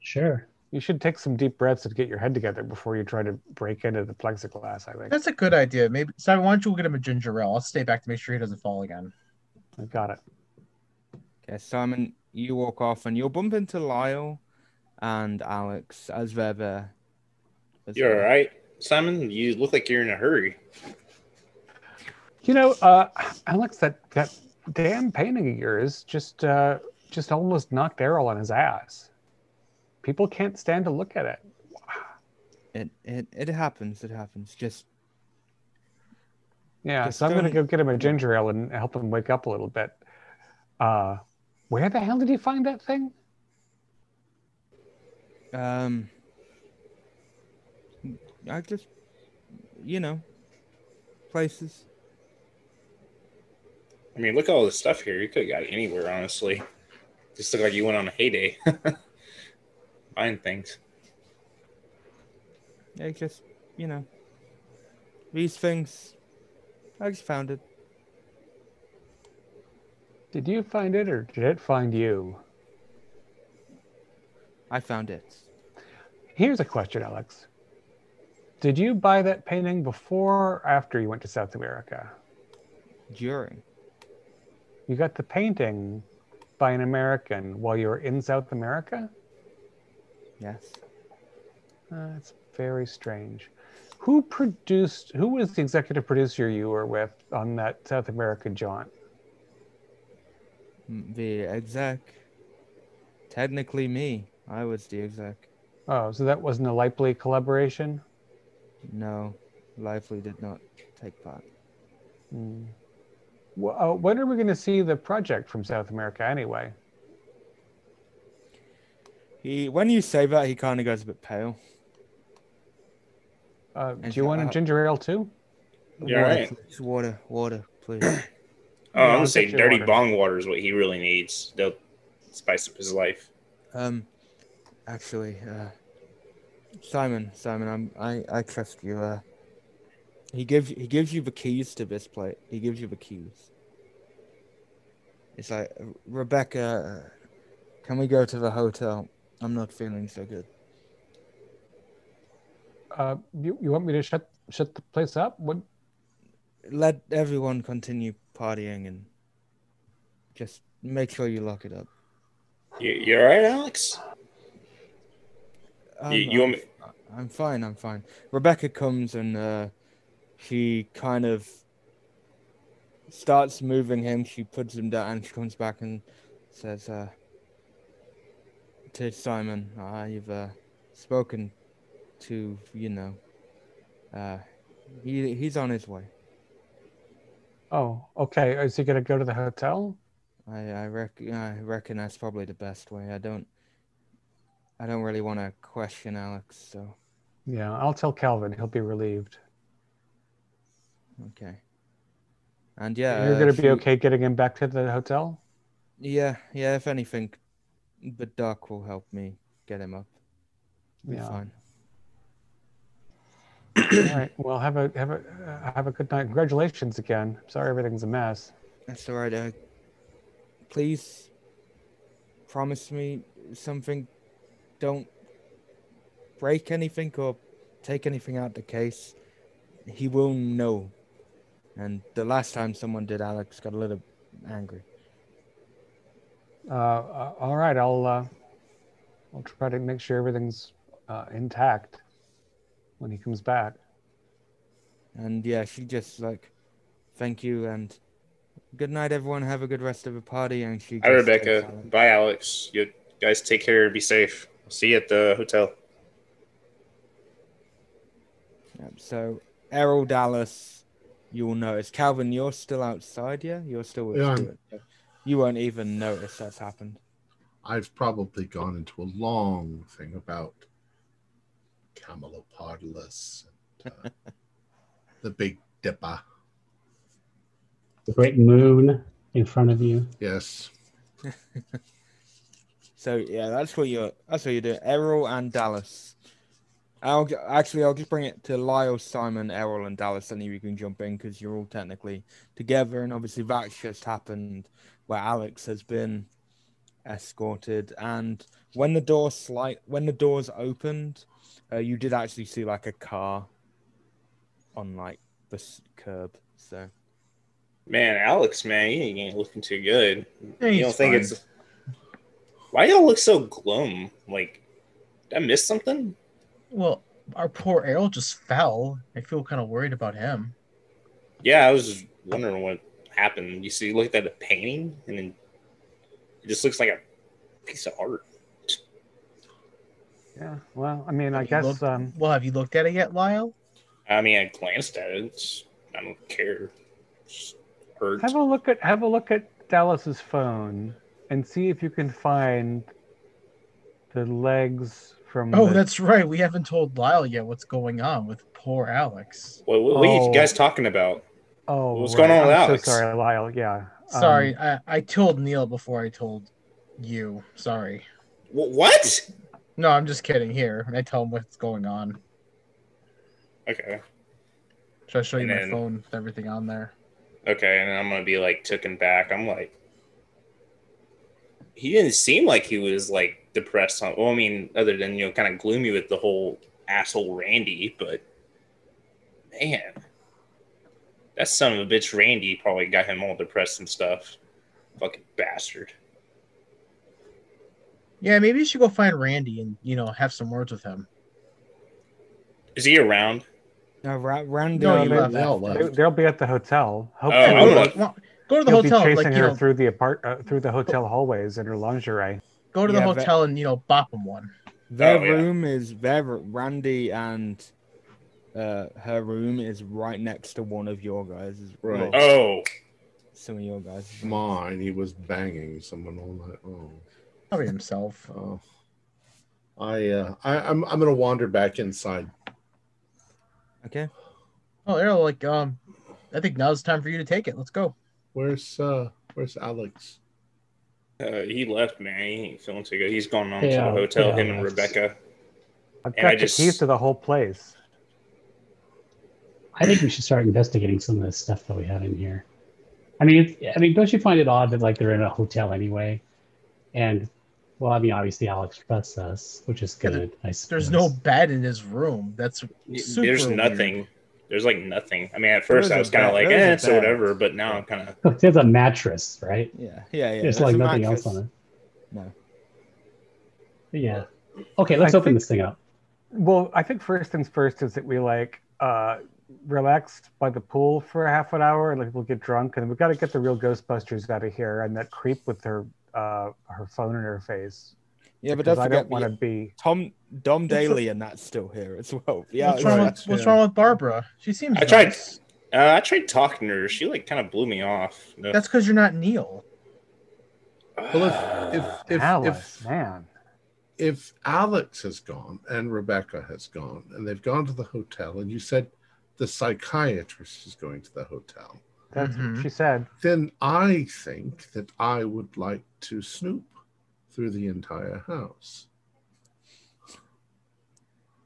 Speaker 5: sure.
Speaker 4: You should take some deep breaths to get your head together before you try to break into the plexiglass. I think.
Speaker 6: That's a good idea. Maybe Simon, why don't you go get him a ginger ale? I'll stay back to make sure he doesn't fall again.
Speaker 4: I got it.
Speaker 2: Okay, Simon, you walk off and you'll bump into Lyle and Alex as they're there. as
Speaker 3: You're all right, Simon. You look like you're in a hurry.
Speaker 4: You know, uh, Alex, that that damn painting of yours just uh, just almost knocked Errol on his ass. People can't stand to look at it.
Speaker 2: It it it happens. It happens. Just
Speaker 4: Yeah,
Speaker 2: Just
Speaker 4: so I'm gonna go get him a ginger ale and help him wake up a little bit. Uh, where the hell did he find that thing?
Speaker 2: um, I just you know places.
Speaker 3: I mean, look at all this stuff here. You could have got anywhere, honestly. Just look like you went on a heyday. (laughs) Buying things.
Speaker 2: I just you know these things. I just found it.
Speaker 4: Did you find it or did it find you?
Speaker 2: I found it.
Speaker 4: Here's a question, Alex. Did you buy that painting before or after you went to South America?
Speaker 2: During.
Speaker 4: You got the painting by an American while you were in South America?
Speaker 2: Yes.
Speaker 4: Uh, That's very strange. Who produced, who was the executive producer you were with on that South American jaunt?
Speaker 2: The exec. Technically me. I was the exec.
Speaker 4: Oh, so that wasn't a Lively collaboration?
Speaker 2: No, Lively did not take part.
Speaker 4: Hmm. Well, uh, when are we going to see the project from South America anyway?
Speaker 2: He, when you say that, he kind of goes a bit pale.
Speaker 4: Uh, do you want a ginger ale too?
Speaker 3: Yeah,
Speaker 2: water,
Speaker 3: right.
Speaker 2: please. Water, water, please. (coughs)
Speaker 3: Oh,
Speaker 4: Yeah,
Speaker 3: I'm
Speaker 4: I'll
Speaker 3: gonna say dirty
Speaker 4: water.
Speaker 3: bong water is what he really needs. They'll spice up his life.
Speaker 2: um, actually, uh, Simon, Simon, I'm, I, I trust you. Uh, he gives, he gives you the keys to this place. He gives you the keys. It's like Rebecca. Can we go to the hotel? I'm not feeling so good.
Speaker 4: Uh, you, you want me to shut shut the place up? What?
Speaker 2: Let everyone continue partying and just make sure you lock it up.
Speaker 3: You, you all right, Alex?
Speaker 2: Um,
Speaker 3: You, you want me?
Speaker 2: I'm fine. I'm fine. Rebecca comes and uh, she kind of starts moving him. She puts him down, and she comes back and says, uh, to Simon. I've uh, spoken to you know. Uh, he he's on his way.
Speaker 4: Oh, okay. Is he gonna go to the hotel?
Speaker 2: I I reckon I reckon that's probably the best way. I don't. I don't really want to question Alex, so
Speaker 4: Yeah, I'll tell Calvin. He'll be relieved.
Speaker 2: Okay. And yeah,
Speaker 4: You're gonna be
Speaker 2: you-
Speaker 4: okay getting him back to the hotel.
Speaker 2: Yeah, yeah. If anything, the doc will help me get him up. Be
Speaker 4: Yeah.
Speaker 2: fine.
Speaker 4: All right. Well, have a have a uh, have a good night. Congratulations again. Sorry everything's a mess.
Speaker 2: That's all right. Uh, please promise me something. Don't break anything or take anything out of the case. He will know. And the last time someone did, Alex got a little angry.
Speaker 4: Uh, uh, all right. I'll uh, I'll try to make sure everything's uh, intact when he comes back.
Speaker 2: And yeah, she just like, thank you and good night, everyone. Have a good rest of the party. And she.
Speaker 3: Hi, Rebecca.
Speaker 2: Alex.
Speaker 3: Bye, Alex. You guys take care. Be safe. I'll see you at the hotel.
Speaker 2: Yep, so Errol Dallas, you will notice. Calvin, you're still outside, yeah? You're still with
Speaker 1: Yeah,
Speaker 2: Stuart. You won't even notice that's happened.
Speaker 1: I've probably gone into a long thing about Camelopardalis and uh, (laughs) the Big Dipper.
Speaker 5: The great moon in front of you.
Speaker 1: Yes. (laughs)
Speaker 2: So yeah, that's what you're that's what you're doing. Errol and Dallas. I'll actually I'll just bring it to Lyle, Simon, Errol, and Dallas. Any of you can jump in because you're all technically together, and obviously that's just happened where Alex has been escorted, and when the door slight when the doors opened, uh, you did actually see like a car on like the s- curb. So
Speaker 3: Man, Alex, man, you ain't looking too good.
Speaker 6: Yeah,
Speaker 3: you don't think
Speaker 6: fine.
Speaker 3: it's. Why y'all look so glum? Like, did I miss something?
Speaker 6: Well, our poor Errol just fell. I feel kind of worried about him.
Speaker 3: Yeah, I was just wondering what happened. You see, look at the painting, and then it just looks like a piece of art.
Speaker 4: Yeah. Well, I mean, I
Speaker 6: Have you
Speaker 4: guess
Speaker 6: looked-
Speaker 4: um,
Speaker 6: Well, have you looked at it yet, Lyle?
Speaker 3: I mean, I glanced at it. It's, I don't care. Hurt.
Speaker 4: have a look at have a look at Dallas's phone and see if you can find the legs from.
Speaker 6: Oh,
Speaker 4: the-
Speaker 6: that's right. We haven't told Lyle yet what's going on with poor Alex.
Speaker 3: What, what, what are
Speaker 4: Oh.
Speaker 3: you guys talking about?
Speaker 4: Oh,
Speaker 3: what's going on with
Speaker 4: I'm
Speaker 3: Alex?
Speaker 4: So sorry, Lyle. Yeah. Um,
Speaker 6: Sorry, I, I told Neil before I told you. Sorry.
Speaker 3: What?
Speaker 6: No, I'm just kidding. Here, I tell him what's going on.
Speaker 3: Okay.
Speaker 6: Should I show you
Speaker 3: And
Speaker 6: my
Speaker 3: then-
Speaker 6: phone with everything on there?
Speaker 3: Okay, and then I'm gonna be like taken back. I'm like, he didn't seem like he was like depressed. On, well, I mean, other than you know, kind of gloomy with the whole asshole Randy, but man, that son of a bitch Randy probably got him all depressed and stuff. Fucking bastard.
Speaker 6: Yeah, maybe you should go find Randy and you know have some words with him.
Speaker 3: Is he around?
Speaker 2: no, Ra- Randy.
Speaker 6: No, you
Speaker 4: they-
Speaker 6: left.
Speaker 1: They all
Speaker 4: They,
Speaker 1: left.
Speaker 4: they'll be at the hotel.
Speaker 3: Oh,
Speaker 4: Hopefully,
Speaker 3: I'm
Speaker 6: Go to- well, go to the
Speaker 4: he'll
Speaker 6: hotel,
Speaker 4: be chasing
Speaker 6: like you
Speaker 4: her
Speaker 6: know,
Speaker 4: through the apart uh, through the hotel hallways in her lingerie.
Speaker 6: Go to the
Speaker 2: Yeah, but-
Speaker 6: hotel and you know bop him one.
Speaker 2: Their
Speaker 3: Oh, yeah.
Speaker 2: room is their Randy and uh, her room is right next to one of your guys'
Speaker 1: Right.
Speaker 3: Oh,
Speaker 2: some of your guys.
Speaker 1: Mine, he was banging someone all night long.
Speaker 6: Probably himself. (laughs)
Speaker 1: Oh. I, uh, I, I'm, I'm gonna wander back inside.
Speaker 2: Okay.
Speaker 6: Oh, Errol, like um, I think now's the time for you to take it. Let's go.
Speaker 1: Where's, uh, where's Alex?
Speaker 3: Uh, he left, man. He ain't feeling too good. He's gone on
Speaker 5: Yeah,
Speaker 3: to the hotel.
Speaker 5: yeah,
Speaker 3: him and Rebecca.
Speaker 4: I've
Speaker 3: And
Speaker 4: got
Speaker 3: I
Speaker 4: the
Speaker 3: just-
Speaker 4: keys to the whole place.
Speaker 5: I think we should start investigating some of the stuff that we have in here. I mean, it's, I mean, don't you find it odd that like they're in a hotel anyway, and well, I mean, obviously Alex trusts us, which is
Speaker 6: Yeah, there-
Speaker 5: good. I
Speaker 6: There's no bed in his room. That's super
Speaker 3: There's
Speaker 6: weird.
Speaker 3: Nothing. There's like nothing. I mean, at first
Speaker 2: There's
Speaker 3: I
Speaker 2: a
Speaker 3: was kind of like, eh,
Speaker 2: a
Speaker 3: it's
Speaker 2: bed.
Speaker 3: whatever. But now I'm kind of (laughs)
Speaker 5: There's a mattress, right?
Speaker 2: Yeah. Yeah. Yeah.
Speaker 5: There's
Speaker 2: there's
Speaker 5: like nothing
Speaker 2: mattress.
Speaker 5: else on it.
Speaker 2: No.
Speaker 5: Yeah. Okay, let's
Speaker 4: I
Speaker 5: open
Speaker 4: think-
Speaker 5: this thing up.
Speaker 4: Well, I think first things first is that we like uh relaxed by the pool for a half an hour and like we'll get drunk and we've got to get the real Ghostbusters out of here and that creep with her uh her phone in her face.
Speaker 2: Yeah, but
Speaker 4: because
Speaker 2: don't
Speaker 4: I
Speaker 2: forget
Speaker 4: don't want to be.
Speaker 2: Tom Dom Daly and that's still here as well. Yeah,
Speaker 6: what's wrong
Speaker 1: right,
Speaker 6: with What's
Speaker 1: yeah.
Speaker 6: wrong with Barbara? She seems.
Speaker 3: I tried- Uh, I tried talking to her. She like kind of blew me off. No.
Speaker 6: That's because you're not Neil.
Speaker 1: Well, if if if, (sighs)
Speaker 4: Alice,
Speaker 1: if
Speaker 4: man.
Speaker 1: if Alex has gone and Rebecca has gone and they've gone to the hotel and you said the psychiatrist is going to the hotel,
Speaker 4: That's
Speaker 6: Mhm.
Speaker 4: what she said.
Speaker 1: then I think that I would like to snoop through the entire house.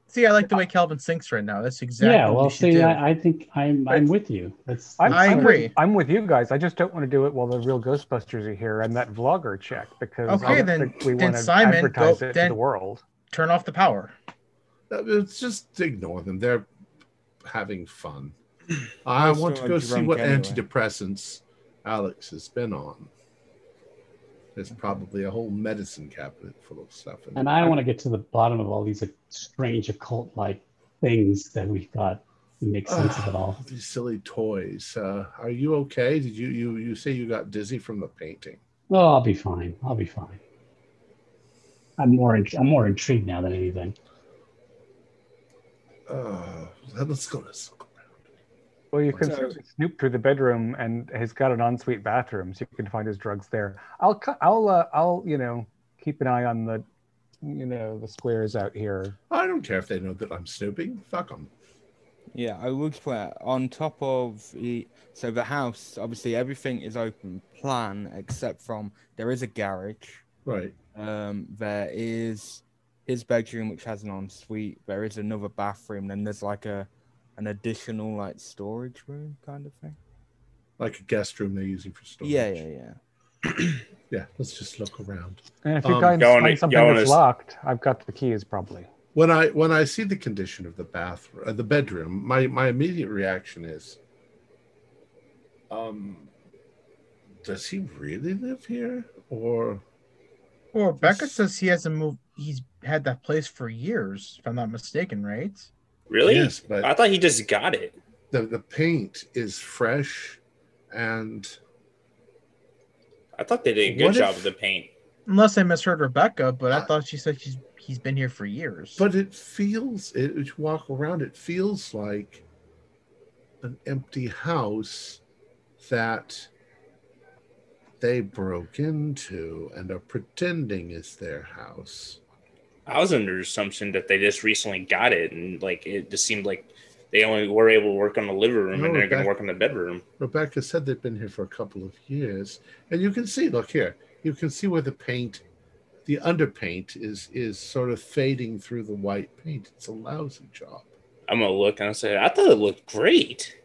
Speaker 6: See, I like the way Calvin thinks right now. That's exactly.
Speaker 5: yeah, well,
Speaker 6: you
Speaker 5: see. I, I think I'm I'm with you. That's,
Speaker 4: I'm,
Speaker 5: that's
Speaker 6: I
Speaker 4: I'm
Speaker 6: agree.
Speaker 4: With, I'm with you guys. I just don't want to do it while the real Ghostbusters are here and that vlogger check because
Speaker 6: Okay, then-
Speaker 4: we
Speaker 6: then
Speaker 4: want to
Speaker 6: Simon, go-
Speaker 4: advertise it to the world.
Speaker 6: Turn off the power.
Speaker 1: Uh, It's just ignore them. They're having fun. I want to go see what
Speaker 2: anyway.
Speaker 1: antidepressants Alex has been on. There's probably a whole medicine cabinet full of stuff. In
Speaker 5: And. I want to get to the bottom of all these like, strange occult-like things that we've got and make sense of it all. (sighs)
Speaker 1: These silly toys. Uh, are you okay? Did you you you say you got dizzy from the painting?
Speaker 5: Oh, I'll be fine. I'll be fine. I'm more int- I'm more intrigued now than anything.
Speaker 1: Uh, let's go. Go.
Speaker 4: Well, you can
Speaker 2: So-
Speaker 4: snoop through the bedroom, and he's got an ensuite bathroom, so you can find his drugs there. I'll, I'll, uh, I'll, you know, keep an eye on the, you know, the squares out here.
Speaker 1: I don't care if they know that I'm snooping. Fuck them.
Speaker 2: Yeah, I would play on top of the so the house. Obviously, everything is open plan except from there is a garage.
Speaker 1: Right.
Speaker 2: Um, there is his bedroom, which has an ensuite. There is another bathroom. Then there's like a an additional like storage room kind of thing.
Speaker 1: Like a guest room they're using for storage.
Speaker 2: Yeah, yeah, yeah. (clears throat)
Speaker 1: Yeah. Let's just look around.
Speaker 4: And if you
Speaker 1: Um,
Speaker 4: guys
Speaker 3: go
Speaker 4: find
Speaker 3: it-
Speaker 4: something that's
Speaker 3: it.
Speaker 4: locked, I've got the keys probably.
Speaker 1: when I when I see the condition of the bathroom, uh, the bedroom, my my immediate reaction is, um, does he really live here, or
Speaker 6: Well, Becca says he hasn't moved. He's had that place for years, if I'm not mistaken, right?
Speaker 3: Really?
Speaker 1: yes, but
Speaker 3: I thought he just got it.
Speaker 1: the the paint is fresh, and
Speaker 3: I thought they did a good
Speaker 1: What
Speaker 3: job
Speaker 1: if-
Speaker 3: of the paint.
Speaker 6: Unless I misheard Rebecca, but I thought she said she's he's been here for years.
Speaker 1: but it feels it. If you walk around, it feels like an empty house that they broke into and are pretending is their house.
Speaker 3: I was under the assumption that they just recently got it, and like it just seemed like they only were able to work on the living room,
Speaker 1: No,
Speaker 3: and they're going to work on the bedroom.
Speaker 1: Rebecca said they've been here for a couple of years, and you can see. Look here, you can see where the paint, the underpaint, is is sort of fading through the white paint. It's a lousy job.
Speaker 3: I'm gonna look and I say, I thought it looked great.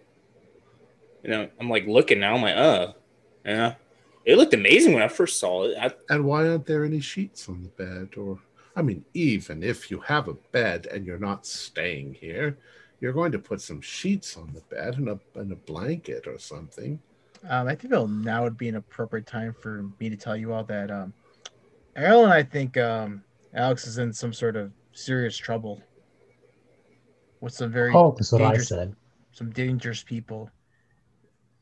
Speaker 3: You know, I'm like looking now. I'm like, uh, yeah, it looked amazing when I first saw it. I,
Speaker 1: And why aren't there any sheets on the bed? Or, I mean, even if you have a bed and you're not staying here, you're going to put some sheets on the bed and a and a blanket or something.
Speaker 6: Um, I think now would be an appropriate time for me to tell you all that um, Errol and I think um, Alex is in some sort of serious trouble with some very
Speaker 5: Cult is what I said.
Speaker 6: some dangerous people.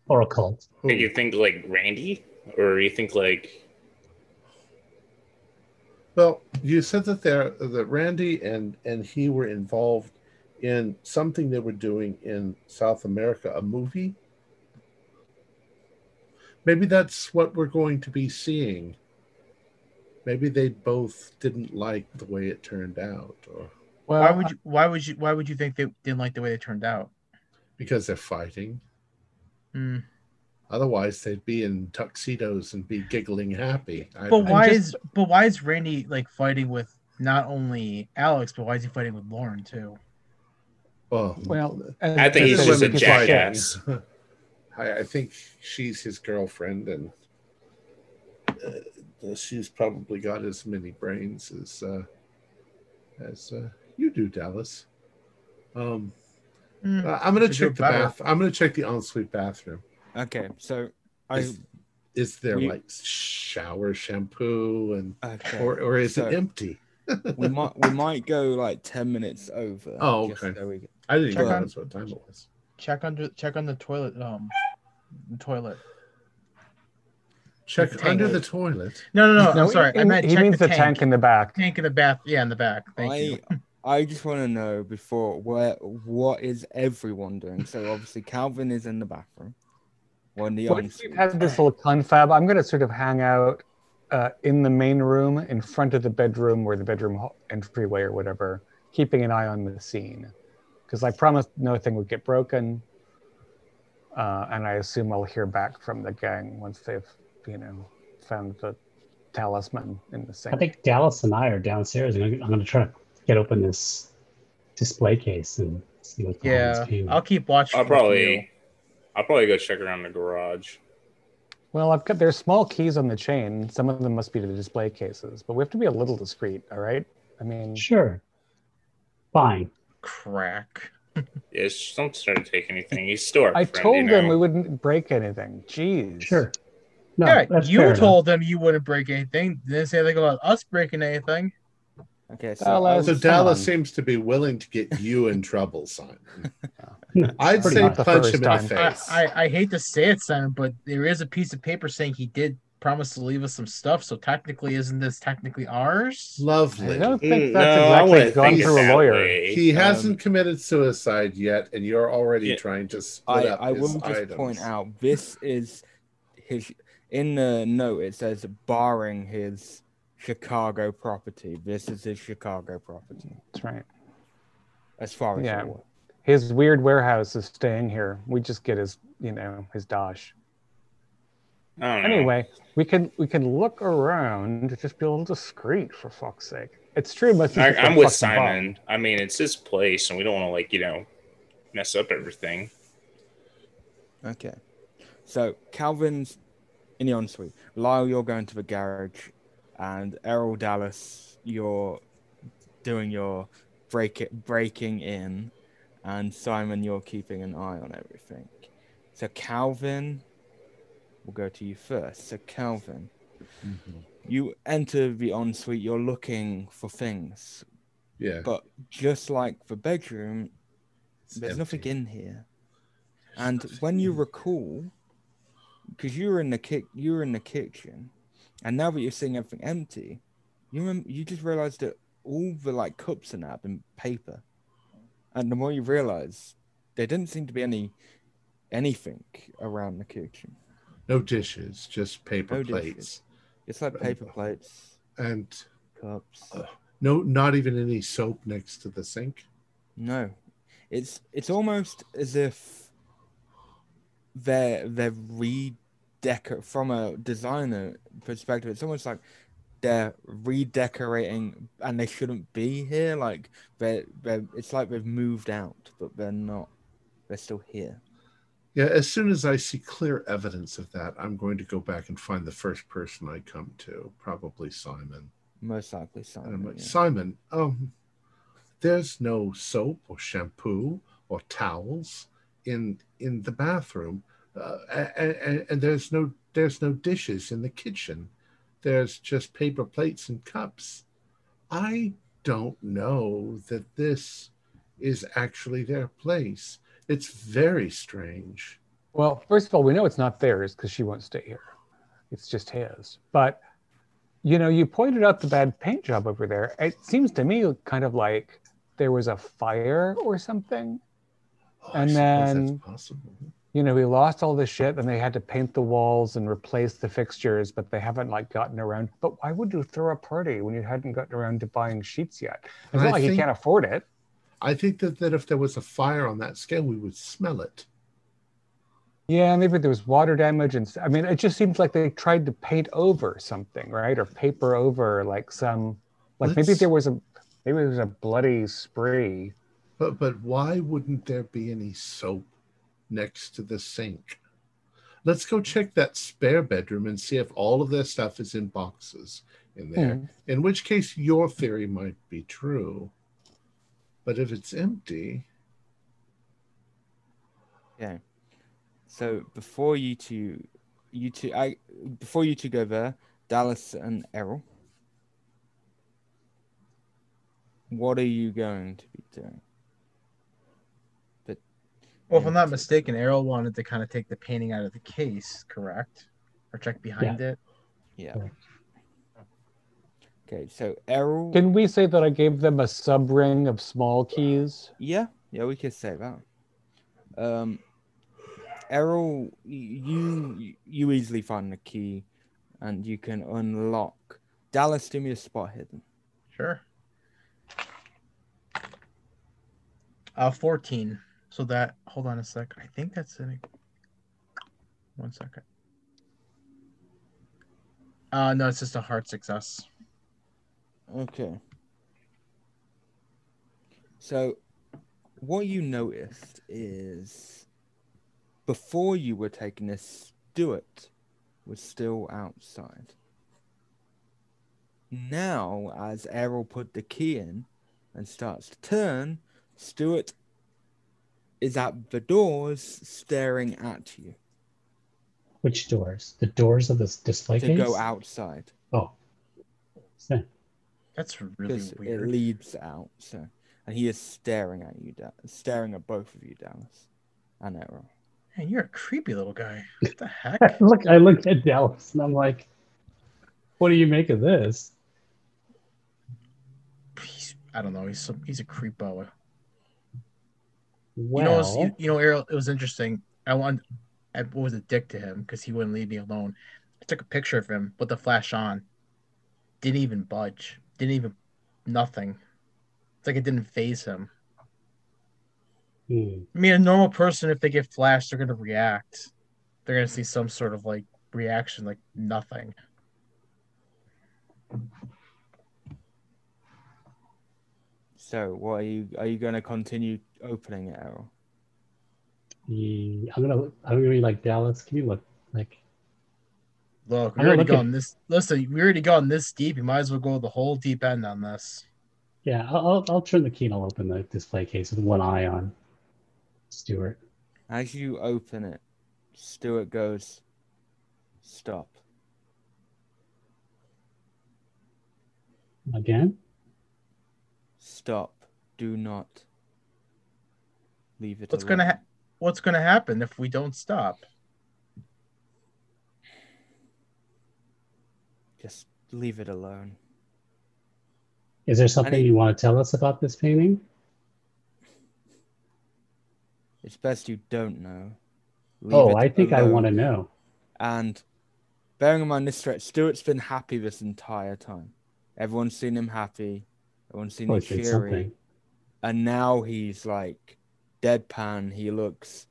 Speaker 5: Or a cult.
Speaker 1: Who-
Speaker 3: you think like Randy, or you think like
Speaker 1: Well, you said that there that Randy and and he were involved in something they were doing in South America, a movie. Maybe that's what we're going to be seeing. Maybe they both didn't like the way it turned out, or
Speaker 4: Well,
Speaker 6: why would you? Why would you? Why would you think they didn't like the way it turned out?
Speaker 1: because they're fighting.
Speaker 6: Hmm.
Speaker 1: Otherwise, they'd be in tuxedos and be giggling happy. I,
Speaker 6: But
Speaker 1: I
Speaker 6: why
Speaker 1: just-
Speaker 6: is? But why is Randy like fighting with not only Alex, but why is he fighting with Lauren too?
Speaker 1: Well,
Speaker 4: well,
Speaker 3: I think he's just a jackass. (laughs)
Speaker 1: I, I think she's his girlfriend, and uh, she's probably got as many brains as uh, as uh, you do, Dallas. Um, uh, I'm gonna check the
Speaker 6: better.
Speaker 1: bath. I'm gonna check the ensuite bathroom.
Speaker 2: Okay, so I
Speaker 1: Is, is there
Speaker 2: We-
Speaker 1: like shower shampoo and
Speaker 2: okay.
Speaker 1: or or is
Speaker 2: So-
Speaker 1: it empty?
Speaker 2: we might we might go like ten minutes over.
Speaker 1: Oh,
Speaker 2: just
Speaker 1: okay.
Speaker 2: so we-
Speaker 1: I didn't
Speaker 6: Check
Speaker 1: even
Speaker 6: on-
Speaker 1: notice what time it was.
Speaker 6: Check under. Check on the toilet. Um, the toilet.
Speaker 1: Check
Speaker 6: tank.
Speaker 1: under the toilet.
Speaker 6: No, no, no.
Speaker 4: No,
Speaker 6: I'm sorry.
Speaker 4: he,
Speaker 6: I meant
Speaker 4: he
Speaker 6: check
Speaker 4: means
Speaker 6: the,
Speaker 4: the tank. in the back.
Speaker 6: tank in the bath. Yeah, in the back. Thank
Speaker 2: I
Speaker 6: you.
Speaker 2: I just want to know before where what is everyone doing? So obviously Calvin is in the bathroom. Or in the
Speaker 4: Once
Speaker 2: ensuite.
Speaker 4: we've had this little confab, I'm going to sort of hang out uh, in the main room in front of the bedroom or the bedroom entryway or whatever, keeping an eye on the scene. Because I promised nothing would get broken. Uh, and I assume I'll hear back from the gang once they've, you know, found the talisman in the sink.
Speaker 5: I think Dallas and I are downstairs, and I'm, I'm going to try to get open this display case and see what's behind
Speaker 6: Yeah,
Speaker 5: this.
Speaker 6: I'll keep watching.
Speaker 3: I'll
Speaker 6: with you.
Speaker 3: probably, I'll probably go check around the garage.
Speaker 4: Well, I've got there's small keys on the chain. Some of them must be to the display cases, but we have to be a little discreet, all right? I mean,
Speaker 5: Sure. Fine.
Speaker 6: crack.
Speaker 3: Yeah, just don't try to take anything. He's still our
Speaker 4: I
Speaker 3: friend,
Speaker 4: told
Speaker 3: you
Speaker 4: them we wouldn't break anything. Jeez.
Speaker 5: Sure. No,
Speaker 6: yeah, you
Speaker 5: fair enough.
Speaker 6: told them you wouldn't break anything. Didn't say anything about us breaking anything.
Speaker 2: Okay, so
Speaker 4: Dallas.
Speaker 1: So Dallas seems to be willing to get you in (laughs) trouble, Simon.
Speaker 5: No,
Speaker 1: I'd say punch
Speaker 4: first
Speaker 1: him in the face.
Speaker 6: I, I, I hate to say it, Simon, but there is a piece of paper saying he did promise to leave us some stuff. So technically, isn't this technically ours?
Speaker 4: I
Speaker 1: Lovely.
Speaker 4: don't
Speaker 3: Mm,
Speaker 4: think
Speaker 3: no,
Speaker 4: that's
Speaker 3: I
Speaker 4: exactly
Speaker 3: wouldn't
Speaker 4: gone
Speaker 3: think
Speaker 4: through a lawyer.
Speaker 3: way.
Speaker 1: He
Speaker 3: Um,
Speaker 1: hasn't committed suicide yet, and you're already
Speaker 3: Yeah.
Speaker 1: trying to split
Speaker 2: I,
Speaker 1: up
Speaker 2: I will just
Speaker 1: items.
Speaker 2: point out this is his in the note it says barring his Chicago property. This is his Chicago property.
Speaker 4: That's right.
Speaker 2: As far as
Speaker 4: Yeah.
Speaker 2: you're.
Speaker 4: His weird warehouse is staying here. We just get his, you know, his dosh.
Speaker 3: I don't know.
Speaker 4: Anyway, we can we can look around. To just be a little discreet, for fuck's sake. It's true. Most
Speaker 3: I, I'm with
Speaker 4: fucking bombed.
Speaker 3: Simon. I mean, it's his place, and we don't want to like you know mess up everything.
Speaker 2: Okay. So Calvin's in the ensuite. Lyle, you're going to the garage, and Errol Dallas, you're doing your break it, breaking in, and Simon, you're keeping an eye on everything. So Calvin, we'll go to you first. So Calvin,
Speaker 1: Mhm.
Speaker 2: you enter the ensuite. You're looking for things,
Speaker 1: Yeah.
Speaker 2: but just like the bedroom,
Speaker 1: it's
Speaker 2: there's nothing in here.
Speaker 1: There's
Speaker 2: And when you recall, because you were in the ki- you were in the kitchen, and now that you're seeing everything empty, you remember you just realized that all the like cups and that have been paper, and the more you realize, there didn't seem to be any anything around the kitchen.
Speaker 1: no dishes, just paper
Speaker 2: No dishes.
Speaker 1: plates,
Speaker 2: It's like paper plates,
Speaker 1: and
Speaker 2: cups.
Speaker 1: Uh, no, not even any soap next to the sink.
Speaker 2: No, it's it's almost as if they're they're redecor from a designer perspective. It's almost like they're redecorating and they shouldn't be here. Like they they it's like they've moved out, but they're not. They're still here.
Speaker 1: Yeah, as soon as I see clear evidence of that, I'm going to go back and find the first person I come to, probably Simon.
Speaker 2: Most likely, Simon.
Speaker 1: like,
Speaker 2: yeah.
Speaker 1: Simon, um, there's no soap or shampoo or towels in in the bathroom, uh, and, and, and there's no there's no dishes in the kitchen. There's just paper plates and cups. I don't know that this is actually their place. It's very strange.
Speaker 4: Well, first of all, we know it's not theirs because she won't stay here. It's just his. But you know, you pointed out the bad paint job over there. It seems to me kind of like there was a fire or something.
Speaker 1: Oh,
Speaker 4: And then-
Speaker 1: that's possible.
Speaker 4: You know, we lost all this shit and they had to paint the walls and replace the fixtures, but they haven't like gotten around. But why would you throw a party when you hadn't gotten around to buying sheets yet? It's not like you can't afford it.
Speaker 1: I think that, that if there was a fire on that scale, we would smell it.
Speaker 4: Yeah, maybe there was water damage, and I mean, it just seems like they tried to paint over something, right, or paper over like some, like maybe
Speaker 1: Let's-
Speaker 4: there was a, maybe there was a bloody spree.
Speaker 1: But but why wouldn't there be any soap next to the sink? Let's go check that spare bedroom and see if all of their stuff is in boxes in there.
Speaker 4: Hmm.
Speaker 1: In which case, your theory might be true. But if it's empty,
Speaker 2: Yeah. So before you two, you two, I before you two go there, Dallas and Errol. What are you going to be doing? But
Speaker 6: Well, if I'm not mistaken, Errol wanted to kind of take the painting out of the case, correct? or check behind it.
Speaker 2: Yeah. Okay, so Errol.
Speaker 4: Can we say that I gave them a sub ring of small keys?
Speaker 2: Yeah, yeah, we could say that. Um, Errol, you you easily find the key, and you can unlock. Dallas, do me a spot hidden.
Speaker 6: Sure. Uh, 14. So that, hold on a sec. I think that's in. One second. Uh, no, it's just a hard success.
Speaker 2: Okay. So, what you noticed is before you were taking this, Stuart was still outside. Now, as Errol put the key in and starts to turn, Stuart is at the doors staring at you
Speaker 5: Which doors? The doors of this display
Speaker 2: to
Speaker 5: case?
Speaker 2: go outside
Speaker 5: Oh. So,
Speaker 6: That's really
Speaker 2: because it
Speaker 6: weird.
Speaker 2: leads out. So, and he is staring at you, Da- staring at both of you, Dallas and Errol.
Speaker 6: Man, you're a creepy little guy. What the (laughs) heck?
Speaker 5: look, I looked at Dallas and I'm like, what do you make of this?
Speaker 6: He's, I don't know. He's some, he's a creepo.
Speaker 5: Well,
Speaker 6: You know, it's- you, you know, Ariel. It was interesting. I want, I was a dick to him because he wouldn't leave me alone. I took a picture of him with the flash on. Didn't even budge. Didn't even nothing. It's like it didn't phase him.
Speaker 5: hmm,
Speaker 6: I mean, a normal person, if they get flashed, they're gonna react. They're gonna see some sort of like reaction, like nothing.
Speaker 2: So, what are you? Are you going to continue opening it, Errol?
Speaker 5: yeah, I'm gonna, I'm gonna be like Dallas. Can you look like?
Speaker 6: Look, we
Speaker 5: I'm
Speaker 6: already
Speaker 5: looking-
Speaker 6: gone this. Listen, we already gone this deep. You might as well go the whole deep end on this.
Speaker 5: Yeah, I'll, I'll, I'll turn the key and I'll open the display case with one eye on Stuart.
Speaker 2: As you open it, Stuart goes, "Stop."
Speaker 5: Again?
Speaker 2: Stop. Do not leave it
Speaker 6: What's
Speaker 2: alone.
Speaker 6: gonna ha- What's gonna happen if we don't stop?
Speaker 2: Just leave it alone.
Speaker 5: Is there something you want to tell us about this painting?
Speaker 2: It's best you don't know. Leave
Speaker 5: oh, I think I want to know.
Speaker 2: And bearing in mind this stretch, Stuart's been happy this entire time. Everyone's seen him happy. Everyone's seen him
Speaker 5: it's been
Speaker 2: cheery.
Speaker 5: something.
Speaker 2: And now he's like deadpan. He looks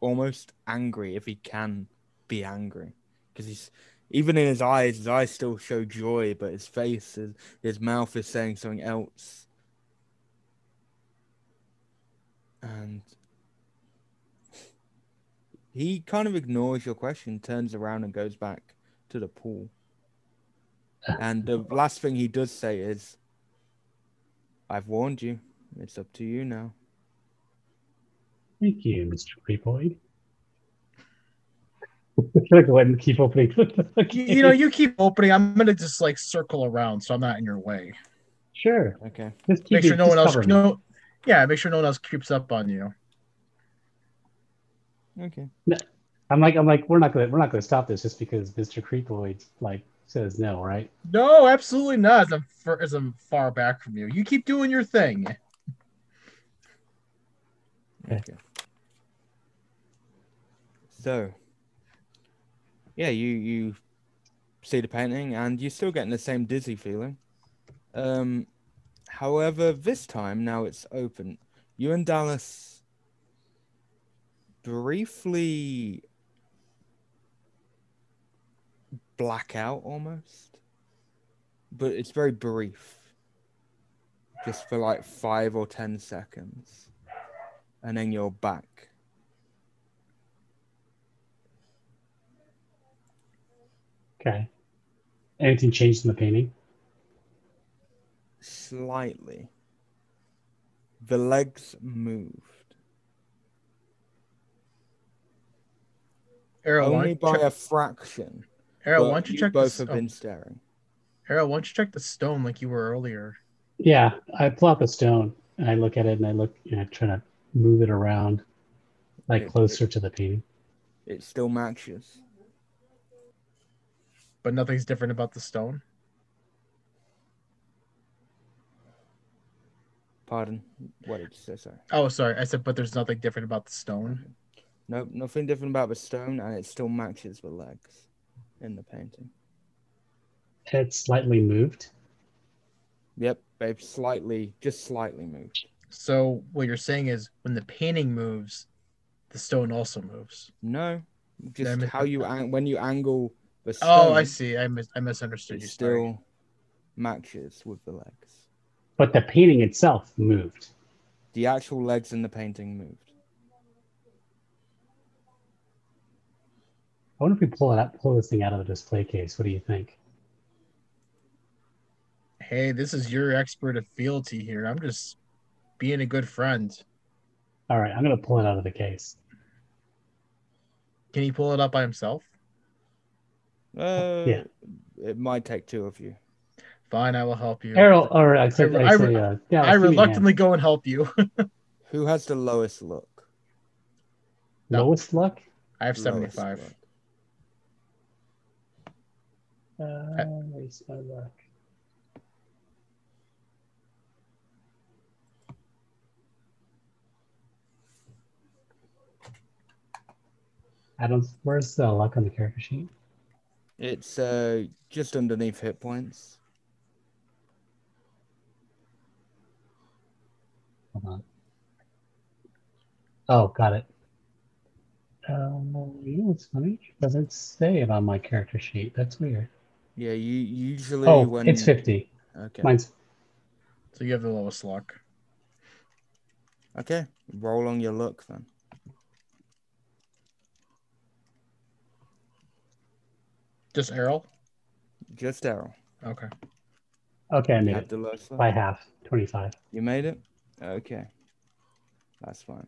Speaker 2: almost angry if he can be angry. Because he's even in his eyes, his eyes still show joy, but his face, his, his mouth is saying something else. And he kind of ignores your question, turns around and goes back to the pool. Ah. And the last thing he does say is, I've warned you. It's up to you now.
Speaker 5: Thank you, Mr. Creepoid. I'm (laughs) gonna go ahead and keep opening. (laughs)
Speaker 6: You, you know, you keep opening. I'm gonna just like circle around, so I'm not in your way.
Speaker 5: sure.
Speaker 2: Okay.
Speaker 5: Just keep
Speaker 6: Make
Speaker 5: it-
Speaker 6: sure no one else.
Speaker 5: me.
Speaker 6: No, yeah, make sure no one else creeps up on you.
Speaker 2: Okay.
Speaker 5: I'm like, I'm like, we're not gonna, we're not gonna stop this just because Mr. Creepoid like says no, right?
Speaker 6: No, absolutely not. As I'm, far, as I'm far back from you, you keep doing your thing.
Speaker 5: Okay.
Speaker 2: Okay. So, yeah, you you see the painting, and you're still getting the same dizzy feeling. Um, however, this time now it's open. You and Dallas briefly black out almost, but it's very brief, just for like five or ten seconds, and then you're back.
Speaker 5: Okay. Anything changed in the painting?
Speaker 2: slightly. The legs moved.
Speaker 6: Errol,
Speaker 2: Only by
Speaker 6: check,
Speaker 2: a fraction.
Speaker 6: Errol,
Speaker 2: but
Speaker 6: why don't you
Speaker 2: you
Speaker 6: check
Speaker 2: both
Speaker 6: the,
Speaker 2: have
Speaker 6: oh,
Speaker 2: been staring.
Speaker 6: Errol, why don't you check the stone like you were earlier?
Speaker 5: Yeah, I pull out the stone and I look at it and I look and I try to move it around, like
Speaker 2: Okay.
Speaker 5: closer to the painting.
Speaker 2: It still matches.
Speaker 6: but nothing's different about the stone.
Speaker 2: Pardon. What did you say? Sorry.
Speaker 6: Oh, sorry. I said, but there's nothing different about the stone.
Speaker 2: Nope, nothing different about the stone, and it still matches the legs in the painting.
Speaker 5: It's slightly moved.
Speaker 2: Yep, they've slightly, just slightly moved.
Speaker 6: So what you're saying is, when the painting moves, the stone also moves.
Speaker 2: No, just
Speaker 6: Damn
Speaker 2: how you ang- when you angle the stone.
Speaker 6: Oh, I see. I mis- I misunderstood you.
Speaker 2: still
Speaker 6: Sorry.
Speaker 2: matches with the legs.
Speaker 5: But the painting itself moved.
Speaker 2: The actual legs in the painting moved.
Speaker 5: I wonder if we pull it out, pull this thing out of the display case. What do you think?
Speaker 6: Hey, this is your expert of fealty here. I'm just being a good friend.
Speaker 5: All right, I'm gonna pull it out of the case.
Speaker 6: Can he pull it up by himself?
Speaker 2: Uh,
Speaker 5: Yeah.
Speaker 2: It might take two of you.
Speaker 6: Fine, I will help you.
Speaker 5: Errol, or I said,
Speaker 6: I-
Speaker 5: I,
Speaker 6: I-
Speaker 5: say, uh, yeah,
Speaker 6: I
Speaker 5: give me a hand.
Speaker 6: reluctantly go and help you.
Speaker 2: Who has the lowest look?
Speaker 5: lowest luck.
Speaker 6: I have
Speaker 2: Lowest
Speaker 6: 75.
Speaker 2: look.
Speaker 5: Uh, where's my? I don't. Where's the luck on the character sheet?
Speaker 2: It's uh just underneath hit points.
Speaker 5: Hold on. Oh, got it. Um, you know what's funny? It doesn't say it on my character sheet. That's weird.
Speaker 2: Yeah, you usually
Speaker 5: Oh,
Speaker 2: when
Speaker 5: it's 50.
Speaker 2: Okay.
Speaker 5: Mine's
Speaker 6: So you have the lowest luck.
Speaker 2: Okay. Roll on your luck then.
Speaker 6: Just Errol?
Speaker 2: Just Errol.
Speaker 6: Okay.
Speaker 5: okay. I made
Speaker 2: had
Speaker 5: it
Speaker 2: the lowest luck.
Speaker 5: by half, 25.
Speaker 2: You made it? Okay. That's fine.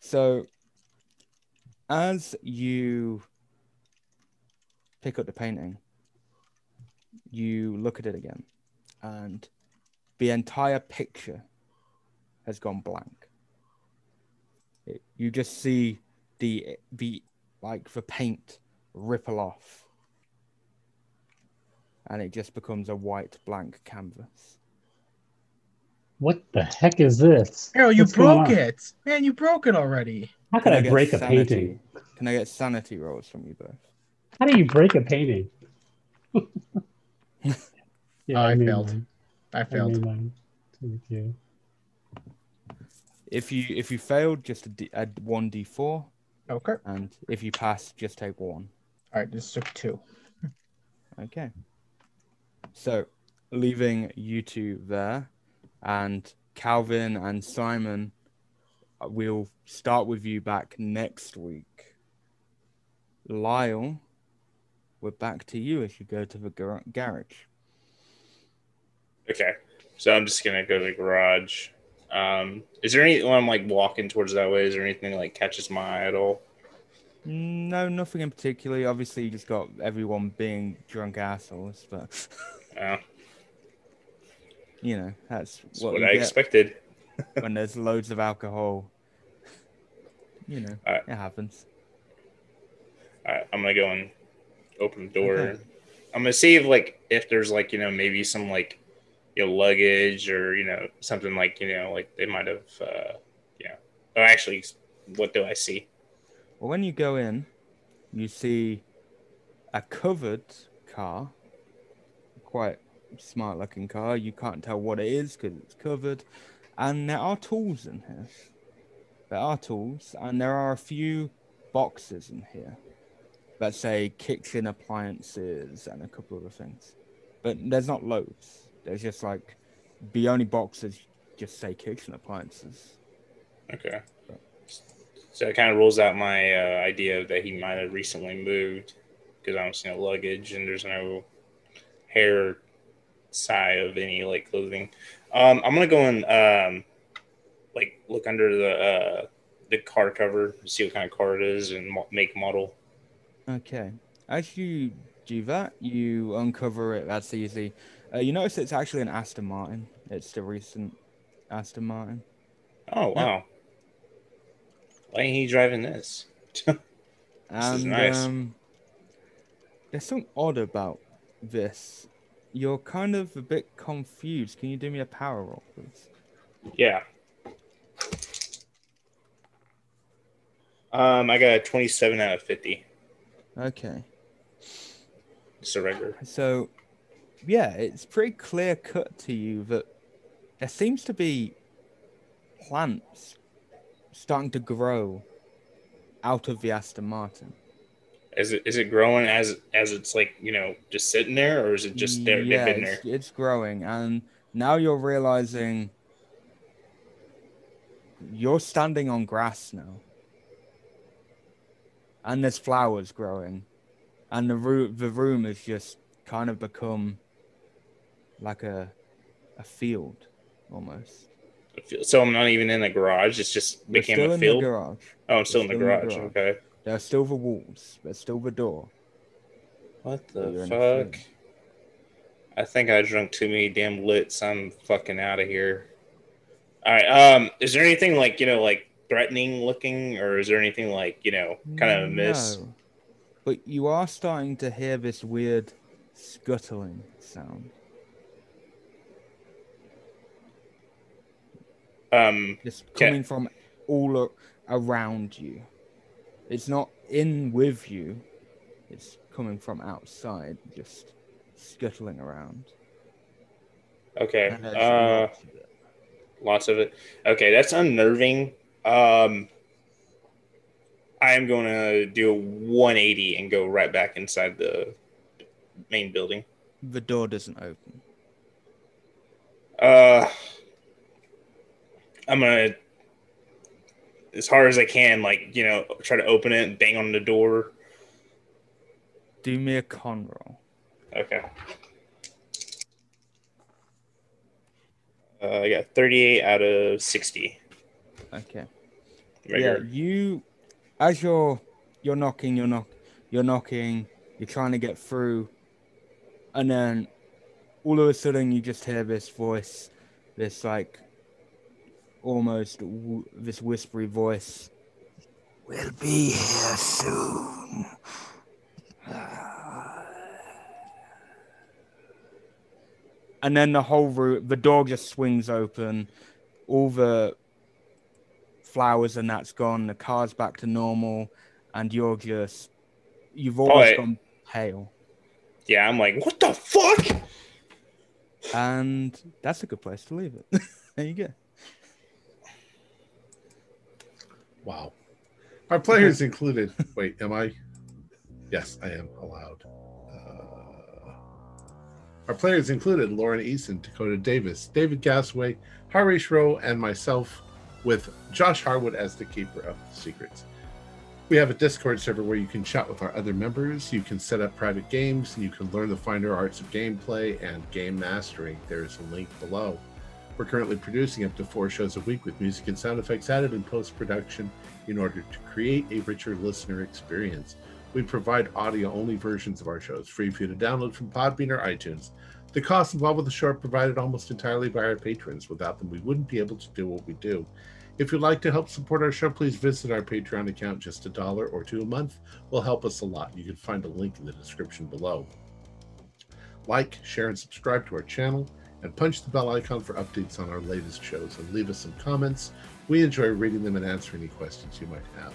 Speaker 2: So, as you pick up the painting, you look at it again, and the entire picture has gone blank. It- you just see the the like the paint ripple off, and it just becomes a white blank canvas.
Speaker 5: What the heck is this?
Speaker 6: Errol, you
Speaker 5: What's
Speaker 6: broke it. Man, you broke it already.
Speaker 5: How can I,
Speaker 2: get
Speaker 5: break a
Speaker 2: sanity-
Speaker 5: painting?
Speaker 2: Can I get sanity rolls from you both?
Speaker 5: How do you break a painting? (laughs) (laughs) yeah,
Speaker 6: I
Speaker 5: made
Speaker 6: failed.
Speaker 5: mine.
Speaker 6: I
Speaker 5: I
Speaker 6: failed.
Speaker 5: made mine. Thank you.
Speaker 2: If you if you failed, just add- add one d four,
Speaker 6: Okay.
Speaker 2: and if you pass, just take one.
Speaker 6: All right, this took two. (laughs)
Speaker 2: Okay. So, leaving you two there, and Calvin and Simon, uh, we'll start with you back next week. Lyle, we're back to you as you go to the gar- garage.
Speaker 3: Okay. So I'm just gonna go to the garage. Um, is there any when I'm like walking towards that way? Is there anything that, like catches my eye at all?
Speaker 2: No, nothing in particular. Obviously, you just got everyone being drunk assholes, but
Speaker 3: Uh, (laughs)
Speaker 2: you know that's
Speaker 3: that's
Speaker 2: what,
Speaker 3: what, I expected. (laughs)
Speaker 2: when there's loads of alcohol. You know,
Speaker 3: Alright.
Speaker 2: it happens.
Speaker 3: All right, I'm gonna go and open the door.
Speaker 2: Okay.
Speaker 3: I'm gonna see if like if there's like you know maybe some like you know luggage or you know something like you know like they might have uh yeah. Oh, actually, what do I see?
Speaker 2: Well, when you go in, you see a covered car, quite smart looking car. You can't tell what it is because it's covered, and there are tools in here. There are tools, and there are a few boxes in here that say kitchen appliances and a couple other things. But there's not loads. There's just like the only boxes just say kitchen appliances.
Speaker 3: Okay. So it kind of rules out my uh, idea that he might have recently moved because I don't see no luggage and there's no hair side of any like clothing. Um, I'm gonna go and um, like look under the uh, the car cover, see what kind of car it is and make model.
Speaker 2: Okay. As you do that, you uncover it. That's easy. Uh, you notice it's actually an Aston Martin. It's the recent Aston Martin.
Speaker 3: Oh wow! Why ain't he driving this? (laughs)
Speaker 2: And
Speaker 3: is nice.
Speaker 2: um, there's something odd about this. You're kind of a bit confused. Can you do me a power roll, please?
Speaker 3: Yeah. Um, I got a 27 out of 50.
Speaker 2: Okay.
Speaker 3: Surrender.
Speaker 2: So, yeah, it's pretty clear cut to you that there seems to be plants starting to grow out of the Aston Martin.
Speaker 3: Is it is it growing as as it's like you know just sitting there, or is it just there?
Speaker 2: yeah,
Speaker 3: they've there?
Speaker 2: it's, it's growing, and now you're realizing you're standing on grass now, and there's flowers growing, and the room the room has just kind of become like a a field almost.
Speaker 3: So I'm not even in the garage. It's just
Speaker 2: You're
Speaker 3: became
Speaker 2: still
Speaker 3: a
Speaker 2: in
Speaker 3: field.
Speaker 2: the garage.
Speaker 3: oh, I'm still in the
Speaker 2: You're in the
Speaker 3: garage.
Speaker 2: garage.
Speaker 3: Okay.
Speaker 2: There are still the walls. There's still the door.
Speaker 3: What
Speaker 2: You're
Speaker 3: the fuck? I think I drank too many damn lits. I'm fucking out of here. All right. Um, is there anything like you know like threatening looking, or is there anything like you know kind of a miss?
Speaker 2: No. But you are starting to hear this weird scuttling sound.
Speaker 3: Um,
Speaker 2: Just coming from all around you. It's not in with you. It's coming from outside, just scuttling around.
Speaker 3: okay. Uh,
Speaker 2: lots of
Speaker 3: lots of it. Okay, that's unnerving. Um, I am going to do a 180 and go right back inside the main building.
Speaker 2: The door doesn't open.
Speaker 3: Uh, I'm gonna, as hard as I can, like you know, try to open it and bang on the door.
Speaker 2: Do me a con roll.
Speaker 3: Okay. Uh, I got 38 out of 60.
Speaker 2: Okay.
Speaker 3: Regular.
Speaker 2: Yeah, you as you're you're knocking, you're knock you're knocking, you're trying to get through, and then all of a sudden you just hear this voice, this like almost w- this whispery voice. We'll be here soon. And then the whole room, the door just swings open. All the flowers and that's gone. The car's back to normal, and you're just you've always
Speaker 3: Boy.
Speaker 2: gone pale.
Speaker 3: Yeah, I'm like, what the fuck?
Speaker 2: And that's a good place to leave it. (laughs) there you go.
Speaker 1: Wow. Our players included. (laughs) Wait, am I? Yes, I am allowed. Uh, our players included Lauren Eason, Dakota Davis, David Gasway, Harish Rowe, and myself, with Josh Harwood as the keeper of the secrets. We have a Discord server where you can chat with our other members. You can set up private games, and you can learn the finer arts of gameplay and game mastery. There is a link below. We're currently producing up to four shows a week with music and sound effects added in post production in order to create a richer listener experience. We provide audio only versions of our shows, free for you to download from Podbean or iTunes. The costs involved with the show are provided almost entirely by our patrons. Without them, we wouldn't be able to do what we do. If you'd like to help support our show, please visit our Patreon account. Just a dollar or two a month will help us a lot. You can find a link in the description below. Like, share, and subscribe to our channel, and punch the bell icon for updates on our latest shows. And leave us some comments. We enjoy reading them and answering any questions you might have.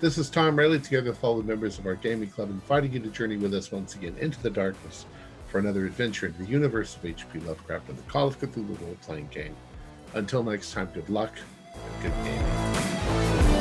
Speaker 1: This is Tom Riley, together with all the members of our gaming club, inviting you to journey with us once again into the darkness for another adventure into the universe of H.P. Lovecraft and the Call of Cthulhu role playing game. Until next time, good luck and good gaming.